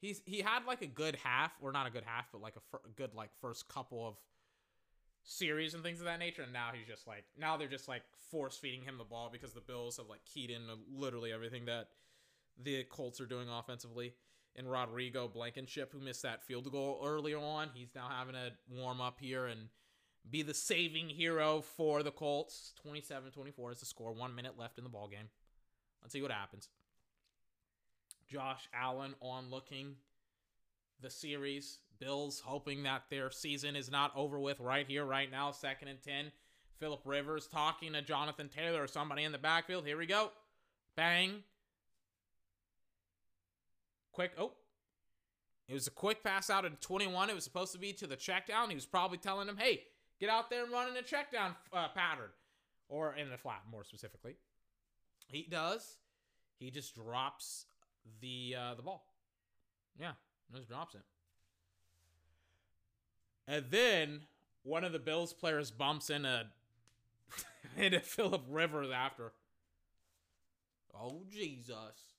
Speaker 2: He's he had like a good half, or not a good half, but like a, fir- a good like first couple of series and things of that nature. And now he's just like now they're just like force feeding him the ball because the Bills have like keyed in literally everything that the Colts are doing offensively. And Rodrigo Blankenship, who missed that field goal earlier on, he's now having to warm up here and be the saving hero for the Colts. 27-24 is the score. One minute left in the ball game. Let's see what happens. Josh Allen on looking the series. Bills hoping that their season is not over with right here, right now. Second and 10. Philip Rivers talking to Jonathan Taylor or somebody in the backfield. Here we go. Bang. Quick. Oh. It was a quick pass out in 21. It was supposed to be to the check down. He was probably telling him, hey, get out there and run in a check down uh, pattern. Or in the flat, more specifically. He does. He just drops the uh, the ball. Yeah, just drops it. And then one of the Bills players bumps into into Philip Rivers after. Oh Jesus.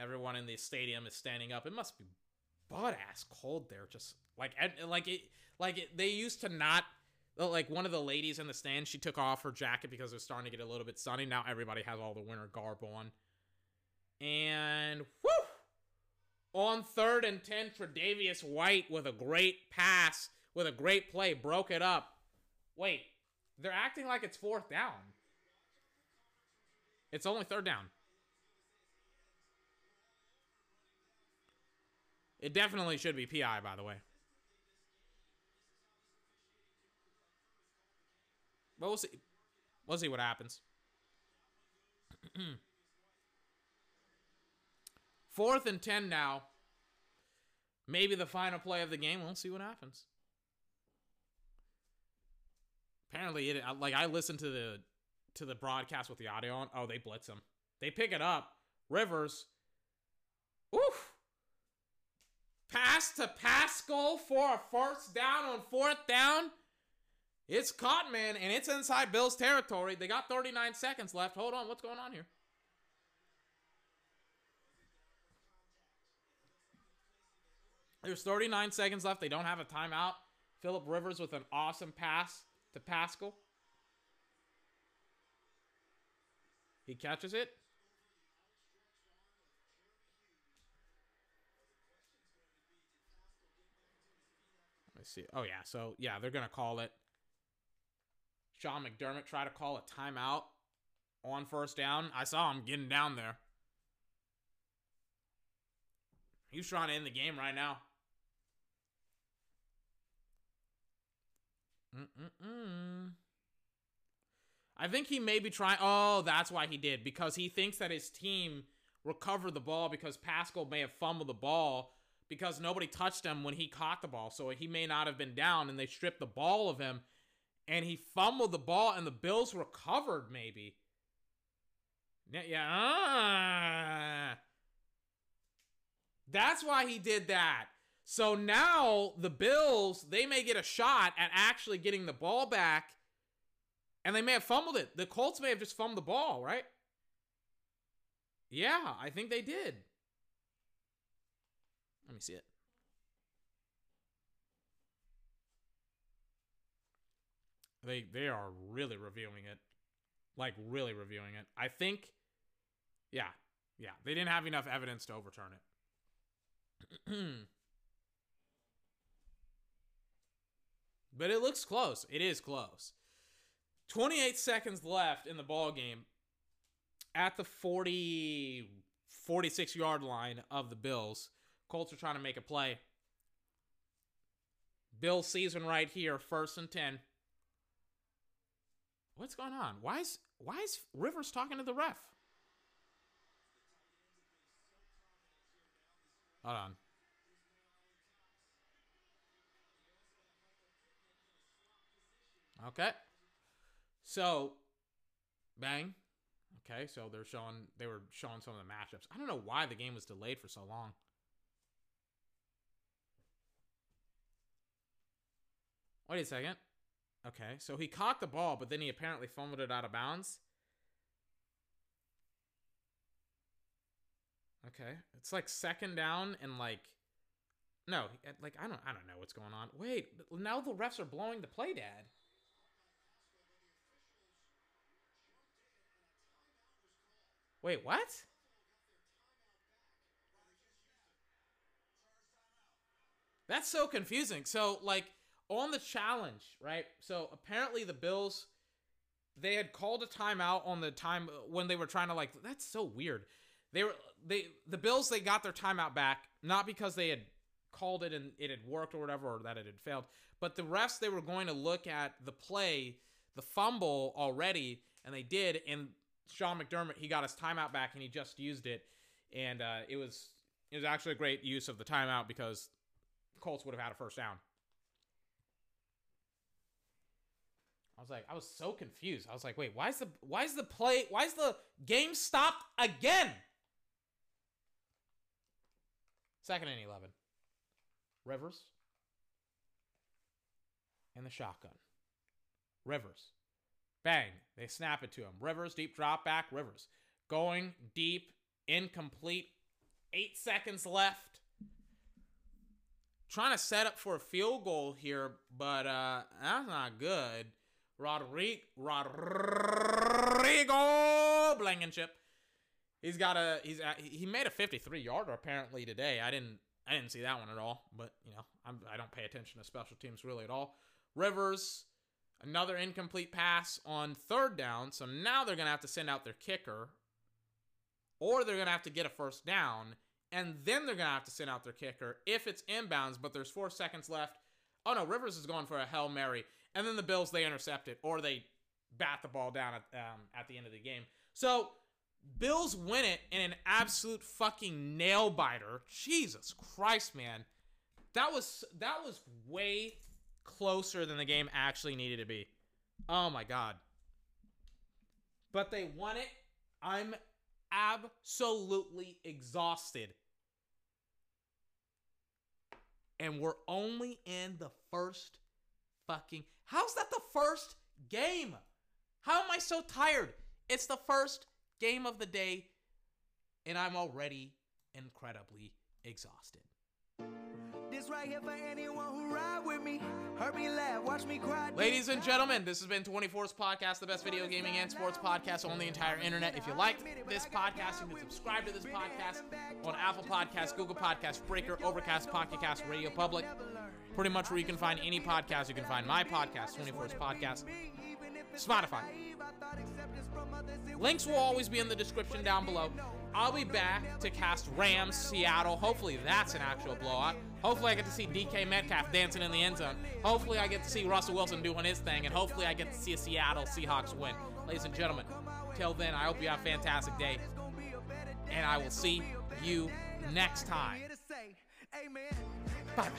Speaker 2: Everyone in the stadium is standing up. It must be butt ass cold there. Just like like it like it, they used to not like one of the ladies in the stand. She took off her jacket because it was starting to get a little bit sunny. Now everybody has all the winter garb on. And whoo! On third and ten, Tre'Davious White with a great pass, with a great play, broke it up. Wait, they're acting like it's fourth down. It's only third down. It definitely should be PI, by the way. But we'll see. We'll see what happens. Fourth and 10 now. Maybe the final play of the game. We'll see what happens. Apparently, it like I listened to the to the broadcast with the audio on. Oh, they blitz him. They pick it up. Rivers. Oof. Pass to Pascal for a first down on fourth down. It's caught, man, and it's inside Bills territory. They got 39 seconds left. Hold on, what's going on here? There's 39 seconds left. They don't have a timeout. Philip Rivers with an awesome pass to Pascal. He catches it. See. Oh, yeah. So, yeah, they're to call it. Sean McDermott try to call a timeout on first down. I saw him getting down there. He's trying to end the game right now. Mm-mm-mm. I think he may be trying. Oh, that's why he did. Because he thinks that his team recovered the ball because Pascal may have fumbled the ball because nobody touched him when he caught the ball. So he may not have been down and they stripped the ball of him and he fumbled the ball and the Bills recovered maybe. Yeah. yeah. Uh. That's why he did that. So now the Bills, they may get a shot at actually getting the ball back and they may have fumbled it. The Colts may have just fumbled the ball, right? Yeah, I think they did. Let me see it. They they are really reviewing it. Like really reviewing it. I think yeah. Yeah, they didn't have enough evidence to overturn it. but it looks close. It is close. 28 seconds left in the ball game at the 40 46 yard line of the Bills. Colts are trying to make a play. Bill season right here, first and 10. What's going on? Why is why is Rivers talking to the ref? Hold on. Okay. So, bang. Okay, so they're showing they were showing some of the matchups. I don't know why the game was delayed for so long. Wait a second. Okay, so he caught the ball, but then he apparently fumbled it out of bounds. Okay, it's like second down and like, no, like I don't, I don't know what's going on. Wait, now the refs are blowing the play, Dad. Wait, what? That's so confusing. So like on the challenge, right? So apparently the Bills they had called a timeout on the time when they were trying to like that's so weird. They were they the Bills they got their timeout back not because they had called it and it had worked or whatever or that it had failed, but the refs they were going to look at the play, the fumble already and they did and Sean McDermott he got his timeout back and he just used it and uh, it was it was actually a great use of the timeout because Colts would have had a first down. I was like, I was so confused. I was like, wait, why is the why is the play why is the game stopped again? Second and 11. Rivers. And the shotgun. Rivers. Bang. They snap it to him. Rivers, deep drop back. Rivers. Going deep, incomplete. Eight seconds left. Trying to set up for a field goal here, but uh that's not good. Rodrigo, Rodrigo Blankenship. He's got a he's at, he made a 53 yarder apparently today. I didn't I didn't see that one at all, but you know I'm I don't pay attention to special teams really at all. Rivers, another incomplete pass on third down, so now they're gonna have to send out their kicker, or they're gonna have to get a first down, and then they're gonna have to send out their kicker if it's inbounds, but there's four seconds left. Oh no, Rivers is going for a hail mary, and then the Bills they intercept it or they bat the ball down at um, at the end of the game. So Bills win it in an absolute fucking nail biter. Jesus Christ, man. That was that was way closer than the game actually needed to be. Oh my god. But they won it. I'm absolutely exhausted. And we're only in the first fucking How's that the first game? How am I so tired? It's the first game of the day, and I'm already incredibly exhausted.
Speaker 1: This right here for anyone who ride with me. Heard me laugh, watch me cry.
Speaker 2: Ladies and gentlemen, this has been 24's Podcast, the best video gaming and sports podcast on the entire internet. If you liked this podcast, you can subscribe to this podcast on Apple Podcasts, Google Podcasts, Breaker, Overcast, Pocket Cast, Radio Public. Pretty much where you can find any podcast, you can find my podcast, 24's Podcast, Spotify. Links will always be in the description down below. I'll be back to cast Rams, Seattle. Hopefully that's an actual blowout. Hopefully I get to see DK Metcalf dancing in the end zone. Hopefully I get to see Russell Wilson doing his thing. And hopefully I get to see a Seattle Seahawks win. Ladies and gentlemen, till then, I hope you have a fantastic day. And I will see you next time. Papai.